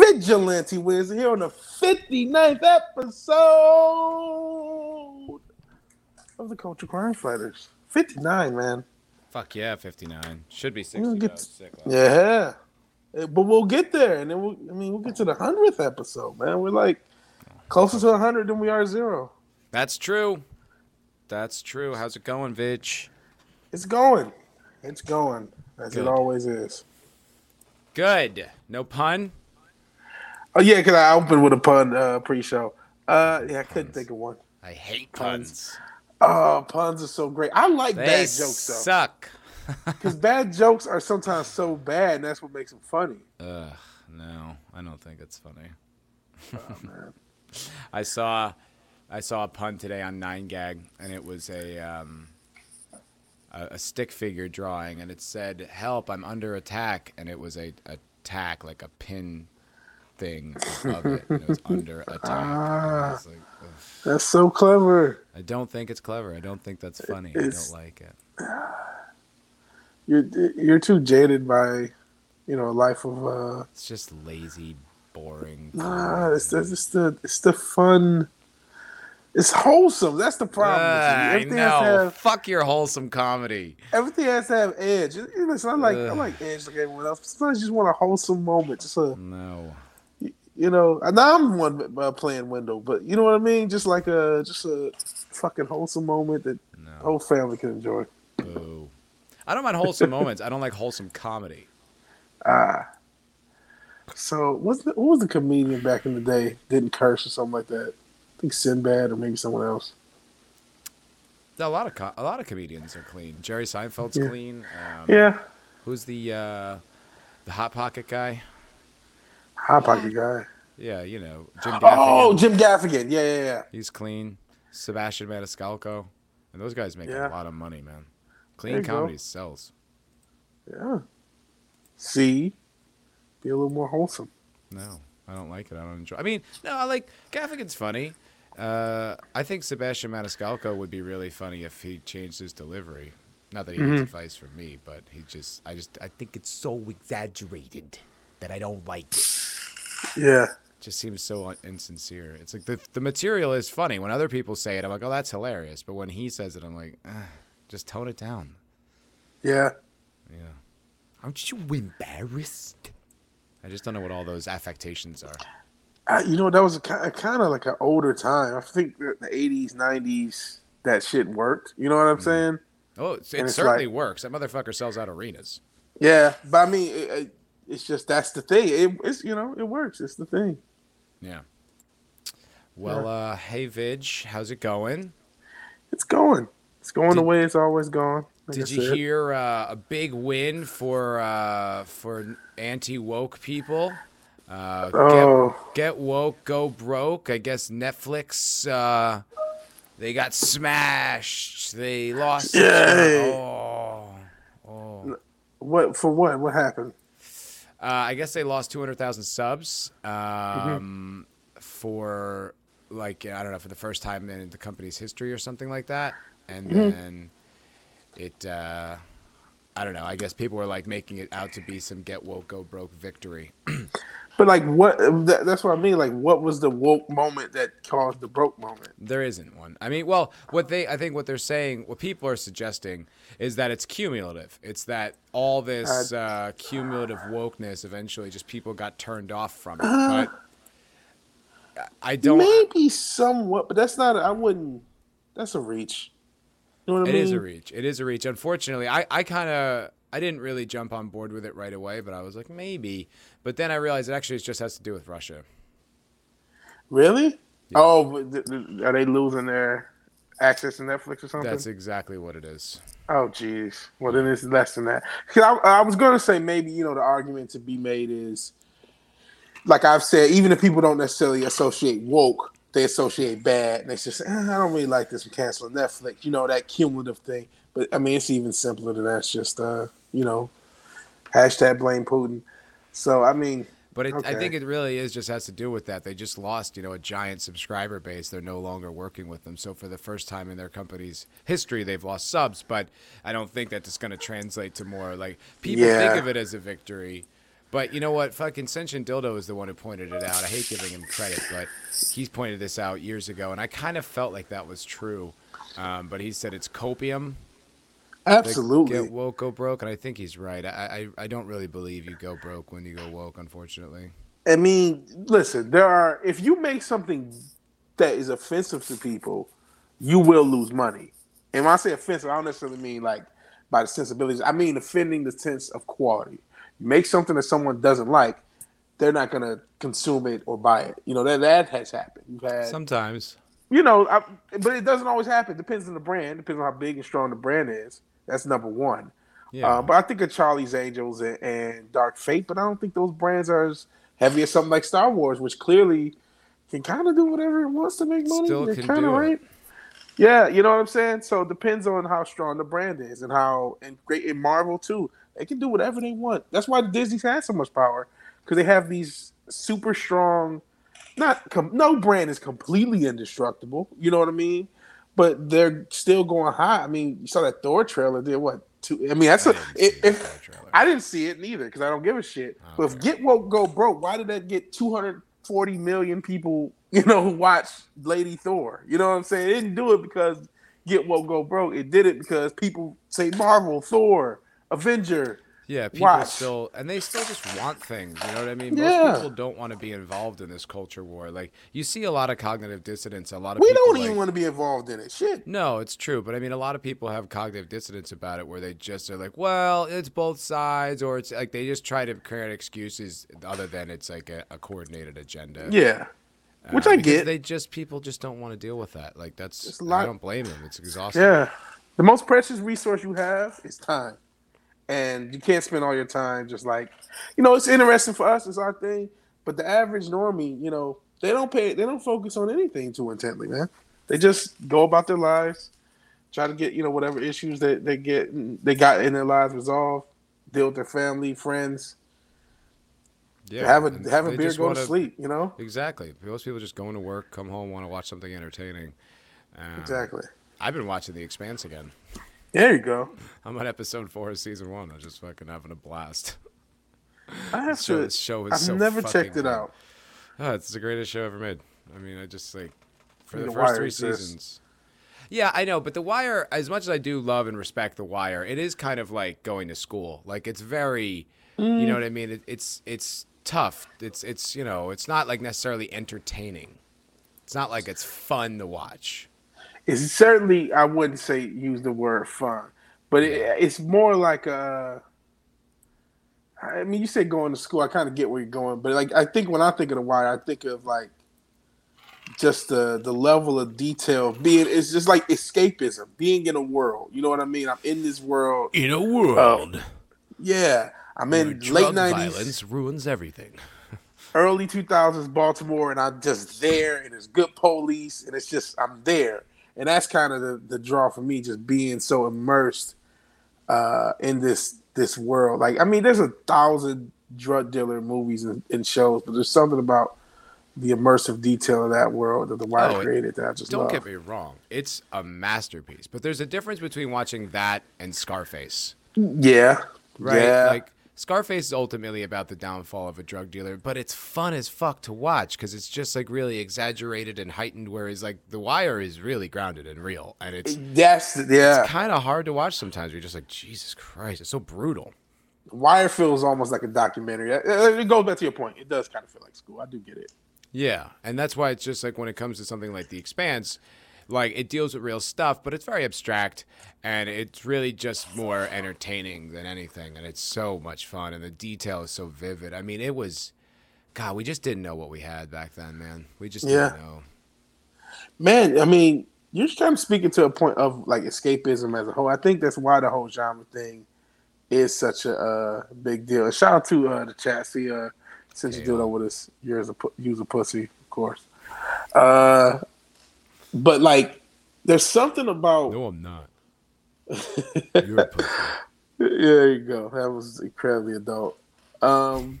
Vigilante wins here on the 59th episode of the Culture Crime Fighters. 59, man. Fuck yeah, 59. Should be 60. We'll get- It's sick. Yeah. Eh, But we'll get there, and then we'll, I mean, we'll get to the 100th episode, man. We're like closer to 100 than we are zero. That's true. That's true. How's it going, Vidge? It's going. It's going, as Good. it always is. Good. No pun? Oh, yeah, because I opened with a pun uh, pre show. Uh, yeah, I couldn't Puns. think of one. I hate Puns. puns. Oh, puns are so great. I like They bad jokes, though. suck. Because bad jokes are sometimes so bad, and that's what makes them funny. Ugh, no, I don't think it's funny. Oh, man. I saw, I saw a pun today on Nine Gag, and it was a um, a, a stick figure drawing, and it said "Help! I'm under attack," and it was a attack like a pin thing of it. And it was under attack. Was like. That's so clever. I don't think it's clever. I don't think that's funny. I don't like it. You're you're too jaded by, you know, a life of uh. It's just lazy, boring. Nah, it's the, it's the it's the fun. It's wholesome. That's the problem. Ah, I everything has to know. have Fuck your wholesome comedy. everything has to have edge. Listen, I like I Ugh. like edge like everyone else. Sometimes you just want a wholesome moment. Just a No. you know. And I'm one uh, playing window, but you know what I mean. Just like a just a fucking wholesome moment that the No. whole family can enjoy. Boo. I don't mind wholesome moments. I don't like wholesome comedy. Ah. So what's the, what was the comedian back in the day didn't curse or something like that? I think Sinbad or maybe someone else. A lot of co- a lot of comedians are clean. Jerry Seinfeld's Yeah. clean. Um, Yeah, Who's the uh, the hot pocket guy? hot pocket guy. Yeah, you know Jim Gaffigan. Oh, Jim Gaffigan. Yeah, yeah, yeah. He's clean. Sebastian Maniscalco. And those guys make Yeah. a lot of money, man. Clean you go. comedy sells. Yeah. See, be a little more wholesome. No, I don't like it. I don't enjoy. I mean, no, I like Gaffigan's funny. Uh, I think Sebastian Maniscalco would be really funny if he changed his delivery. Not that he Mm-hmm. needs advice from me, but he just, I just, I think it's so exaggerated that I don't like it. Yeah. Just seems so insincere. It's like the the material is funny. When other people say it, I'm like, oh, that's hilarious. But when he says it, I'm like, ah, just tone it down. Yeah. Yeah. Aren't you embarrassed? I just don't know what all those affectations are. Uh, you know, that was a, kind of like an older time. I think the 80s, 90s, that shit worked. You know what I'm Mm-hmm. saying? Oh, And it certainly like- works. That motherfucker sells out arenas. Yeah. But I mean, it, it, it's just that's the thing. It, it's, you know, it works. It's the thing. Yeah. Well, uh, hey, Vidge, how's it going? It's going. It's going the way it's always gone. like Did you hear uh, a big win for uh, for anti woke people? Uh, Oh. get, get woke, go broke. I guess Netflix. Uh, they got smashed. They lost. Yay. Oh, oh. What for? What? What happened? Uh, I guess they lost 200,000 subs um, for like I don't know for the first time in the company's history or something like that, and then it uh, I don't know. I guess people were like making it out to be some get woke go broke victory. But like, what? That, that's what I mean. Like, what was the woke moment that caused the broke moment? There isn't one. I mean, well, what they I think what they're saying, what people are suggesting is that it's cumulative. It's that all this uh, cumulative wokeness eventually just people got turned off from it. Uh, but I don't. Maybe somewhat, but that's not. I wouldn't. That's a reach. You know what I It mean? is a reach. It is a reach. Unfortunately, I, I kind of I didn't really jump on board with it right away, but I was like maybe. But then I realized it actually just has to do with Russia. Really? Oh, th- th- are they losing their access to Netflix or something? That's exactly what it is. Oh, jeez. Well, then it's less than that. I, I was going to say maybe you know the argument to be made is, like I've said, even if people don't necessarily associate woke, they associate bad, and they just say, eh, I don't really like this. I'm canceling Netflix. You know that cumulative thing. But I mean, it's even simpler than that. It's just uh, you know, hashtag blame Putin. So I mean, But it, I think it really is just has to do with that. They just lost, you know, a giant subscriber base. They're no longer working with them. So for the first time in their company's history, they've lost subs. But I don't think that it's going to translate to more. Like people Yeah. think of it as a victory, But you know what? Fucking Senshin Dildo is the one who pointed it out. I hate giving him credit, but he's pointed this out years ago, and I kind of felt like that was true. Um, but he said it's copium. That Absolutely. Get woke, go broke, and I think he's right. I, I I don't really believe you go broke when you go woke, unfortunately. I mean, listen, there are if you make something that is offensive to people, you will lose money. And when I say offensive, I don't necessarily mean like by the sensibilities. I mean offending the sense of quality. You make something that someone doesn't like, they're not gonna consume it or buy it. You know that that has happened. You've had Sometimes. you know, I, but it doesn't always happen. Depends on the brand. Depends on how big and strong the brand is. That's number one. Yeah. Uh, but I think of Charlie's Angels and, and Dark Fate, but I don't think those brands are as heavy as something like Star Wars, which clearly can kind of do whatever it wants to make money. Still can kinda do it. right. Yeah, you know what I'm saying. So it depends on how strong the brand is and how and great in Marvel too. They can do whatever they want. That's why Disney's had so much power because they have these super strong. Not com- no brand is completely indestructible. You know what I mean? But they're still going high. I mean, you saw that Thor trailer. Did what? Two, I mean, that's I a. didn't If. I didn't see it neither because I don't give a shit. Oh, but if Okay. Get Woke Go Broke, why did that get 240 million people? You know, watch Lady Thor. You know what I'm saying? It didn't do it because Get Woke Go Broke. It did it because people say Marvel, Thor, Avenger. Yeah, people Watch. still, and they still just want things. You know what I mean? Most Yeah. people don't want to be involved in this culture war. Like you see a lot of cognitive dissonance. A lot of We people, don't like- even want to be involved in it. Shit. No, it's true, but I mean, a lot of people have cognitive dissonance about it, where they just are like, "Well, it's both sides," or it's like they just try to create excuses other than it's like a, a coordinated agenda. Yeah. Which Uh, I get. They just people just don't want to deal with that. Like that's It's a lot- I don't blame them. It's exhausting. Yeah. The most precious resource you have is time. And you can't spend all your time just like, you know, it's interesting for us, it's our thing. But the average normie, you know, they don't pay, they don't focus on anything too intently, man. They just go about their lives, try to get, you know, whatever issues that they get, they got in their lives resolved, deal with their family, friends, Yeah, have a have a beer, go wanna- to sleep, you know? Exactly. Most people just going to work, come home, want to watch something entertaining. Um, Exactly. I've been watching The Expanse again. There you go. I'm on episode four of season one. I'm just fucking having a blast. I have show, to. this show is I've so never checked it out. Oh, it's the greatest show ever made. I mean, I just like for the The first Wire three exists. seasons. Yeah, I know, but The Wire, as much as I do love and respect The Wire, it is kind of like going to school. Like it's very, you Mm. know what I mean? It, it's it's tough. It's it's you know, it's not like necessarily entertaining. It's not like it's fun to watch. It's certainly I wouldn't say use the word fun, but it, it's more like a. I mean, you say going to school. I kind of get where you're going, but like I think when I think of the wire, I think of like just the the level of detail being. It's just like escapism, being in a world. You know what I mean? I'm in this world. In a oh, world Yeah, I'm where in late nineties, violence ruins everything. early 2000s Baltimore, and I'm just there, and it's good police, and it's just I'm there, and that's kind of the, the draw for me, just being so immersed uh, in this this world. Like, I mean, there's a thousand drug dealer movies and, and shows, but there's something about the immersive detail of that world that the Wire Oh, created that I just Don't love. get me wrong; it's a masterpiece. But there's a difference between watching that and Scarface. yeah, right? Yeah. Like Scarface is ultimately about the downfall of a drug dealer, but it's fun as fuck to watch because it's just like really exaggerated and heightened. Whereas like The Wire is really grounded and real, and it's that's yeah. kind of hard to watch sometimes. You're just like Jesus Christ, it's so brutal. Wire feels almost like a documentary. It goes back to your point. It does kind of feel like school. I do get it. Yeah, and that's why it's just like when it comes to something like The Expanse, like it deals with real stuff, but it's very abstract and it's really just more entertaining than anything. And it's so much fun, and the detail is so vivid. I mean, it was, God, we just didn't know what we had back then, man. We just Yeah. didn't know. Man, I mean, you're kind of speaking to a point of like escapism as a whole. I think that's why the whole genre thing is such a uh, big deal. And shout out to uh, the chat. See, uh, since you do that with us, you're a use a pussy, of course. Uh, but like, there's something about No, I'm not. You're a pussy. there you go. That was incredibly adult. Um,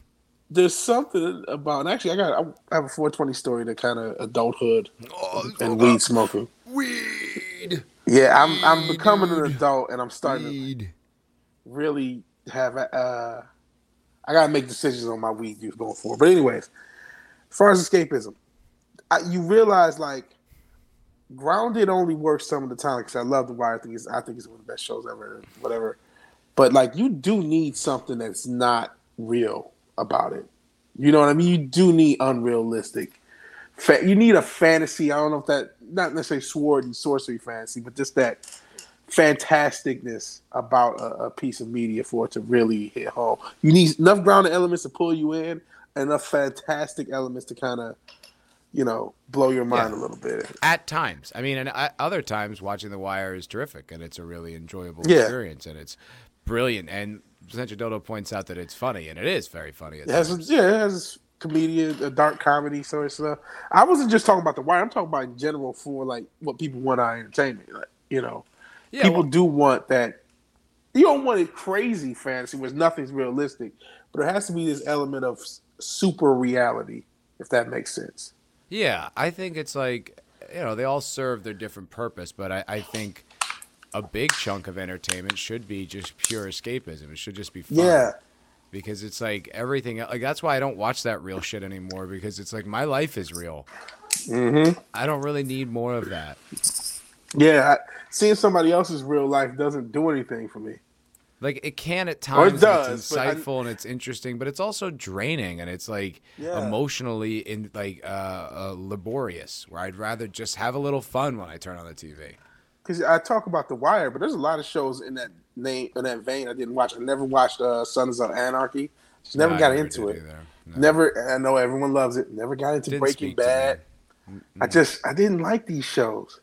there's something about, actually, I got I have a 420 story that kind of adulthood Oh, and weed smoking. weed. Yeah, I'm I'm becoming an adult, and I'm starting to Weed. really have a- uh, I gotta make decisions on my weed use going forward. But anyways, as far as escapism, I, you realize like Grounded only works some of the time because I love The Wire. I think it's I think it's one of the best shows ever. Whatever, but like you do need something that's not real about it. You know what I mean? You do need unrealistic. Fa- you need a fantasy. I don't know if that not necessarily sword and sorcery fantasy, but just that fantasticness about a, a, piece of media for it to really hit home. You need enough grounded elements to pull you in, enough fantastic elements to kind of, you know, blow your mind yeah. a little bit. At times, I mean, and uh, other times, watching The Wire is terrific, and it's a really enjoyable yeah. experience, and it's brilliant. And Central Dodo points out that it's funny, and it is very funny. It has, yeah, it has comedian, a dark comedy sort of stuff. I wasn't just talking about The Wire. I'm talking about in general for like what people want out of entertainment. Like, you know, yeah, people well, do want that. You don't want a crazy fantasy where nothing's realistic, but there has to be this element of super reality, if that makes sense. Yeah, I think it's like you know they all serve their different purpose, but I, I think a big chunk of entertainment should be just pure escapism. It should just be fun. Yeah. Because it's like everything, like that's why I don't watch that real shit anymore. Because it's like my life is real. Mm-hmm. I don't really need more of that. Yeah, I, seeing somebody else's real life doesn't do anything for me. Like it can at times. It does, it's insightful and it's interesting, but it's also draining and it's like yeah. emotionally in like uh, uh, laborious. Where I'd rather just have a little fun when I turn on the TV. Because I talk about The Wire, but there's a lot of shows in that name in that vein I didn't watch. I never watched uh, Sons of Anarchy. Just never no, got never into it. No. Never. I know everyone loves it. Never got into didn't Breaking Bad. I just I didn't like these shows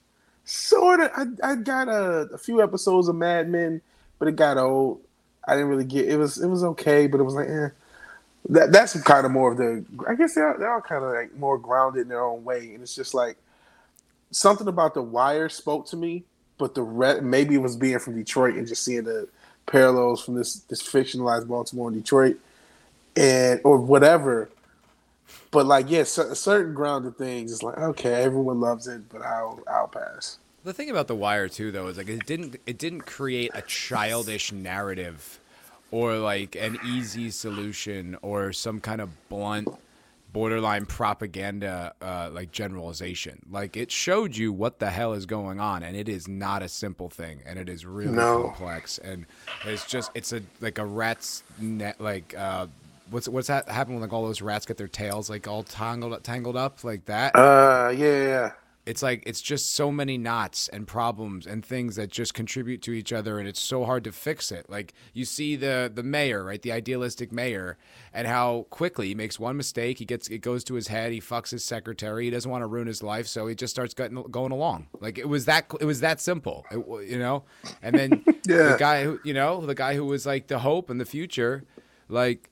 sort of. I, I got a, a few episodes of Mad Men, but it got old. I didn't really get it. Was it was okay, but it was like, eh. That that's kind of more of the. I guess they're they're all kind of like more grounded in their own way, and it's just like something about the Wire spoke to me, but the re- maybe it was being from Detroit and just seeing the parallels from this this fictionalized Baltimore and Detroit, and or whatever. But like, yeah, certain grounded things, it's like okay, everyone loves it, but I'll I'll pass. The thing about the Wire too, though, is like it didn't it didn't create a childish narrative, or like an easy solution, or some kind of blunt, borderline propaganda uh, like generalization. Like it showed you what the hell is going on, and it is not a simple thing, and it is really no. complex, and it's just it's a like a rat's net like. Uh, what's what's that happen when like all those rats get their tails like all tangled up tangled up like that? Uh, yeah, yeah. It's like it's just so many knots and problems and things that just contribute to each other, and it's so hard to fix it. Like you see the the mayor, right, the idealistic mayor, and how quickly he makes one mistake, he gets it goes to his head, he fucks his secretary, he doesn't want to ruin his life, so he just starts getting, going along. Like it was that it was that simple, it, you know. And then yeah. the guy who you know the guy who was like the hope and the future, like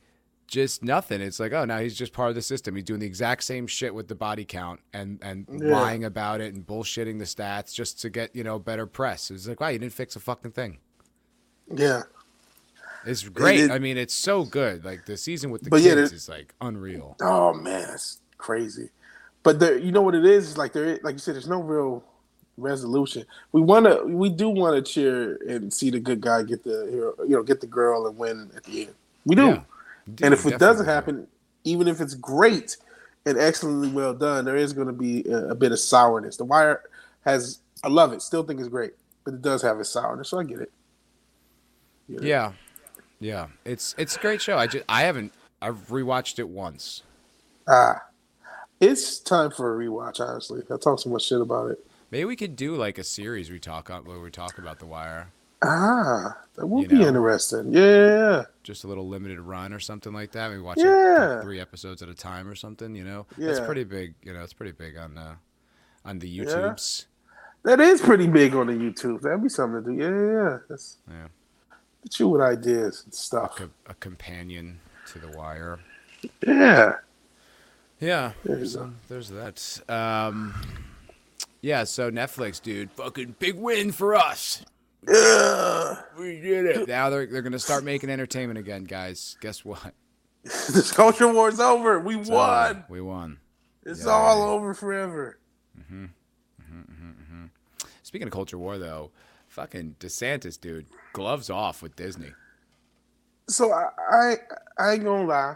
just nothing. It's like, oh, now he's just part of the system. He's doing the exact same shit with the body count and and yeah. lying about it and bullshitting the stats just to get you know better press. It's like, wow, you didn't fix a fucking thing. Yeah, it's great. It, I mean, it's so good. Like the season with the kids yeah, is like unreal. Oh man, it's crazy. But there, you know what it is? Like there, like you said, there's no real resolution. We want to, we do want to cheer and see the good guy get the hero, you know, get the girl and win at the end. We do. Yeah. Dude, and if it doesn't happen, even if it's great and excellently well done, there is going to be a, a, bit of sourness. The Wire has, I love it, still think it's great, but it does have a sourness, so I get it. Yeah, yeah, it's it's a great show. I just I haven't I've rewatched it once. Ah, it's time for a rewatch. Honestly, I talk so much shit about it. Maybe we could do like a series we talk on where we talk about the Wire. Ah, that would you be know? interesting. Yeah. Just a little limited run or something like that. We watch yeah. three episodes at a time or something. You know, yeah. that's pretty big. You know, it's pretty big on uh, on the YouTubes. Yeah. That is pretty big on the YouTube. That'd be something to do. Yeah, yeah, yeah. That's, yeah. Get you with ideas and stuff. A, co- a companion to the Wire. Yeah. Yeah. There's, there's that. Um, yeah. So Netflix, dude, fucking big win for us. Yeah. We did it. Now they're they're gonna start making entertainment again, guys. Guess what? this culture war's over. We it's won. Over. We won. It's yeah. all over forever. Mm-hmm. Mm-hmm, mm-hmm, mm-hmm. Speaking of culture war, though, fucking DeSantis, dude, gloves off with Disney. So I, I, I ain't gonna lie.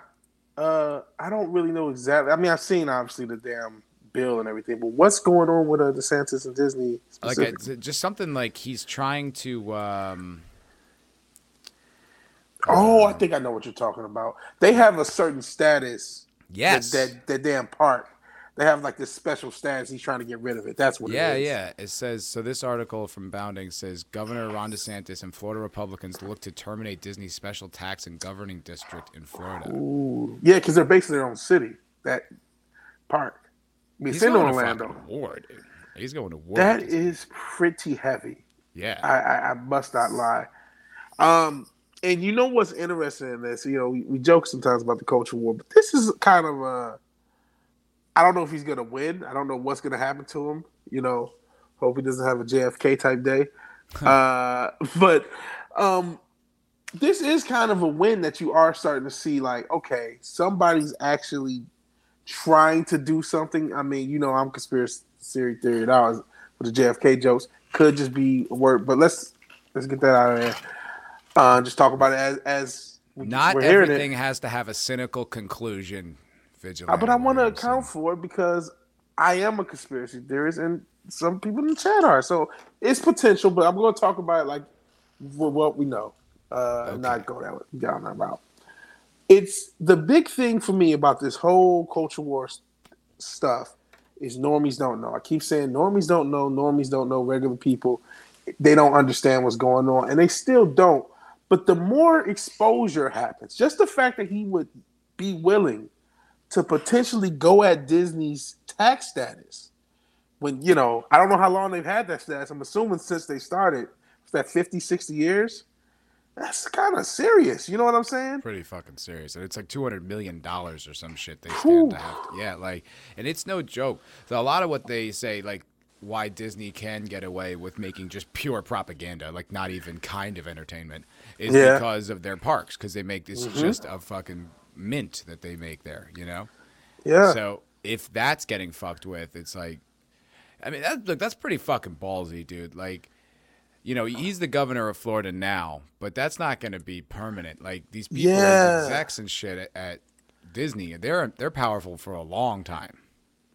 Uh, I don't really know exactly. I mean, I've seen obviously the damn bill and everything, but what's going on with uh, DeSantis and Disney? Like it's just something like he's trying to. Um, oh, I think I know what you're talking about. They have a certain status. yes. That, that, that damn park. They have like this special status. He's trying to get rid of it. That's what. Yeah, it is. yeah. It says so. This article from Bounding says Governor Ron DeSantis and Florida Republicans look to terminate Disney's special tax and governing district in Florida. Ooh. Yeah, because they're based in their own city. That park. He's it's in Orlando. fucking war, dude. He's going to war. That is pretty heavy. yeah. I, I, I must not lie. Um, and you know what's interesting in this? You know, we, we joke sometimes about the culture war, but this is kind of a. I don't know if he's gonna win. I don't know what's gonna happen to him. You know, hope he doesn't have a JFK type day. uh, but um, this is kind of a win that you are starting to see. Like, okay, somebody's actually trying to do something. I mean, you know, I'm conspiracy theory now with the JFK jokes. Could just be a word, but let's let's get that out of there. Uh, just talk about it as as we- Not everything has to have a cynical conclusion. Uh, Vigilante. but I want to account for it because I am a conspiracy theorist, and some people in the chat are. So it's potential, but I'm going to talk about it like what we know, uh, Okay. not go that way, down that route. It's the big thing for me about this whole culture war s- stuff is normies don't know. I keep saying normies don't know, normies don't know, regular people, they don't understand what's going on, and they still don't. But the more exposure happens, just the fact that he would be willing to potentially go at Disney's tax status. When, you know, I don't know how long they've had that status. I'm assuming since they started, that 50, 60 years? That's kind of serious. You know what I'm saying? pretty fucking serious. And it's like two hundred million dollars or some shit they stand to have. yeah, like, and it's no joke. So a lot of what they say, like, why Disney can get away with making just pure propaganda, like not even kind of entertainment, is Yeah. because of their parks, because they make this Mhm. just a fucking mint that they make there. You know. Yeah. So if that's getting fucked with, it's like, I mean, that, look, that's pretty fucking ballsy, dude. Like, you know, he's the governor of Florida now, but that's not going to be permanent. Like these people, Yeah. execs and shit at, at Disney, they're they're powerful for a long time.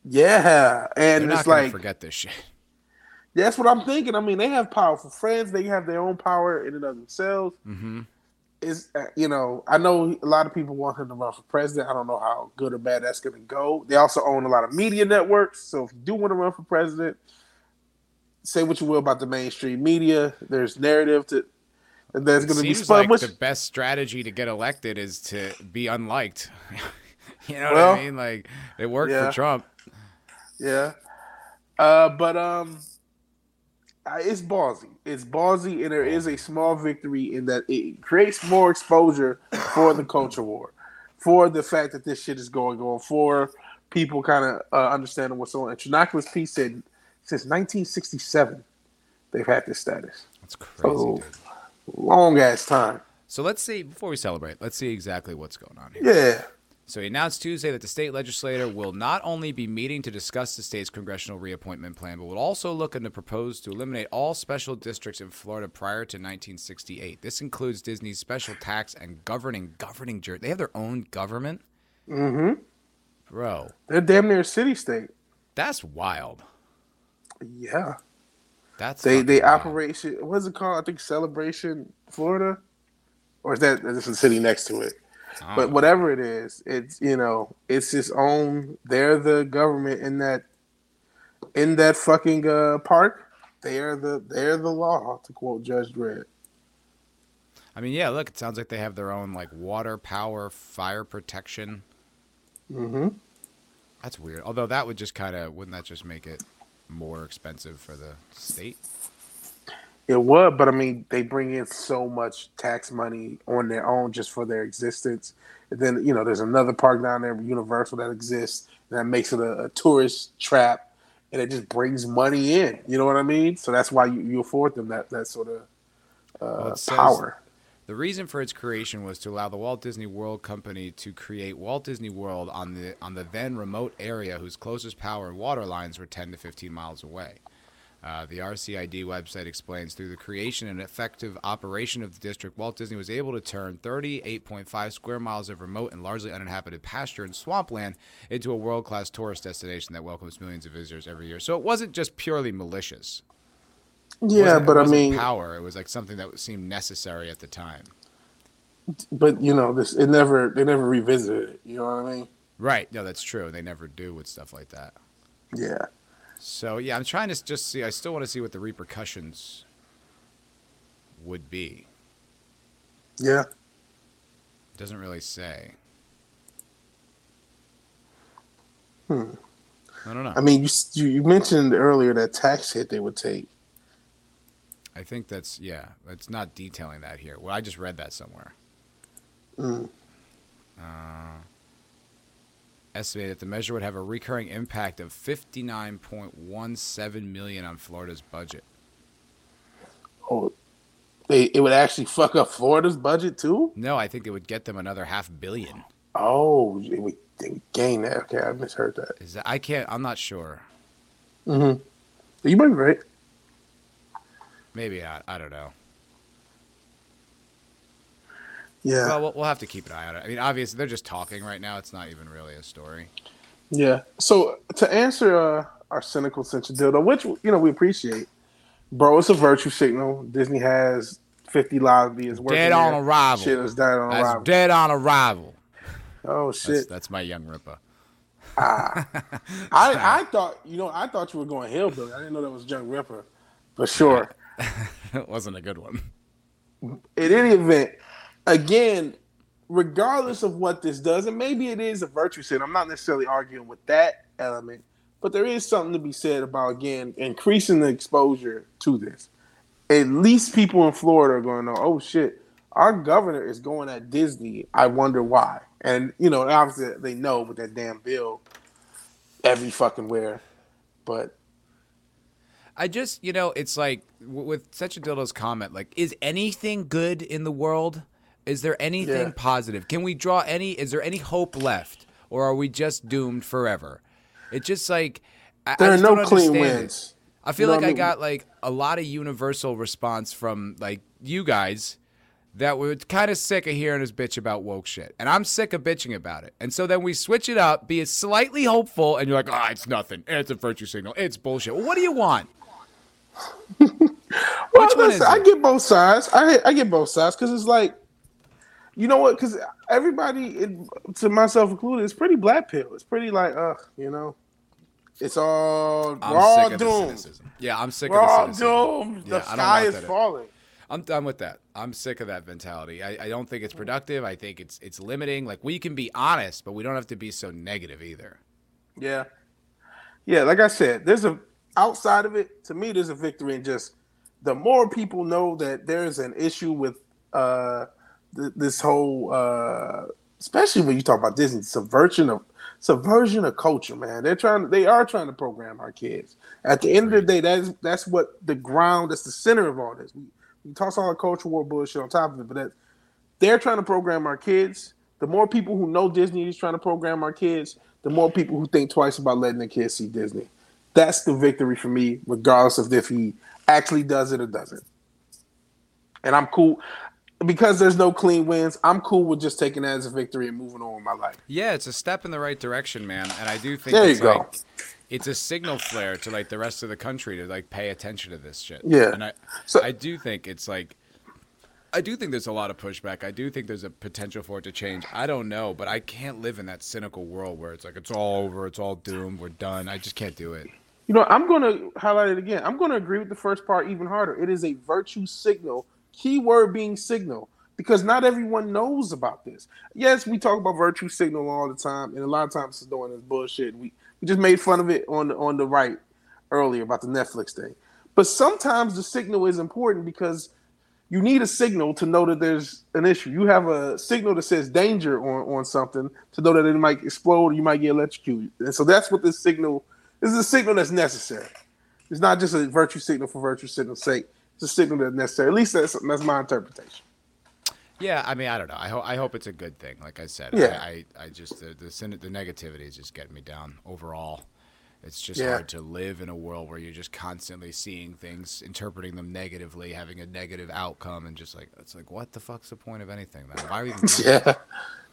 yeah. They're And not it's like, forget this shit. that's what I'm thinking. I mean, they have powerful friends, they have their own power in and of themselves. hmm is uh, you know I know a lot of people want him to run for president. I don't know how good or bad that's going to go. They also own a lot of media networks, so if you do want to run for president, say what you will about the mainstream media. There's narrative to and there's going to be spun. like which, the best strategy to get elected is to be unliked. you know Well, what I mean? Like it worked yeah. for Trump. yeah, uh, but um, it's ballsy. It's ballsy, and there is a small victory in that it creates more exposure for the culture war, for the fact that this shit is going on, for people kind of uh, understanding what's on. And Trinoculus P said since 1967 they've had this status. That's crazy, dude. Long ass time. So let's see before we celebrate. Let's see exactly what's going on here. Yeah. So he announced Tuesday that the state legislature will not only be meeting to discuss the state's congressional reappointment plan, but will also look into propose to eliminate all special districts in Florida prior to 1968. This includes Disney's special tax and governing governing jury. They have their own government, Mm-hmm. bro. They're damn near a city state. That's wild. Yeah. That's They they wild. operation. What's it called? I think Celebration, Florida, or is that this is the city next to it? But whatever it is, it's you know, it's its own. They're the government in that in that fucking uh, park. They are the they're the law, to quote Judge Dredd. I mean, yeah. Look, it sounds like they have their own like water, power, fire protection. Mm-hmm. That's weird. Although that would just kind of wouldn't that just make it more expensive for the state? It would, but I mean, they bring in so much tax money on their own just for their existence. And then you know, there's another park down there, Universal, that exists that makes it a, a tourist trap, and it just brings money in. You know what I mean? So that's why you, you afford them that that sort of uh, Well, power. The reason for its creation was to allow the Walt Disney World Company to create Walt Disney World on the on the then remote area whose closest power and water lines were 10 to 15 miles away. Uh, the RCID website explains through the creation and effective operation of the district, Walt Disney was able to turn 38.5 square miles of remote and largely uninhabited pasture and swampland into a world class tourist destination that welcomes millions of visitors every year. So it wasn't just purely malicious. Yeah, but I mean, power. It was like something that seemed necessary at the time. but you know, this it never they never revisited it. You know what I mean? Right. No, that's true. They never do with stuff like that. Yeah. So yeah, I'm trying to just see. I still want to see what the repercussions would be. Yeah. It doesn't really say. Hmm. I don't know. I mean, you you mentioned earlier that tax hit they would take. I think that's yeah. It's not detailing that here. Well, I just read that somewhere. Mm. Uh, estimated that the measure would have a recurring impact of 59.17 million on Florida's budget. Oh, they it would actually fuck up Florida's budget too. No, I think it would get them another half billion. Oh, it would, they would gain that. Okay, I misheard that. Is that I can't. I'm not sure. Mm-hmm. You might be right. Maybe I. I don't know. Yeah. Well, well, we'll have to keep an eye on it. I mean, obviously, they're just talking right now. It's not even really a story. Yeah. So to answer uh, our cynical sense of dildo, which you know we appreciate, bro, it's a virtue signal. Disney has fifty lobby is working. Dead on arrival. Shit is dead on That's arrival. dead on arrival. Oh That's, shit! that's my young Ripper. Ah. I I thought you know I thought you were going hillbilly. I didn't know that was Young Ripper, For sure. It wasn't a good one. in any event, again, regardless of what this does, and maybe it is a virtue sin, I'm not necessarily arguing with that element, but there is something to be said about, again, increasing the exposure to this. At least people in Florida are going to know, oh shit, our governor is going at Disney. I wonder why. And, you know, obviously they know with that damn bill every fucking where. But I just, you know, it's like with such a dildo's comment, like, is anything good in the world? Is there anything Yeah. positive? Can we draw any? Is there any hope left, or are we just doomed forever? It's just like I, there I are no clean it. wins. I feel You know like I I got like a lot of universal response from like you guys that were kind of sick of hearing us bitch about woke shit. And I'm sick of bitching about it. And so then we switch it up, be slightly hopeful, and you're like, ah, it's nothing. It's a virtue signal. It's bullshit. Well, what do you want? Well, listen, is I get both sides. I I get both sides because it's like, you know what? Because everybody, it, to myself included, it's pretty black pill. It's pretty like, ugh, you know, it's all I'm of the Yeah, I'm sick We're of the all cynicism. doomed. Yeah, the don't sky is falling. I'm done with that. I'm sick of that mentality. I, I don't think it's productive. I think it's it's limiting. Like we can be honest, but we don't have to be so negative either. Yeah, yeah. Like I said, there's a outside of it. To me, there's a victory in just the more people know that there's an issue with uh th- this whole, uh especially when you talk about Disney subversion of subversion of culture. Man, they're trying. They are trying to program our kids. At the end of the day, that's that's what the ground. That's the center of all this. We, we toss all the culture war bullshit on top of it, but that they're trying to program our kids. The more people who know Disney is trying to program our kids, the more people who think twice about letting their kids see Disney. That's the victory for me, regardless of if he actually does it or doesn't. And I'm cool because there's no clean wins. I'm cool with just taking that as a victory and moving on with my life. Yeah, it's a step in the right direction, man. And I do think There it's you go. like it's a signal flare to like the rest of the country to like pay attention to this shit. Yeah. And I So- I do think it's like I do think there's a lot of pushback. I do think there's a potential for it to change. I don't know, but I can't live in that cynical world where it's like it's all over, it's all doomed, we're done. I just can't do it. You know, I'm going to highlight it again. I'm going to agree with the first part even harder. It is a virtue signal, keyword being signal, because not everyone knows about this. Yes, we talk about virtue signal all the time, and a lot of times it's doing this bullshit. We we just made fun of it on the, on the right earlier about the Netflix thing. But sometimes the signal is important because you need a signal to know that there's an issue. You have a signal that says danger on, on something to know that it might explode or you might get electrocuted. And so that's what this signal this is a signal that's necessary. It's not just a virtue signal for virtue signal's sake. It's a signal that's necessary. At least that's that's my interpretation. Yeah, I mean, I don't know. I hope I hope it's a good thing. Like I said, Yeah. I, I, I just the the, the negativity is just getting me down overall. It's just Yeah. hard to live in a world where you're just constantly seeing things, interpreting them negatively, having a negative outcome, and just like it's like, what the fuck's the point of anything? Then why are we even? Yeah.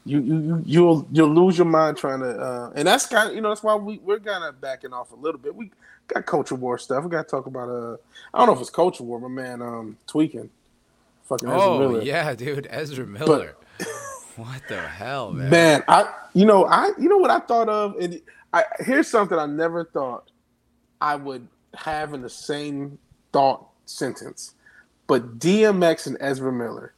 You you you you'll you'll lose your mind trying to uh and that's kind of you know that's why we we're kind of backing off a little bit. We got culture war stuff. We got to talk about uh I don't know if it's culture war, but man, um tweaking. Fucking Ezra Oh Miller. yeah, dude, Ezra Miller. what the hell, man? Man, I you know I you know what I thought of and I here's something I never thought I would have in the same thought sentence. But DMX and Ezra Miller,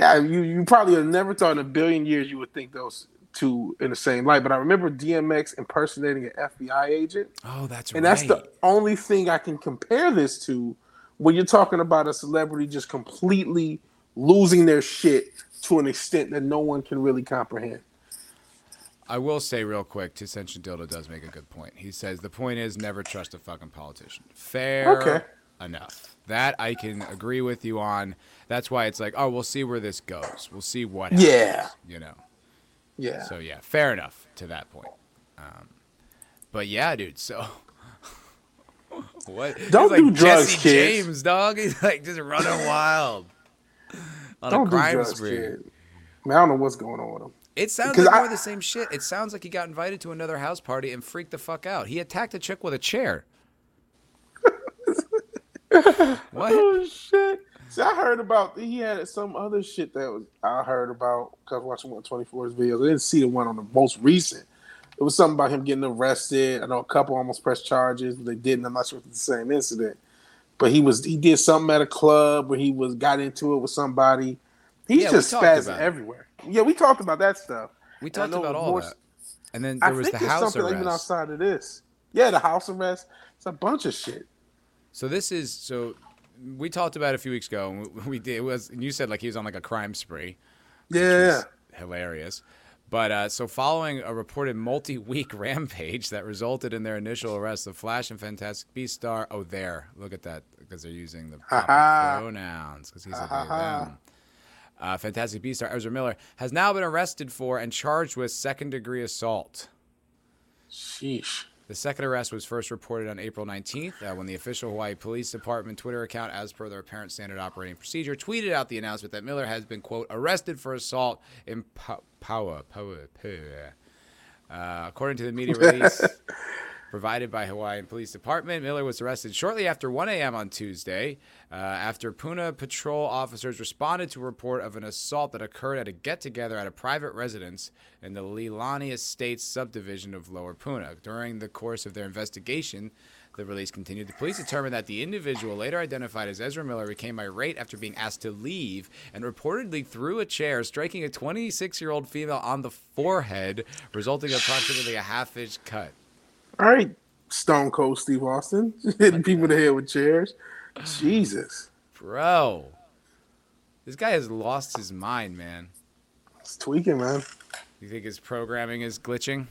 I, you you probably have never thought in a billion years you would think those two in the same light. But I remember DMX impersonating an FBI agent, Oh, that's amazing. and right. that's the only thing I can compare this to when you're talking about a celebrity just completely losing their shit to an extent that no one can really comprehend. I will say real quick, Tissension Dildo does make a good point. He says the point is never trust a fucking politician. Fair Okay. enough. That I can agree with you on. That's why it's like, oh, we'll see where this goes. We'll see what happens. Yeah. You know. Yeah. So yeah, fair enough to that point. Um, but yeah, dude. So what? Don't he's do like drugs, Jesse kids. James, dog. He's like just running wild on Don't a do crime drugs, spree. kid. Man, I don't know what's going on with him. It sounds like I- more the same shit. It sounds like he got invited to another house party and freaked the fuck out. He attacked a chick with a chair. what? Oh shit! See, I heard about he had some other shit that was I heard about because watching one twenty four's videos. I didn't see the one on the most recent. It was something about him getting arrested. I know a couple almost pressed charges, but they didn't. I'm not sure if it's the same incident. But he was he did something at a club where he was got into it with somebody. He's Yeah, just spazzing everywhere. Yeah, we talked about that stuff. We talked about all more- that. And then I there was think the house something even arrest. outside of this. Yeah, the house arrest. It's a bunch of shit. So this is so we talked about a few weeks ago. And we- we did it was and you said like he was on like a crime spree. Yeah. hilarious. But uh, so, following a reported multi-week rampage that resulted in their initial arrest, the Flash and Fantastic Beast star. Oh, there, look at that, because they're using the pronouns. Because he's a them. Uh, Fantastic Beast star Ezra Miller has now been arrested for and charged with second-degree assault. Sheesh. The second arrest was first reported on April 19th uh, when the official Hawaii Police Department Twitter account, as per their apparent standard operating procedure, tweeted out the announcement that Miller has been, quote, arrested for assault in Paua. Paua, Paua. Uh, according to the media release provided by Hawaiian Police Department, Miller was arrested shortly after 1 a.m. on Tuesday uh, after Puna patrol officers responded to a report of an assault that occurred at a get-together at a private residence in the Leilani Estates subdivision of Lower Puna. During the course of their investigation, the release continued. The police determined that the individual, later identified as Ezra Miller, became irate after being asked to leave and reportedly threw a chair, striking a 26 year old female on the forehead, resulting in approximately a half inch cut. All right, Stone Cold Steve Austin hitting people in the head with chairs. Jesus, Bro, this guy has lost his mind, man. it's tweaking, man. You think his programming is glitching?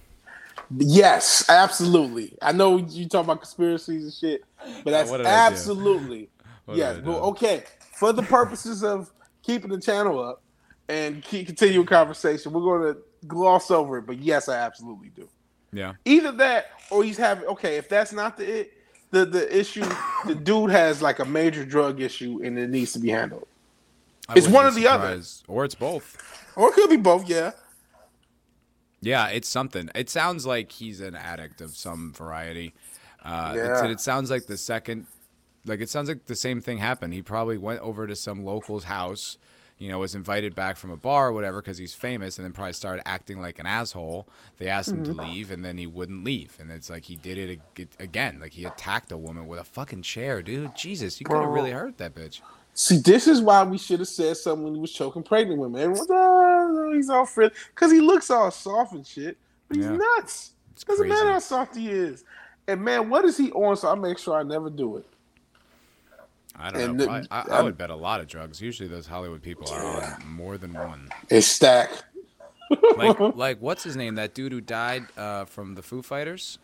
Yes, absolutely. I know you talk about conspiracies and shit, but oh, that's did I do? absolutely yes. Well, okay, for the purposes of keeping the channel up and keep continuing conversation, we're going to gloss over it. But yes, I absolutely do. Yeah. Either that, or he's having. Okay, if that's not the it, the the issue, the dude has like a major drug issue and it needs to be handled. I It's one or the other. Or it's both. Or it could be both. Yeah. Yeah, it's something. It sounds like he's an addict of some variety. Uh, Yeah. it sounds like the second, like it sounds like the same thing happened. He probably went over to some local's house, you know, was invited back from a bar or whatever because he's famous, and then probably started acting like an asshole. They asked him Mm-hmm. to leave, and then he wouldn't leave, and it's like he did it ag- again. Like he attacked a woman with a fucking chair, dude. Jesus, you could have really hurt that bitch. See, this is why we should have said something when he was choking pregnant women. Everyone's, oh, he's all friendly. Because he looks all soft and shit. But he's Yeah. nuts. It's Doesn't crazy. matter how soft he is. And man, what is he on? So I make sure I never do it. I don't And know. the- I, I would bet a lot of drugs. Usually, those Hollywood people are on more than one. It's stacked. like like what's his name? That dude who died uh, from the Foo Fighters.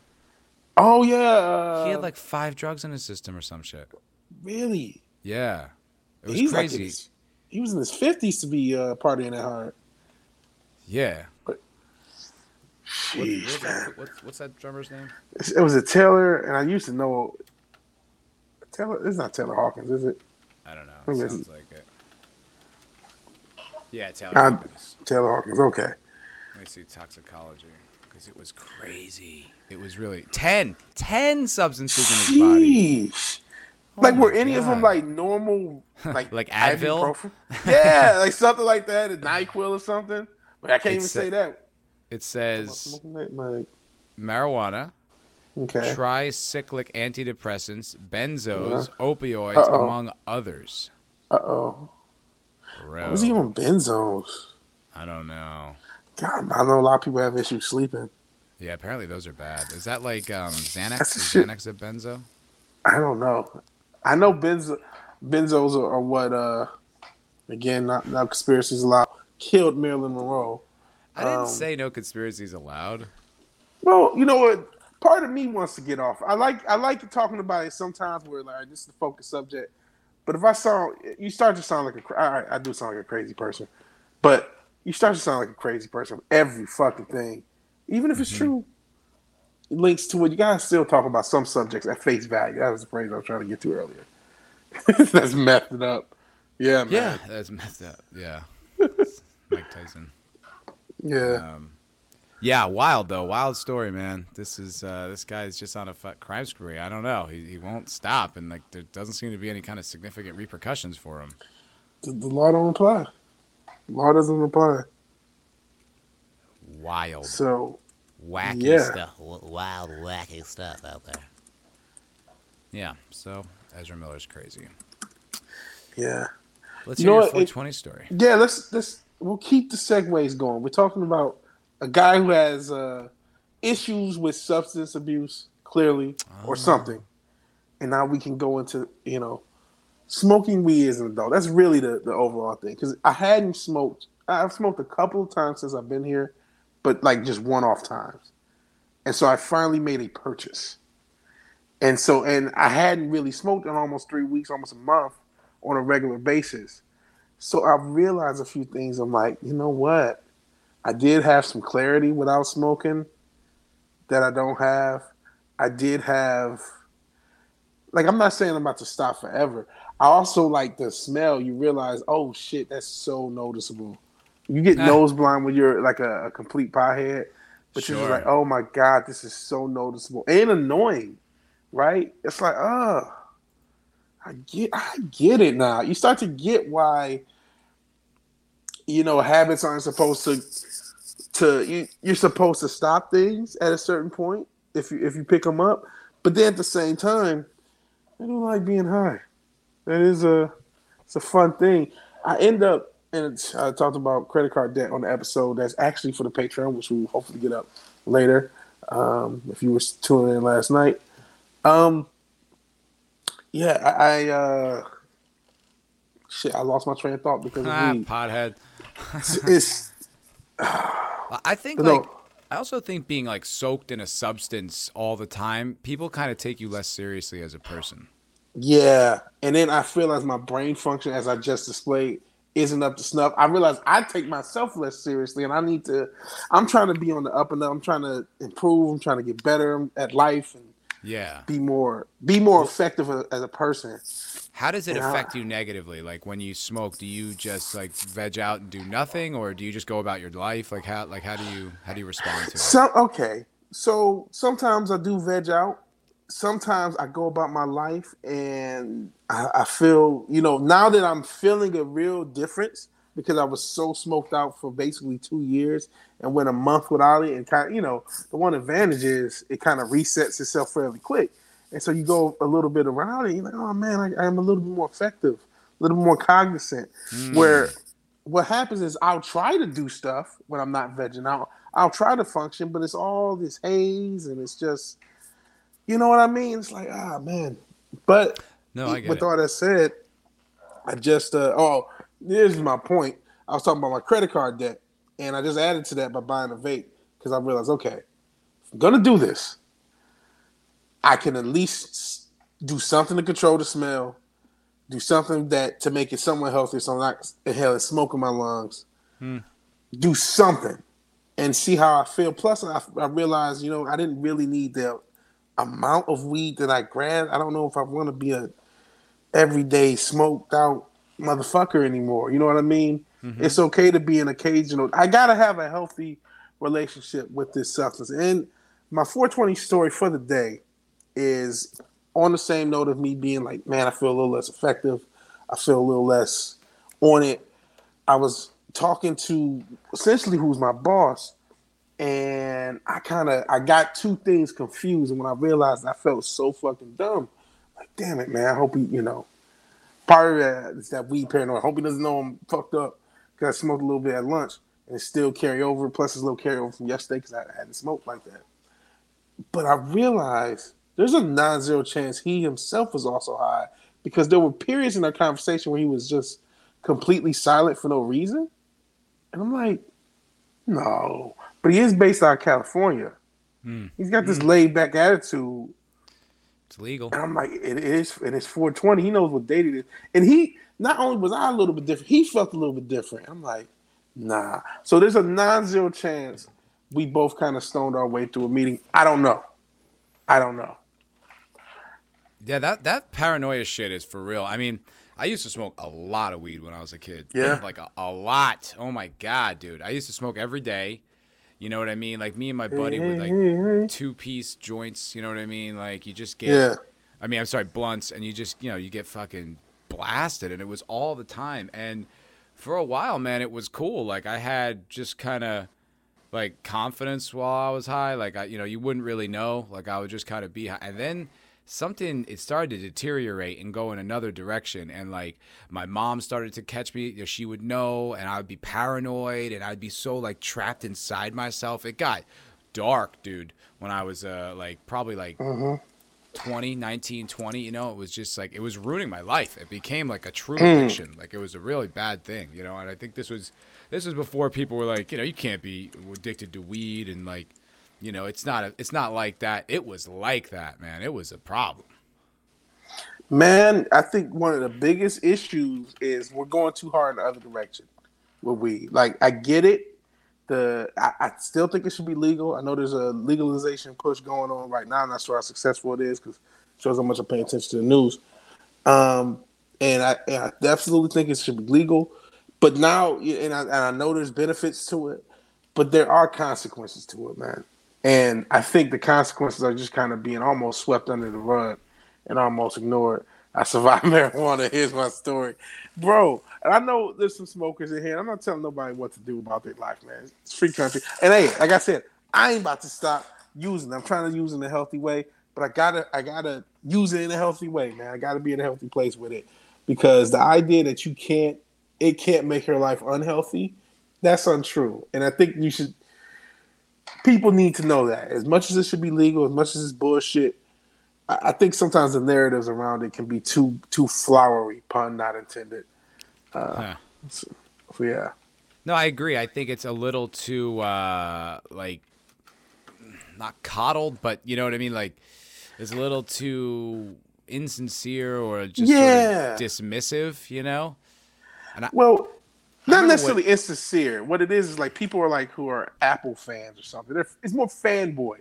Oh yeah. Uh, He had like five drugs in his system or some shit. really. Yeah, it was He's like crazy. his- he was in his fifties to be uh, partying that hard. yeah, Jeez, what's, man. that, what's, what's that drummer's name? It was a Taylor, and I used to know Taylor. It's not Taylor Hawkins, is it? I don't know. It is sounds like it. Yeah, Taylor Uh, Hawkins. Taylor Hawkins. Okay. Let me see toxicology because it was crazy. It was really 10, 10 substances in his body. Oh like, were any of them like normal, like Like Advil? ibuprofen? yeah, like something like that, a Nyquil or something. But I can't even It's, say that. It says Smoking that, like, marijuana, okay. tricyclic antidepressants, benzos, Uh-huh. opioids, Uh-oh. among others. Uh oh. He on benzos? I don't know. God, I know a lot of people have issues sleeping. Yeah, apparently those are bad. Is that like um, Xanax? That's Is shit. Xanax a benzo? I don't know. I know benzo, benzos are, are what, uh, again, not, not conspiracies allowed, killed Marilyn Monroe. I didn't Um, say no conspiracies allowed. Well, you know what? Part of me wants to get off. I like I like talking about it sometimes where like this is the focus subject. But if I saw you start to sound like a right, I do sound like a crazy person, but you start to sound like a crazy person. Every fucking thing, even if it's Mhm. true, it links to it. You gotta still talk about some subjects at face value. That was the phrase I was trying to get to earlier. That's messed it up. Yeah, man. Yeah, that's messed up. Yeah, Mike Tyson. Yeah. Um, yeah, wild though. Wild story, man. This is uh, this is just on a fu- crime spree. I don't know. He, he won't stop, and like there doesn't seem to be any kind of significant repercussions for him. The, the law don't apply. law doesn't apply. Wild, So wacky yeah. stuff. W- Wild, wacky stuff out there. Yeah. So Ezra Miller's crazy. yeah. Let's You hear your what? It- 420 story. Yeah, let's let's we'll keep the segues going. We're talking about a guy who has uh, issues with substance abuse, clearly, or Oh. something, and now we can go into you know smoking weed as an adult. That's really the the overall thing because I hadn't smoked. I've smoked a couple of times since I've been here, but like just one off times, and so I finally made a purchase. And so, and I hadn't really smoked in almost three weeks, almost a month, on a regular basis. So I realized a few things. I'm like, you know what? I did have some clarity without smoking that I don't have. I did have, like, I'm not saying I'm about to stop forever. I also like the smell. You realize, oh shit, that's so noticeable. You get Ah. nose blind when you're like a, a complete piehead, but you're just like, oh my god, this is so noticeable and annoying, right? It's like, oh, I get, I get it now. You start to get why, you know, habits aren't supposed to, to you, you're supposed to stop things at a certain point if you if you pick them up, but then at the same time, I don't like being high. That is a, it's a fun thing. I end up, and it's, I talked about credit card debt on the episode that's actually for the Patreon, which we will hopefully get up later. Um, if you were tuning in last night, um, yeah, I, I uh, shit, I lost my train of thought because of Ah, weed. pothead. It's, it's I think No. like I also think being like soaked in a substance all the time, people kind of take you less seriously as a person. Yeah, and then I realize my brain function, as I just displayed, isn't up to snuff. I realize I take myself less seriously, and I need to. I'm trying to be on the up and up. I'm trying to improve. I'm trying to get better at life and Yeah. be more be more effective uh, as a person. How does it affect you negatively? Like when you smoke, do you just like veg out and do nothing, or do you just go about your life? Like how like how do you how do you respond to it? Some okay. So sometimes I do veg out. Sometimes I go about my life and I, I feel, you know, now that I'm feeling a real difference because I was so smoked out for basically two years and went a month without it, and kind of, you know, the one advantage is it kind of resets itself fairly quick. And so you go a little bit around it, you're like, oh man, I, I'm a little bit more effective, a little more cognizant. Mm. Where what happens is I'll try to do stuff when I'm not vegging out. I'll try to function, but it's all this haze and it's just, you know what I mean? It's like, ah, man. But No, I get with it. all that said, I just, uh, oh, here's my point. I was talking about my credit card debt, and I just added to that by buying a vape because I realized, okay, I'm gonna do this, I can at least do something to control the smell, do something that to make it somewhat healthy, so I'm not inhaling smoke in my lungs. Hmm. Do something, and see how I feel. Plus, I, I realized, you know, I didn't really need the amount of weed that I grabbed. I don't know if I want to be a everyday smoked out motherfucker anymore. You know what I mean? Mm-hmm. It's okay to be an occasional. I gotta have a healthy relationship with this substance. And my 420 story for the day is on the same note of me being like, man, I feel a little less effective. I feel a little less on it. I was talking to essentially who's my boss, and I kind of I got two things confused. And when I realized I felt so fucking dumb, like, damn it, man. I hope he, you know, part of that is that weed paranoia. I hope he doesn't know I'm fucked up because I smoked a little bit at lunch and still carry over. Plus, it's a little carryover from yesterday because I hadn't smoked like that. But I realized there's a non-zero chance he himself was also high because there were periods in our conversation where he was just completely silent for no reason. And I'm like, no. But he is based out of California. Mm. He's got this mm. laid back attitude. It's legal. And I'm like, it is, and it's 420. He knows what date it is. And he, not only was I a little bit different, he felt a little bit different. I'm like, nah. So there's a non zero chance we both kind of stoned our way through a meeting. I don't know. I don't know. Yeah, that that paranoia shit is for real. I mean, I used to smoke a lot of weed when I was a kid. Yeah, like a, a lot. Oh my god, dude! I used to smoke every day. You know what I mean? Like me and my buddy with like mm-hmm. two piece joints. You know what I mean? Like you just get. Yeah. I mean, I'm sorry, blunts, and you just you know you get fucking blasted, and it was all the time. And for a while, man, it was cool. Like I had just kind of like confidence while I was high. Like I, you know, you wouldn't really know. Like I would just kind of be high, and then something it started to deteriorate and go in another direction and like my mom started to catch me you know, she would know and i would be paranoid and i'd be so like trapped inside myself it got dark dude when i was uh like probably like mm-hmm. 20 19 20 you know it was just like it was ruining my life it became like a true mm. addiction like it was a really bad thing you know and i think this was this was before people were like you know you can't be addicted to weed and like you know, it's not a, it's not like that. It was like that, man. It was a problem. Man, I think one of the biggest issues is we're going too hard in the other direction with weed. Like, I get it. The I, I, still think it should be legal. I know there's a legalization push going on right now. I'm not sure how successful it is because shows how much I pay attention to the news. Um, and I, and I absolutely think it should be legal. But now, and I, and I know there's benefits to it, but there are consequences to it, man. And I think the consequences are just kind of being almost swept under the rug and almost ignored. I survived marijuana. Here's my story, bro. And I know there's some smokers in here. I'm not telling nobody what to do about their life, man. It's free country. And hey, like I said, I ain't about to stop using. I'm trying to use in a healthy way, but I gotta, I gotta use it in a healthy way, man. I gotta be in a healthy place with it because the idea that you can't, it can't make your life unhealthy, that's untrue. And I think you should people need to know that. As much as it should be legal, as much as it's bullshit, I, I think sometimes the narratives around it can be too too flowery, pun not intended. Uh, yeah. So, so, yeah. No, I agree. I think it's a little too uh, like not coddled, but you know what I mean. Like it's a little too insincere or just yeah. sort of dismissive. You know. And I, well, not necessarily what, insincere. What it is is like people are like who are Apple fans or something. They're, it's more fanboy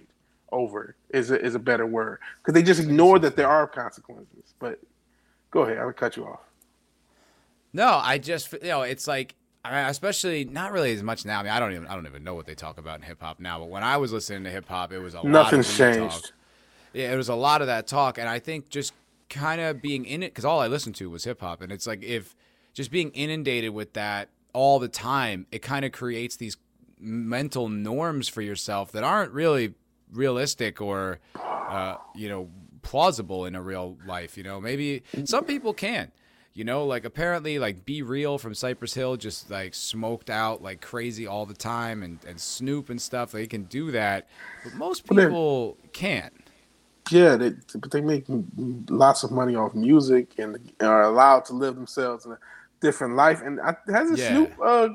over is a, is a better word because they just ignore that there are consequences. But go ahead, I'll cut you off. No, I just you know it's like especially not really as much now. I mean, I don't even I don't even know what they talk about in hip hop now. But when I was listening to hip hop, it was a nothing's lot of changed. Talk. Yeah, it was a lot of that talk, and I think just kind of being in it because all I listened to was hip hop, and it's like if just being inundated with that all the time, it kind of creates these mental norms for yourself that aren't really realistic or uh, you know plausible in a real life. You know, maybe some people can. You know, like apparently, like B-Real from Cypress Hill just like smoked out like crazy all the time, and and Snoop and stuff. They can do that, but most people can't. Yeah, they, but they make lots of money off music and are allowed to live themselves in a different life. And I, hasn't yeah. Snoop? Uh,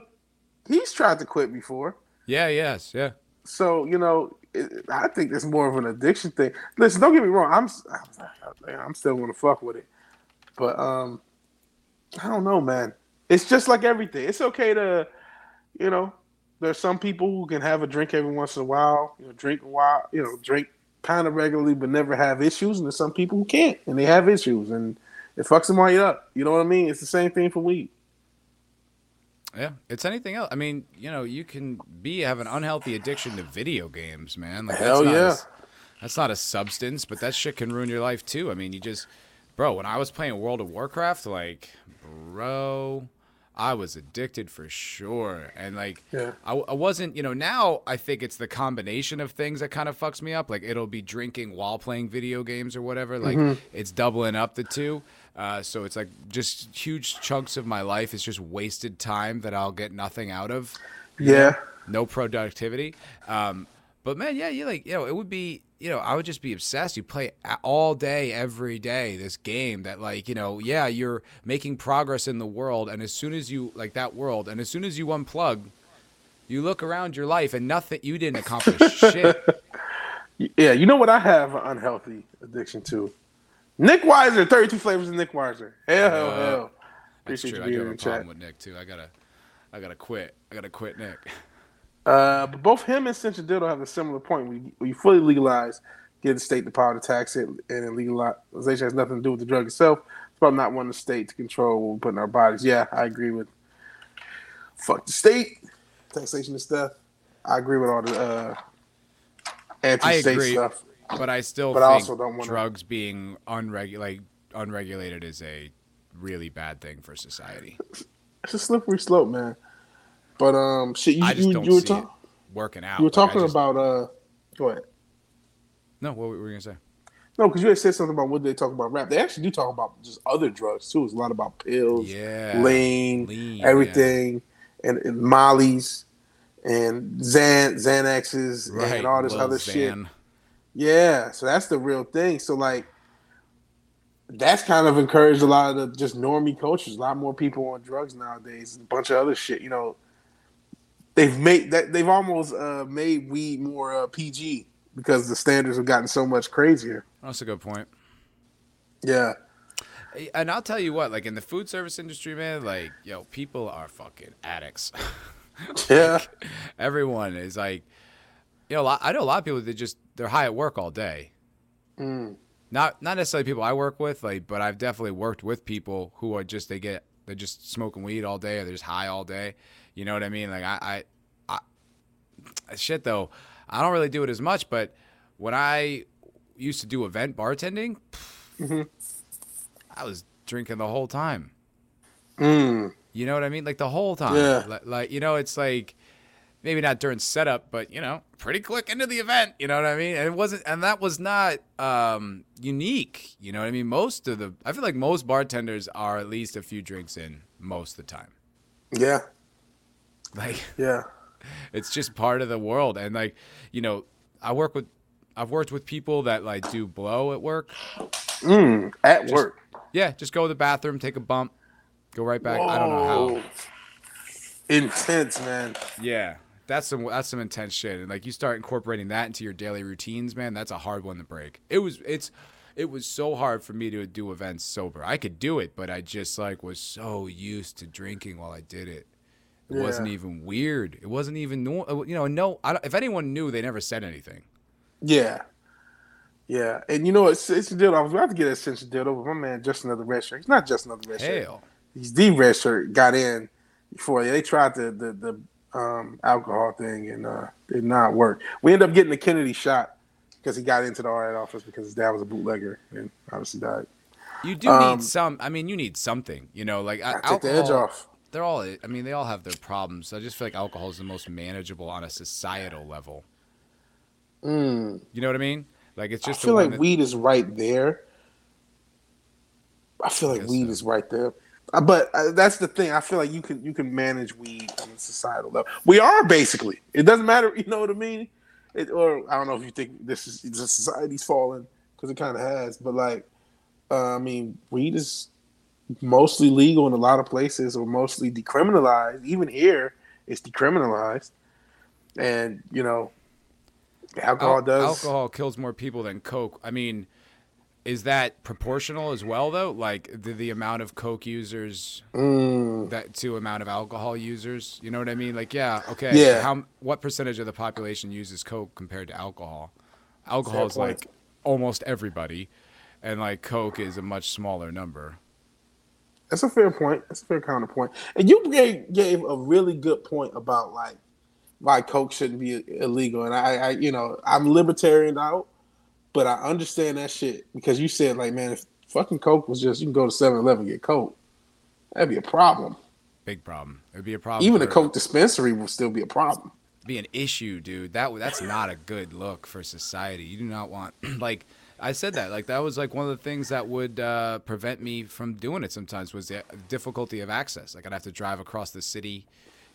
he's tried to quit before. Yeah. Yes. Yeah. So you know, it, I think it's more of an addiction thing. Listen, don't get me wrong. I'm I'm still gonna fuck with it, but um, I don't know, man. It's just like everything. It's okay to, you know, There's some people who can have a drink every once in a while, you know, drink a while, you know, drink kind of regularly, but never have issues. And there's some people who can't, and they have issues, and it fucks them right up. You know what I mean? It's the same thing for weed. Yeah, it's anything else. I mean, you know, you can be have an unhealthy addiction to video games, man. Like Hell that's not yeah. a- that's not a substance, but that shit can ruin your life too. I mean, you just, bro. When I was playing World of Warcraft, like, bro, I was addicted for sure. And like, Yeah. I, I wasn't, you know. Now I think it's the combination of things that kind of fucks me up. Like, it'll be drinking while playing video games or whatever. Like, Mm-hmm. it's doubling up the two. Uh, so it's like just huge chunks of my life is just wasted time that I'll get nothing out of Yeah. no productivity. Um, but man, yeah, you like, you know, it would be, you know, I would just be obsessed. You play all day, every day, this game that, like, you know, yeah, you're making progress in the world, and as soon as you like that world, and as soon as you unplug, you look around your life and nothing, you didn't accomplish shit. Yeah, you know what I have an unhealthy addiction to? Nick Weiser, 32 flavors of Nick Weiser. Hell, hell, Uh, hell. That's Appreciate true. you I being do have a problem chat. with Nick too. I gotta, I gotta quit. I gotta quit Nick. Uh, but both him and Sentient Dildo have a similar point. We we fully legalize, give the state the power to tax it, and legalization has nothing to do with the drug itself. It's about not wanting the state to control what we put in our bodies. Yeah, I agree with. Fuck the state, taxation and stuff. I agree with all the uh, anti-state stuff. But I still But I also don't wanna- drugs being unregulated, unregulated is a really bad thing for society. It's a slippery slope, man. But um, shit, you you, you were talking. working out. You were Like, talking just- about uh, go ahead. No, what were you gonna say? No, because you had said something about what they talk about rap. They actually do talk about just other drugs too. It's a lot about pills, Yeah, lean, Lean, everything, and, and Molly's and Xan Xanaxes right. and all this other shit. Yeah, so that's the real thing. So like, that's kind of encouraged a lot of the just normie cultures. A lot more people on drugs nowadays. A bunch of other shit. You know, they've made that they've almost uh, made weed more uh, PG because the standards have gotten so much crazier. That's a good point. Yeah. And I'll tell you what, like in the food service industry, man, like yo, people are fucking addicts. Yeah. Everyone is like, you know, I know a lot of people that just they're high at work all day. Mm. Not not necessarily people I work with, like, but I've definitely worked with people who are just they get they're just smoking weed all day or they're just high all day. You know what I mean? Like I, I, I shit though, I don't really do it as much, but when I used to do event bartending, Mhm. I was drinking the whole time. Mm. You know what I mean? Like the whole time. Yeah. Like, like you know, it's like maybe not during setup, but you know, pretty quick into the event. You know what I mean? And it wasn't, and that was not um, unique. You know what I mean? Most of the, I feel like most bartenders are at least a few drinks in most of the time. Yeah. Like Yeah. it's just part of the world. And like, you know, I work with, I've worked with people that like do blow at work. Mm. At work. Yeah, just go to the bathroom, take a bump, go right back. I don't know how. Intense, man. Yeah, that's some that's some intense shit, and like you start incorporating that into your daily routines, man. That's a hard one to break. It was it's it was so hard for me to do events sober. I could do it, but I just like was so used to drinking while I did it. It Yeah. wasn't even weird. It wasn't even no, uh, you know. No, I don't, if anyone knew, they never said anything. Yeah. Yeah. And you know, it's, it's a deal. I was about to get a sense of deal but my man, just another red shirt. He's not just another red shirt. Hell, He's the red shirt. Got in before they tried to the, the um, alcohol thing and uh, did not work. We ended up getting the Kennedy shot because he got into the RIT office because his dad was a bootlegger and obviously died. you do Um, need some. I mean, you need something. You know, like I alcohol. take the edge off. They're all. I mean, they all have their problems. I just feel like alcohol is the most manageable on a societal level. Mm. You know what I mean? Like it's just. I feel like that- weed is right there. I feel like guess weed so. is right there. Uh, But uh, that's the thing. I feel like you can you can manage weed societal level. We are basically. It doesn't matter. You know what I mean? It, or I don't know if you think this is the society's falling because it kind of has. But like, uh, I mean, weed is mostly legal in a lot of places, or mostly decriminalized. Even here, it's decriminalized, and you know, alcohol Al- does. alcohol kills more people than coke. I mean, is that proportional as well though? Like the, the amount of coke users Mm, that to amount of alcohol users. You know what I mean? Like yeah, okay. Yeah. How what percentage of the population uses coke compared to alcohol? Alcohol Fair is point. like almost everybody, and like coke is a much smaller number. that's a fair point. That's a fair counterpoint. And you gave, gave a really good point about like why coke shouldn't be illegal. And I, I, you know, I'm libertarian out, but I understand that shit because you said like, man, if fucking coke was just you can go to 7-Eleven and get coke, that'd be a problem. Big problem. It would be a problem. Even a coke dispensary will still be a problem. be an issue, dude. That that's not a good look for society. You do not want like I said that like that was like one of the things that would uh, prevent me from doing it. Sometimes was the difficulty of access. Like I'd have to drive across the city.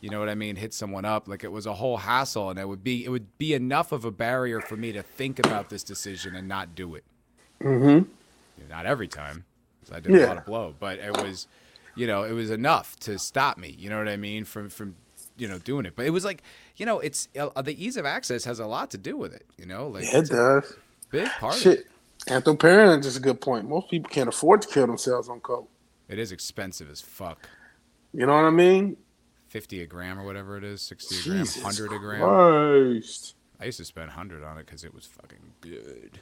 You know what I mean? Hit someone up. Like it was a whole hassle, and it would be it would be enough of a barrier for me to think about this decision and not do it. Mm-hmm. Not every time, I did a lot of blow, but it was, you know, it was enough to stop me. You know what I mean? From from, you know, doing it. But it was like, you know, it's uh, the ease of access has a lot to do with it. You know, like Yeah, it does. big part. Shit. Anthroparent is a good point. Most people can't afford to kill themselves on coke. It is expensive as fuck. You know what I mean? Fifty a gram or whatever it is, sixty a gram, Jesus hundred a gram. Christ. I used to spend hundred on it because it was fucking good.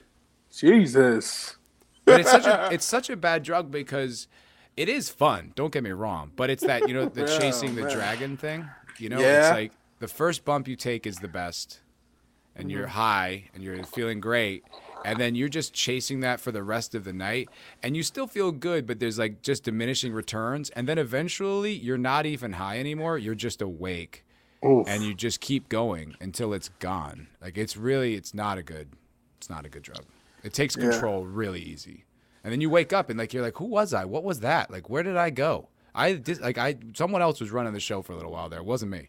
Jesus. But it's such a it's such a bad drug because it is fun. Don't get me wrong, but it's that you know the chasing the dragon thing. You know, Yeah. it's like the first bump you take is the best, and you're Mm-hmm. high and you're feeling great, and then you're just chasing that for the rest of the night, and you still feel good, but there's like just diminishing returns, and then eventually you're not even high anymore. You're just awake, Oof. and you just keep going until it's gone. Like it's really, it's not a good, it's not a good drug. It takes Yeah. control really easy, and then you wake up and like you're like, who was I? What was that? Like where did I go? I did like I someone else was running the show for a little while there. It wasn't me.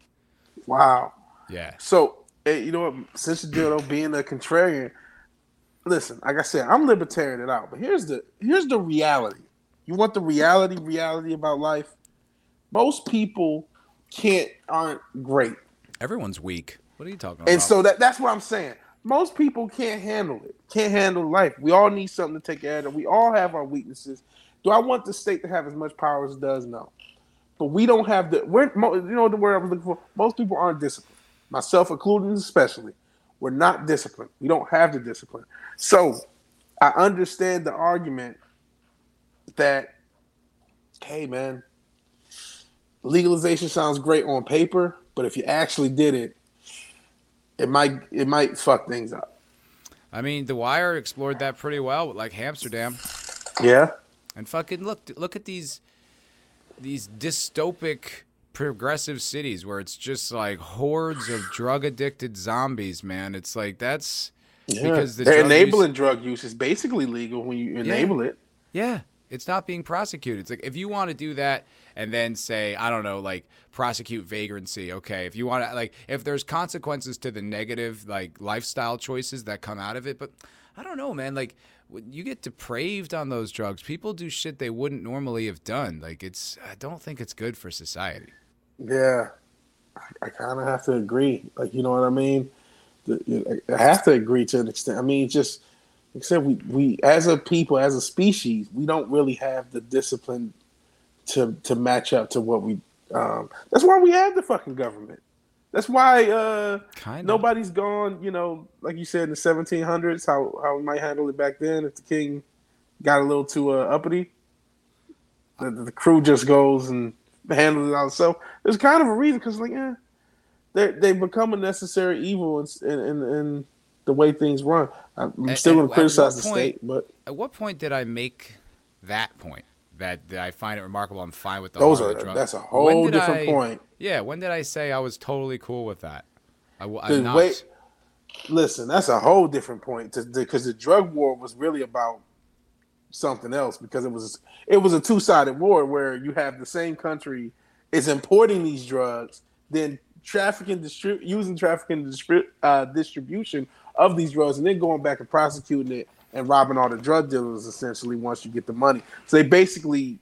wow. Yeah. So, eh, you know what? Since you do being a contrarian, listen. Like I said, I'm libertarian it out. But here's the here's the reality. You want the reality? Reality about life. Most people can't aren't great, Everyone's weak. What are you talking about? and so that that's what I'm saying. Most people can't handle it. Can't handle life. We all need something to take care of. We all have our weaknesses. Do I want the state to have as much power as it does? No. But we don't have the. We're you know the word I was looking for. Most people aren't disciplined, myself included, especially. We're not disciplined. We don't have the discipline. So I understand the argument that, hey man, legalization sounds great on paper, but if you actually did it, it might it might fuck things up. I mean, The Wire explored that pretty well with like Amsterdam. Yeah. And fucking look look at these these dystopic progressive cities where it's just like hordes of drug addicted zombies, man. It's like that's Yeah. Because the They're drug use- enabling drug use is basically legal when you enable it. Yeah, it's not being prosecuted. It's like if you want to do that and then say, I don't know, like prosecute vagrancy. Okay, if you want to, like, if there's consequences to the negative, like lifestyle choices that come out of it, but I don't know, man. Like, you get depraved on those drugs. People do shit they wouldn't normally have done. Like, it's. I don't think it's good for society. Yeah, I, I kind of have to agree. Like, you know what I mean? The- I have to agree to an extent. I mean, just except we we as a people, as a species, we don't really have the discipline to to match up to what we. Um, that's why we have the fucking government. That's why uh, nobody's gone. You know, like you said in the 1700s, how how we might handle it back then if the king got a little too uh, uppity. The, the crew just goes and handles it. So there's kind of a reason because like yeah, they they become a necessary evil in in, in, in the way things run. I'm At- still going to criticize the point- state, but At what point did I make that point? That, that I find it remarkable. I'm fine with the those are the that's a whole different I- point. Yeah, when did I say I was totally cool with that? I, am not. way- Listen, that's a whole different point because the drug war was really about something else because it was it was a two sided war where you have the same country is importing these drugs, then trafficking, distri- using trafficking distri- uh, distribution of these drugs, and then going back and prosecuting it and robbing all the drug dealers essentially once you get the money. So they basically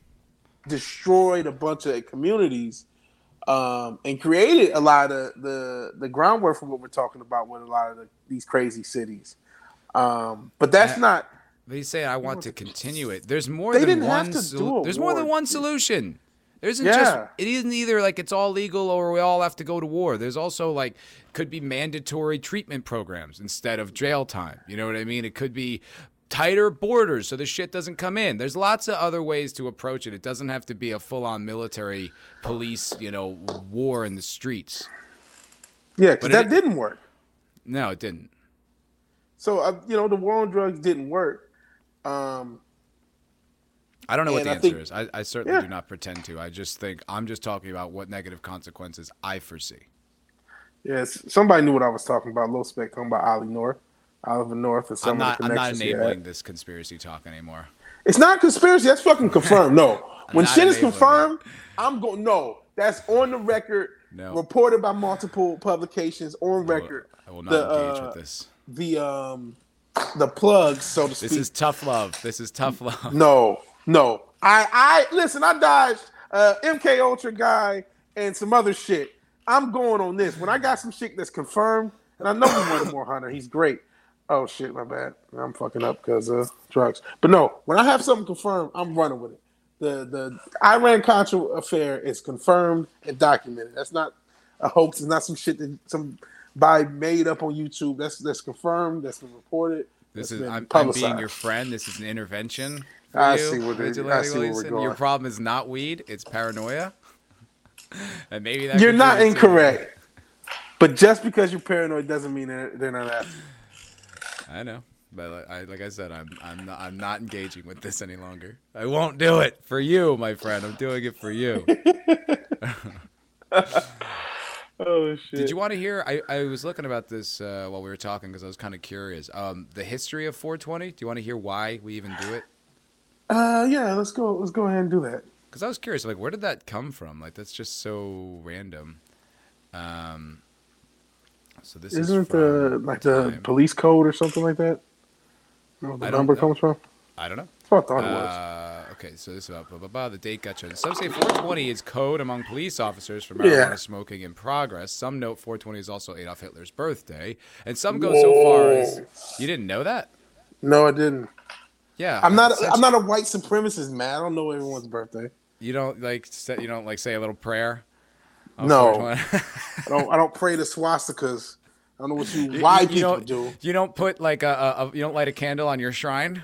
destroyed a bunch of communities um, and created a lot of the the groundwork for what we're talking about with a lot of the, these crazy cities. Um, but that's Yeah. not But he's saying I want to continue it. There's more They than one. sol- there's more than one solution. There isn't Yeah. just. It isn't either like it's all legal or we all have to go to war. There's also like could be mandatory treatment programs instead of jail time. You know what I mean? It could be tighter borders so the shit doesn't come in. There's lots of other ways to approach it. It doesn't have to be a full-on military police, you know, war in the streets. Yeah, because But that it- didn't work. No, it didn't. So uh, you know, the war on drugs didn't work. Um, I don't know what the I answer think- is. I, I certainly Yeah. do not pretend to. I just think I'm just talking about what negative consequences I foresee. yes, somebody knew what I was talking about. Low spec talking about Ollie North, Oliver North, and some I'm not. of the connections. I'm not enabling this conspiracy talk anymore. It's not conspiracy. That's fucking confirmed. No, when shit is confirmed, I'm going. No, that's on the record, No. reported by multiple publications on I will- record. I will not The, engage uh, with this. The um, the plugs, so to speak. This is tough love. This is tough love. no, no. I I listen. I dodged uh, MK Ultra guy and some other shit. I'm going on this. When I got some shit that's confirmed, and I know we more Hunter. He's great. Oh shit, my bad. I'm fucking up because of drugs. But no, when I have something confirmed, I'm running with it. The the Iran Contra affair is confirmed and documented. That's not a hoax. It's not some shit that somebody made up on YouTube. That's that's confirmed. That's been reported. This that's is I'm, I'm being your friend. This is an intervention. I you, see what it- I see where we're Williamson. Your problem is not weed. It's paranoia. and maybe that You're not incorrect. But just because you're paranoid doesn't mean they're, they're not after. I know, but like I, like I said, I'm I'm not, I'm not engaging with this any longer. I won't do it for you, my friend. I'm doing it for you. Oh shit! Did you want to hear? I, I was looking about this uh, while we were talking because I was kind of curious. Um, the history of 420. Do you want to hear why we even do it? Uh, yeah. Let's go. Let's go ahead and do that. Because I was curious, like, where did that come from? Like, that's just so random. Um, so this Isn't is the like the time. police code or something like that? Where the number know. comes from. I don't know. That's what I thought it was. Uh, okay, so this is about blah, blah, blah. The date got chosen. Some say 420 is code among police officers for marijuana Yeah. smoking in progress. Some note 420 is also Adolf Hitler's birthday, and some go so far as you didn't know that. No, I didn't. Yeah, I'm not. such- I'm not a white supremacist, man. I don't know everyone's birthday. You don't like say, you don't like say a little prayer. No. I don't. I don't pray to swastikas. I don't know what you You- white you people don't, do. You don't put like a, a, a you don't light a candle on your shrine.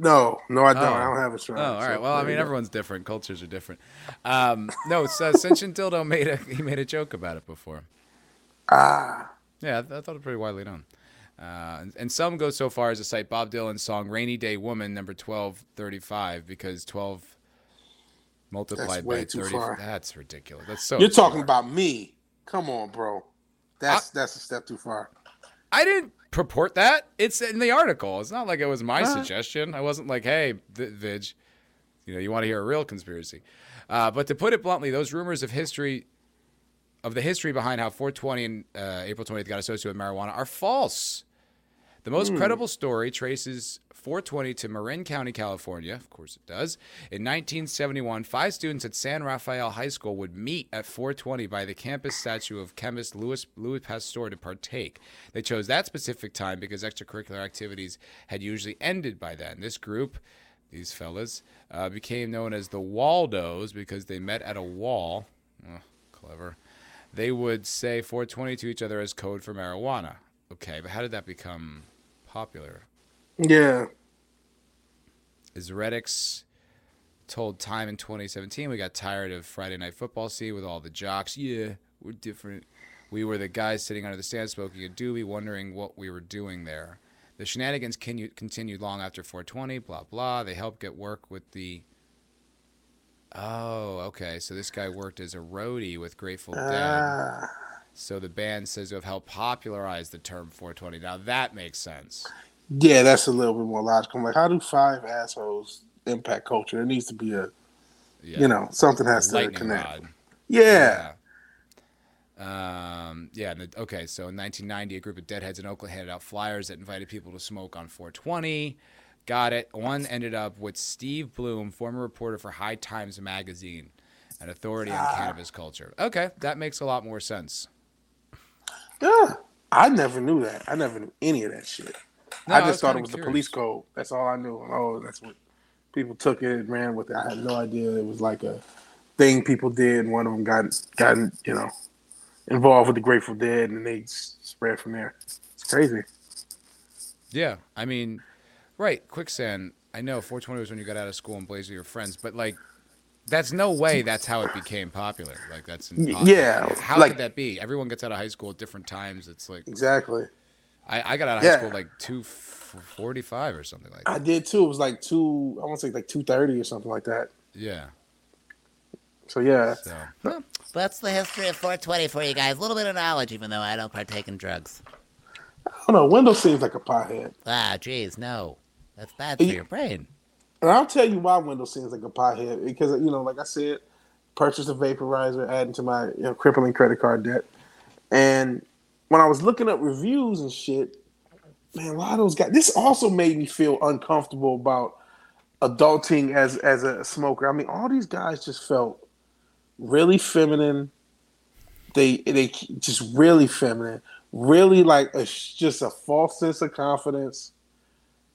No, no, I don't. Oh. I don't have a shrine. Oh, all right. so Well, I mean, everyone's different. Cultures are different. Um, no, so Sentient Dildo made a he made a joke about it before. Ah, Yeah, I, I thought it was pretty widely known. Uh, and, and some go so far as to cite Bob Dylan's song "Rainy Day Women" number twelve thirty five because twelve multiplied by thirty. That's ridiculous. That's so. you're talking obscure. about me. Come on, bro. That's that's a step too far. I didn't purport that. It's in the article. It's not like it was my Huh? suggestion. I wasn't like, hey, V- Vig, you know, you want to hear a real conspiracy. Uh, but to put it bluntly, those rumors of history, of the history behind how 420 and uh, April 20th got associated with marijuana are false. The most credible story traces 420 to Marin County, California. Of course, it does. In 1971, five students at San Rafael High School would meet at 420 by the campus statue of chemist Louis, Louis Pasteur to partake. They chose that specific time because extracurricular activities had usually ended by then. This group, these fellas, uh, became known as the Waldos because they met at a wall. Oh, clever. They would say 420 to each other as code for marijuana. Okay, but how did that become popular? Yeah. Is Reddix told Time in 2017 we got tired of Friday Night Football See with all the jocks. Yeah, we're different. We were the guys sitting under the stand smoking a doobie, wondering what we were doing there. The shenanigans continued, continued long after 420. Blah blah. They helped get work with the. Oh, okay. So this guy worked as a roadie with Grateful Dead. Ah. So the band says to have helped popularize the term 420. Now that makes sense. Yeah, that's a little bit more logical. I'm like, how do five assholes impact culture? There needs to be a, Yeah. you know, something has to lightning connect. rod. Yeah. Yeah. Um, yeah. Okay. So in 1990, a group of deadheads in Oakland handed out flyers that invited people to smoke on 420. Got it. One ended up with Steve Bloom, former reporter for High Times Magazine, an authority on Ah. cannabis culture. Okay, that makes a lot more sense. Yeah. I never knew that. I never knew any of that shit. No, I just I thought it was curious. the police code. That's all I knew. Oh, that's what people took it and ran with it. I had no idea it was like a thing people did. And one of them got got you know involved with the Grateful Dead, and they spread from there. It's crazy. Yeah, I mean, right? Quicksand. I know 420 was when you got out of school and blazed with your friends, but like that's no way that's how it became popular. Like that's impossible. yeah. How like, could that be? Everyone gets out of high school at different times. It's like exactly. I, I got out of yeah. high school like two forty five or something like that. I did too. It was like two. I want to say like two thirty or something like that. Yeah. So yeah. So, well, that's the history of 420 for you guys. A little bit of knowledge, even though I don't partake in drugs. I don't know. Wendell seems like a pothead. Ah, jeez, no, that's bad for he, your brain. And I'll tell you why Wendell seems like a pothead because you know, like I said, purchased a vaporizer, adding to my you know, crippling credit card debt, and when I was looking up reviews and shit, man, a lot of those guys. This also made me feel uncomfortable about adulting as as a smoker. I mean, all these guys just felt really feminine. They they just really feminine, really like a just a false sense of confidence.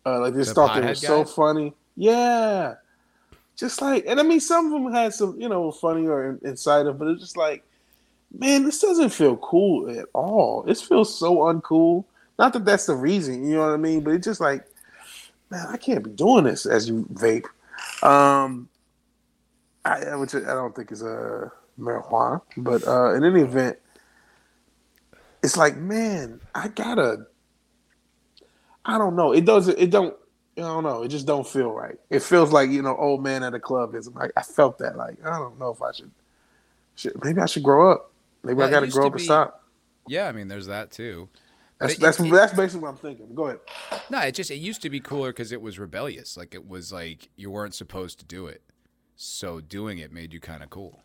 Uh, like they the thought they were so funny. Yeah. Just like, and I mean, some of them had some, you know, funny or inciting, but it's just like, man, this doesn't feel cool at all. It feels so uncool. Not that that's the reason, you know what I mean, but it's just like, man, I can't be doing this as you vape. Um, I, which I don't think is a uh, marijuana, but uh, in any event, it's like, man, I gotta. I don't know. It doesn't. It don't. I don't know. It just don't feel right. It feels like you know, old man at a club is. Like I felt that. Like I don't know if I should. should maybe I should grow up. Maybe I got to grow up be, and stop. Yeah, I mean, there's that too. That's that's, it, that's basically what I'm thinking. Go ahead. No, it just it used to be cooler because it was rebellious. Like it was like you weren't supposed to do it, so doing it made you kind of cool.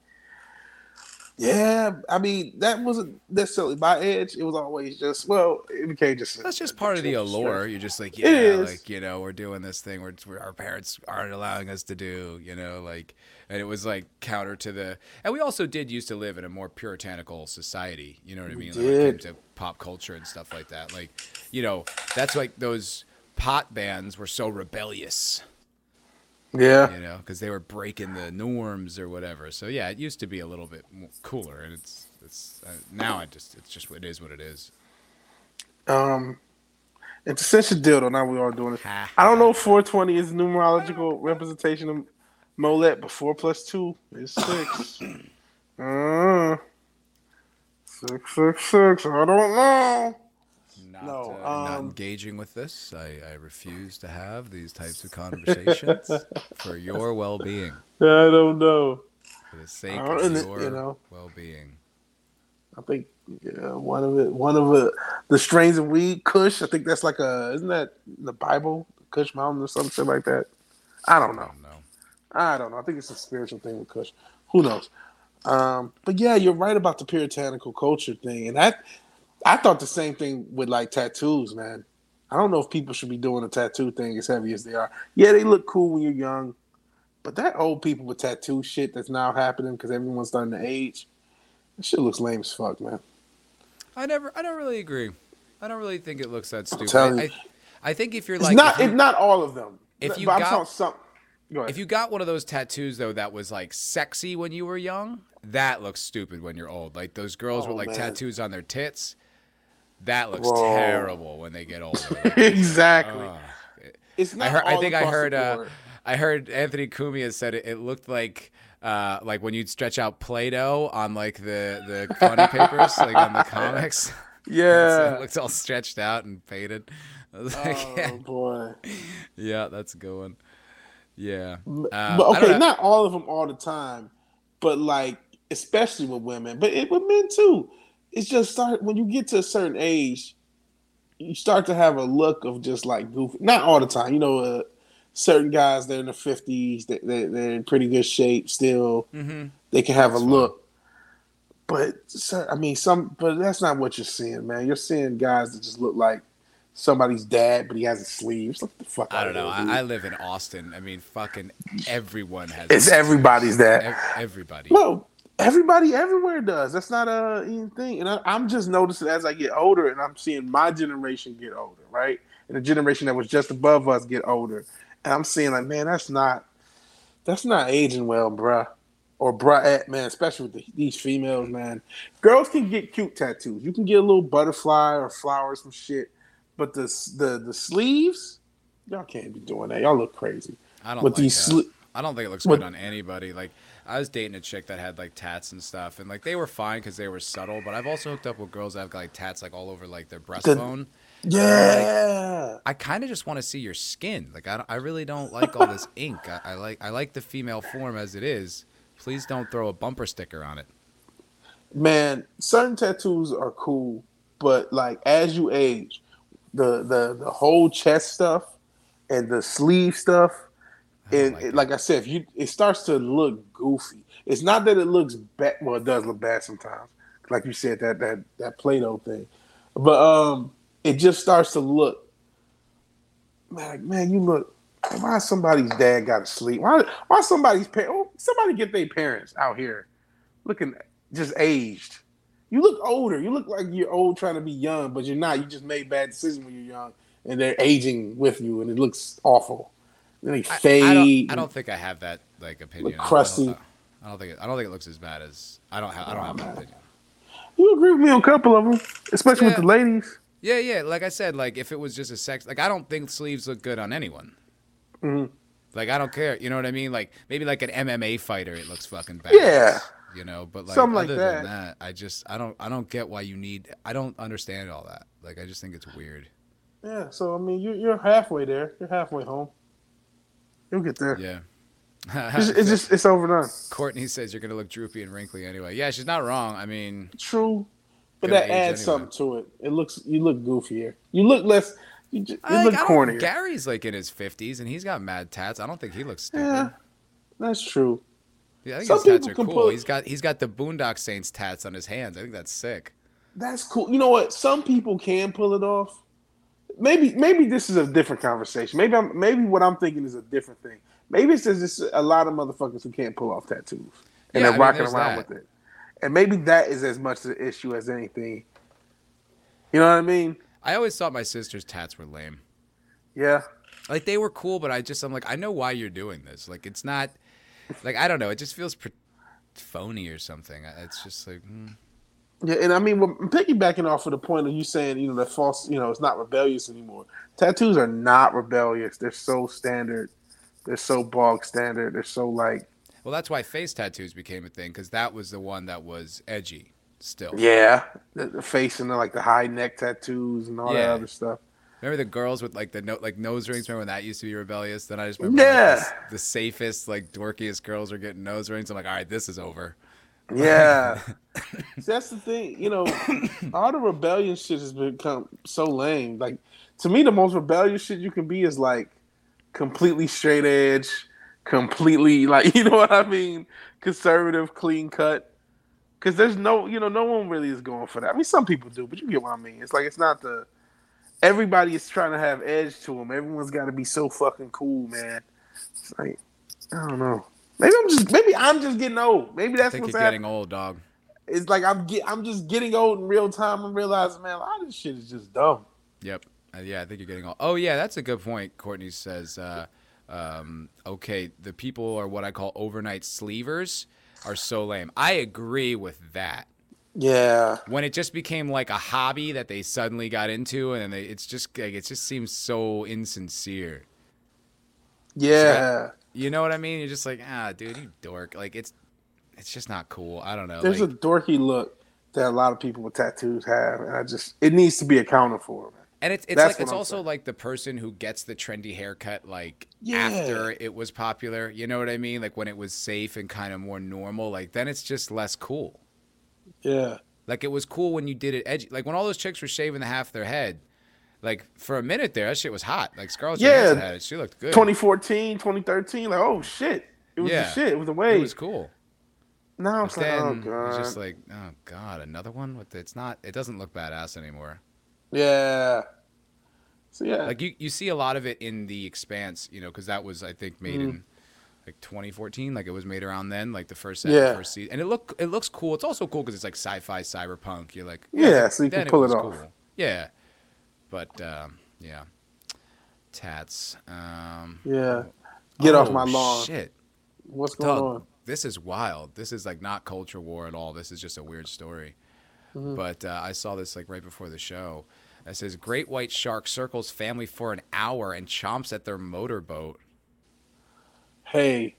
Yeah, I mean that wasn't necessarily my edge. It was always just well, it became just. That's just part of the allure. You're just like, yeah, like you know, we're doing this thing where, our parents aren't allowing us to do, you know, like, and it was like counter to the. And we also did used to live in a more puritanical society. You know what I mean? Like, when it came to pop culture and stuff like that. Like, you know, that's like those pot bands were so rebellious. Yeah. You know, because they were breaking the norms or whatever. So yeah, it used to be a little bit cooler, and it's it's uh, now I just it's just it is what it is. Um, it's Sentient Dildo. Now we are doing it. I don't know if 420 is numerological representation of Moloch, but four plus two is six. uh, six, six, six. I don't know not, no, uh, um, not engaging with this. I, I refuse to have these types of conversations for your well-being. I don't know. For the sake of your you know, well-being. I think yeah, one of it, one of it, the strains of weed, Kush. I think that's like a, isn't that the Bible, Kush Mountain or something like that? I don't know. I don't know. I don't know. I think it's a spiritual thing with Kush. Who knows? Um, but yeah, you're right about the puritanical culture thing, and that I thought the same thing with like tattoos, man. I don't know if people should be doing a tattoo thing as heavy as they are. Yeah, they look cool when you're young, but that old people with tattoo shit that's now happening because everyone's starting to age, that shit looks lame as fuck, man. I never, I don't really agree. I don't really think it looks that stupid. I, I, I, think if you're it's like, not, if not all of them. If you got some, if you got one of those tattoos though that was like sexy when you were young, that looks stupid when you're old. Like those girls oh, with like man. tattoos on their tits that looks Whoa. terrible when they get older. exactly. Uh, it's not. I, heard, I think I heard. Uh, I heard Anthony Cumia said it, it looked like. Uh, like when you'd stretch out Play-Doh on like the the funny papers, like on the comics. Yeah, it looks all stretched out and faded. Like, oh yeah. boy. Yeah, that's a good one. Yeah, uh, but okay, not all of them all the time, but like especially with women, but it, with men too it's just start when you get to a certain age, you start to have a look of just like goofy. Not all the time, you know. Uh, certain guys, they're in the fifties, they, they, they're in pretty good shape still. Mm-hmm. They can have that's a look. But I mean, some, but that's not what you're seeing, man. You're seeing guys that just look like somebody's dad, but he has a sleeves. Look the fuck. I don't know. I, I, live in Austin. I mean, fucking everyone has. It's everybody's dad. Everybody. Well, Everybody everywhere does. That's not a thing. And I, am just noticing as I get older, and I'm seeing my generation get older, right? and the generation that was just above us get older. And I'm seeing like, man, that's not that's not aging well, bruh. Or bruh, eh, man, especially with the, these females, man. Girls can get cute tattoos. You can get a little butterfly or flowers, some shit. But the the the sleeves, y'all can't be doing that. Y'all look crazy. I don't with like these that. sli- I don't think it looks with- good on anybody. Like I was dating a chick that had like tats and stuff, and like they were fine because they were subtle. But I've also hooked up with girls that have like tats like all over like their breastbone. Yeah. I kind of just want to see your skin. Like I, I really don't like all this ink. I, I like I like the female form as it is. Please don't throw a bumper sticker on it. man, certain tattoos are cool, but like as you age, the the the whole chest stuff and the sleeve stuff, and like like I said, if you it starts to look goofy. It's not that it looks bad. Well, it does look bad sometimes. Like you said, that that that Play-Doh thing, but um, it just starts to look. Man, like, man, you look. Why somebody's dad got to sleep? Why why somebody's parent? Somebody get their parents out here looking just aged. You look older. You look like you're old trying to be young, but you're not. You just made bad decisions when you're young, and they're aging with you, and it looks awful. Then they I- I, don't, I don't think I have that like opinion. Look crusty. I don't, I don't think it, I don't think it looks as bad as I don't have. I don't have an opinion. You agree with me on a couple of them, especially with the ladies. Yeah, yeah. Like I said, like if it was just a sex, like I don't think sleeves look good on anyone. Mhm. Like I don't care. You know what I mean? Like maybe like an MMA fighter, it looks fucking bad. Yeah. You know, but like Something like other that. than that, I just I don't I don't get why you need. I don't understand all that. Like I just think it's weird. Yeah. So I mean, you're you're halfway there. You're halfway home. You'll get there. Yeah. It's, it's just it's overdone. Courtney says you're gonna look droopy and wrinkly anyway. Yeah, she's not wrong. I mean, True, but that adds anyway. something to it. It looks you look goofier. You look less. You, just, you I, look cornier. Gary's like in his fifties and he's got mad tats. I don't think he looks stupid. Yeah, that's true. Yeah, I think Some his tats are cool. pull- He's got he's got the Boondock Saints tats on his hands. I think that's sick. That's cool. You know what? Some people can pull it off. Maybe maybe this is a different conversation. Maybe I'm maybe what I'm thinking is a different thing. Maybe it's just a lot of motherfuckers who can't pull off tattoos and Yeah, they're mean, rocking around that. with it. And maybe that is as much an issue as anything. You know what I mean? I always thought my sister's tats were lame. Yeah. Like they were cool, but I just I'm like I know why you're doing this. Like it's not like I don't know. It just feels pre- phony or something. It's just like hmm. Yeah, and I mean, I'm piggybacking off of the point of you saying, you know, that false, you know, it's not rebellious anymore. Tattoos are not rebellious. They're so standard. They're so bog standard. They're so like, well that's why face tattoos became a thing because that was the one that was edgy still. yeah, the, the face and the, like the high neck tattoos and all that other stuff. Remember the girls with like the no, like nose rings? Remember when that used to be rebellious? Then I just remember Yeah. like, the, the safest, like dorkiest girls are getting nose rings. I'm like, all right, this is over. Yeah, See, that's the thing. You know, all the rebellion shit has become so lame. Like to me, the most rebellious shit you can be is like completely straight edge, completely like you know what I mean, conservative, clean cut. Because there's no, you know, no one really is going for that. I mean, some people do, but you get what I mean. It's like it's not the. Everybody is trying to have edge to them. Everyone's got to be so fucking cool, man. It's like I don't know. Maybe I'm just maybe I'm just getting old. Maybe I that's think what's getting old, dog. it's like I'm get, I'm just getting old in real time. I'm realizing, man, a lot of this shit is just dumb. Yep. Uh, yeah, I think you're getting old. Oh yeah, that's a good point. Courtney says, uh, um, okay, the people are what I call overnight sleevers are so lame. I agree with that. Yeah, when it just became like a hobby that they suddenly got into and then they, it's just like it just seems so insincere yeah. You know what i mean you're just like ah dude you dork like it's it's just not cool i don't know There's like, a dorky look that a lot of people with tattoos have, and I just it needs to be accounted for. Man. and it's it's that's like it's I'm also saying. like the person who gets the trendy haircut like Yeah. after it was popular you know what i mean like when it was safe and kind of more normal like then it's just less cool Yeah, like it was cool when you did it edgy like when all those chicks were shaving the half their head like for a minute there that shit was hot like scarlett Yeah. Johansson had it she looked good 2014, 2013, like oh shit, it was Yeah. the shit. It was the wave. it was cool now But it's like oh it's just like, oh god, another one with it's not. It doesn't look badass anymore. yeah. So yeah, Like you, you see a lot of it in the Expanse, you know, because that was I think made Mm. in like 2014. Like it was made around then, like the first Yeah. first season, and it look it looks cool. It's also cool because it's like sci-fi, cyberpunk. You're like, Yeah, so you can pull it was off. Yeah, but um, yeah, tats. Um, Yeah. Get off oh, my lawn. Shit. What's going Doug, on? this is wild. This is like not culture war at all. This is just a weird story. Mm-hmm. But uh, I saw this like right before the show. It says great white shark circles family for an hour and chomps at their motorboat. Hey,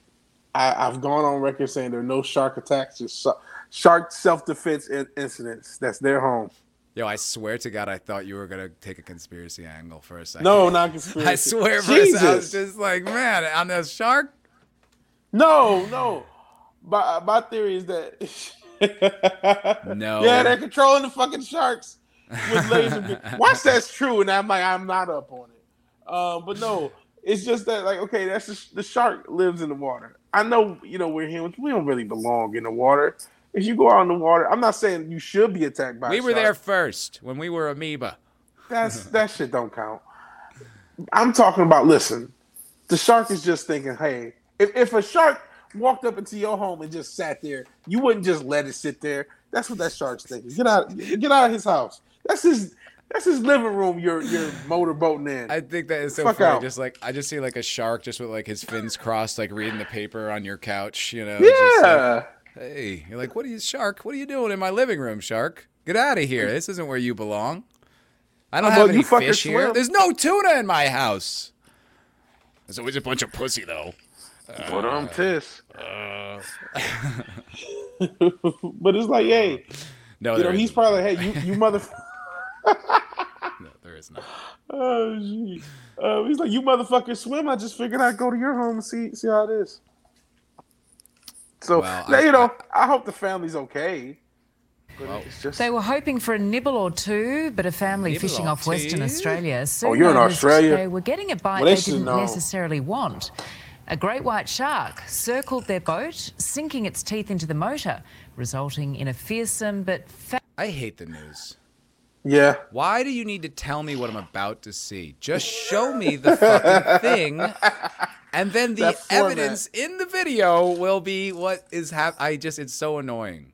I, I've gone on record saying there are no shark attacks, just sh- shark self defense in- incidents. That's their home. Yo, I swear to God, I thought you were gonna take a conspiracy angle for a second. No, not conspiracy. I swear, for a second, I was just like, man, on the shark. No, no. My, my theory is that. No. Yeah, they're controlling the fucking sharks with laser. Once that's true, and I'm like, I'm not up on it. Um, but no, it's just that like, okay, that's the, the shark lives in the water. I know, you know, we're humans. We don't really belong in the water. If you go out in the water, I'm not saying you should be attacked by. We were shark. there first when we were amoeba. That's that shit don't count. I'm talking about listen, the shark is just thinking, hey, if, if a shark walked up into your home and just sat there, you wouldn't just let it sit there. That's what that shark's thinking. Get out get out of his house. That's his that's his living room you're you're motorboating in. I think that is so Fuck funny. out. Just like I just see like a shark just with like his fins crossed, like reading the paper on your couch. You know? just like, yeah. Hey, you're like, what are you, shark? What are you doing in my living room, shark? Get out of here. This isn't where you belong. I don't How have any you fucker fish here. swim? There's no tuna in my house. There's always a bunch of pussy though. What I'm tis. Uh, but it's like, hey, no, you know, he's isn't. probably like, hey, you you mother no, there is not. Oh shit. Uh, he's like, you motherfuckers swim. I just figured I'd go to your home and see see how it is. So Well, now, I- you know, I, hope the family's okay. Well, it's just They were hoping for a nibble or two, but a family Nibble fishing or off Western? Australia soon Oh, you're in Australia? They were getting a bite Well, they they didn't know. necessarily want. A great white shark circled their boat, sinking its teeth into the motor, resulting in a fearsome but fa- I hate the news. yeah. Why do you need to tell me what I'm about to see? Just show me the fucking thing, and then the evidence in the video will be what is hap. I just it's so annoying.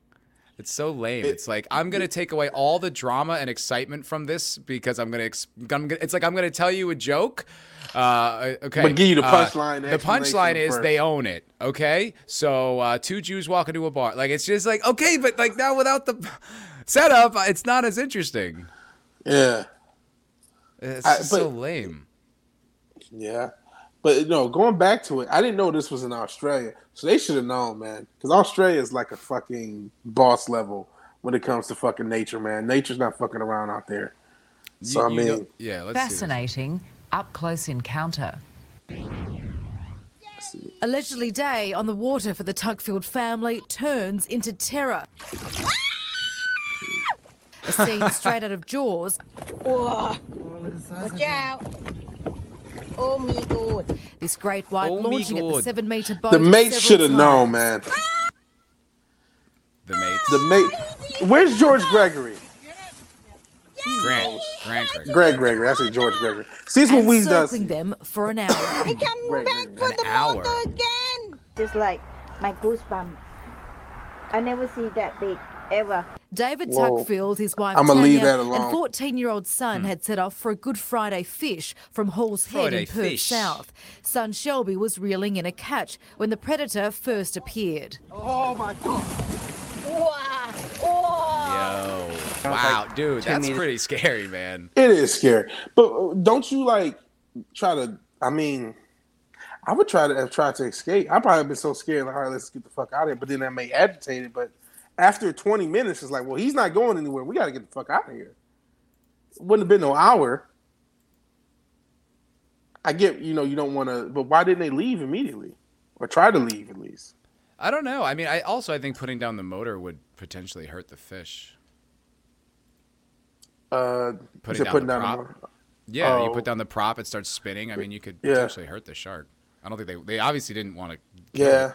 It's so lame. it's like I'm gonna take away all the drama and excitement from this because I'm gonna. Ex- I'm gonna it's like I'm gonna tell you a joke. Uh, okay. But give you the Uh, punchline, the the punchline is first. they own it. Okay. So uh, two Jews walk into a bar. Like it's just like okay, but like now without the setup, it's not as interesting. Yeah. It's I- but- so lame. Yeah. But no, going back to it, I didn't know this was in Australia. So they should have known, man. Because Australia is like a fucking boss level when it comes to fucking nature, man. Nature's not fucking around out there. So You- I mean, know- yeah, let's see fascinating up close encounter. Allegedly, day on the water for the Tuckfield family turns into terror. A scene straight out of Jaws. Watch out. Oh my god. This great white Oh, launching at the seven metre boat. the mate should have known, man. The mate. The mate. Where's George Gregory? Grant. Grant. Grant. Greg Gregory. I say George Gregory. See, it's what we does. circling them for an hour. I come Wait, back wait, for an the hour. again. just like my goosebumps. I never see that big ever. David Whoa. Tuckfield, his wife I'ma Tanya, leave that alone. and 14-year-old son had set off for a Good Friday fish from Hall's Head in Perth fish. South. Son Shelby was reeling in a catch when the predator first appeared. Oh my god! Wow. Oh. Yo. Wow, dude, that's pretty scary, man. It is scary, but uh, don't you like try to? I mean, I would try to have tried to escape. I probably been so scared, like, all right, let's get the fuck out of here. But then that may agitate it. But after 20 minutes, it's like, well, he's not going anywhere. We got to get the fuck out of here. It Wouldn't have been no hour. I get, you know, you don't want to, but why didn't they leave immediately, or try to leave at least? I don't know. I mean, I also I think putting down the motor would potentially hurt the fish. Uh, Putting down putting the down prop. motor. Yeah, you Oh. put down the prop, it starts spinning. I mean, you could Yeah. potentially hurt the shark. I don't think they they obviously didn't want to. Yeah.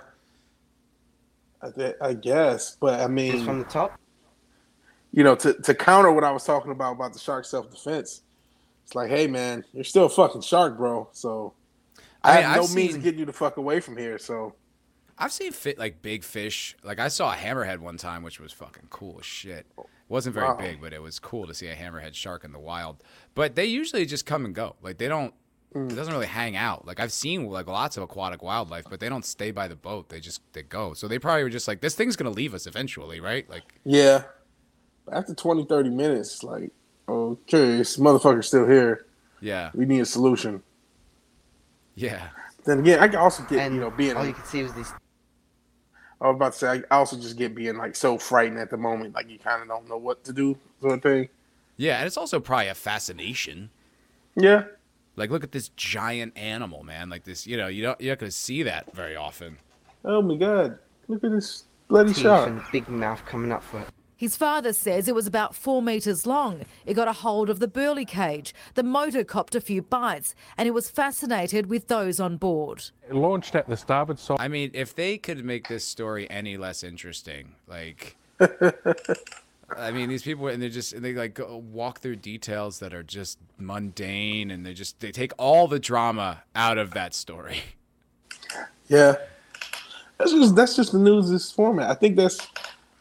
I, th- I guess, but I mean, from the top. you know, to, to counter what I was talking about about the shark self defense, it's like, hey man, you're still a fucking shark, bro. So I, I mean, have no I've means seen- getting you the fuck away from here. So I've seen fit like big fish. Like I saw a hammerhead one time, which was fucking cool as shit. It wasn't very Wow. big, but it was cool to see a hammerhead shark in the wild. But they usually just come and go. Like they don't Mm. It doesn't really hang out. Like I've seen like lots of aquatic wildlife, but they don't stay by the boat. They just they go. So they probably were just like, this thing's gonna leave us eventually, right? Like Yeah. After 20, 30 minutes, like, okay, this motherfucker's still here. yeah, We need a solution. yeah. Then again, I can also get, And you know, being all you could see was these I was about to say, I also just get being like so frightened at the moment, like you kind of don't know what to do, sort of thing. Yeah, and it's also probably a fascination. Yeah, Like, look at this giant animal, man. Like this, you know, you don't you're not gonna see that very often. Oh my god, look at this bloody teeth shark. and big mouth coming up for it. His father says it was about four metres long. It got a hold of the burley cage. The motor copped a few bites, and he was fascinated with those on board. It launched at the starboard side. I mean, if they could make this story any less interesting, like, I mean, these people and they just and they like go, walk through details that are just mundane, and they just they take all the drama out of that story. Yeah, that's just that's just the news. This format, I think that's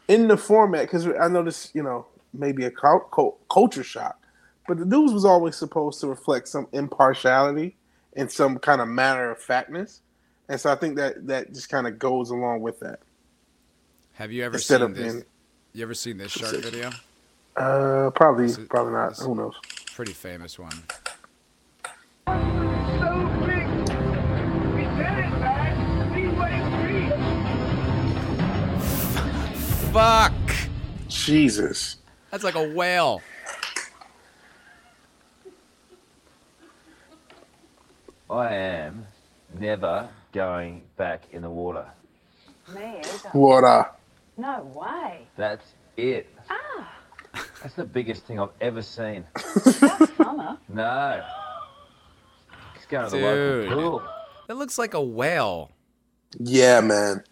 in the format because I know this, you know, maybe a cul- cul- culture shock, but the news was always supposed to reflect some impartiality and some kind of matter of factness, and so I think that that just kind of goes along with that. Have you ever Instead seen this? being- You ever seen this shark video? Uh, probably, This is- probably not. Who knows? Pretty famous one. Fuck! Jesus. That's like a whale. I am never going back in the water. Water. No way. That's it. Ah, That's the biggest thing I've ever seen. summer. No. It's going to the Dude. local pool. That looks like a whale. Yeah, man.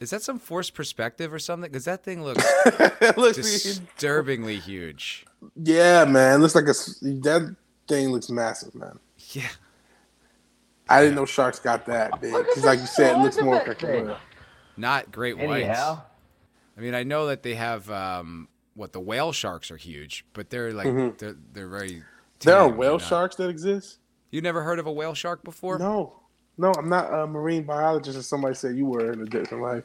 Is that some forced perspective or something? Because that thing looks It looks- disturbingly huge. yeah, man. Looks like a s- that thing looks massive, man. Yeah. I didn't know sharks got that big. Because, like you said, it looks more like a whale. Not great whites. Anyhow, I mean, I know that they have um, what the whale sharks are huge, but they're like Mhm. they're they're very. There are whale sharks that exist? You never heard of a whale shark before? No. No, I'm not a marine biologist, as somebody said you were in a different life.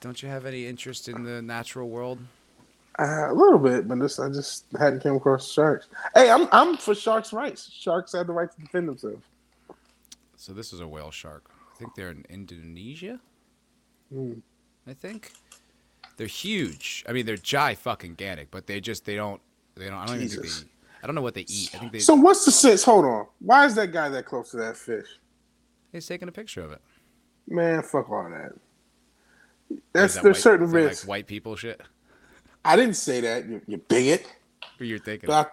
Don't you have any interest in the natural world? Uh, a little bit, but this, I just hadn't come across sharks. Hey, I'm I'm for sharks' rights. Sharks have the right to defend themselves. So this is a whale shark. I think they're in Indonesia. Hmm. I think they're huge. I mean, they're gi fucking ganic, but they just they don't they don't. I don't even think they. I don't know what they eat. I think they. So what's the sense? Hold on. Why is that guy that close to that fish? he's taking a picture of it. Man, fuck all that. That's that there's white- certain is that, like, risks. white people shit. I didn't say that. You, you bigot. What you're thinking? But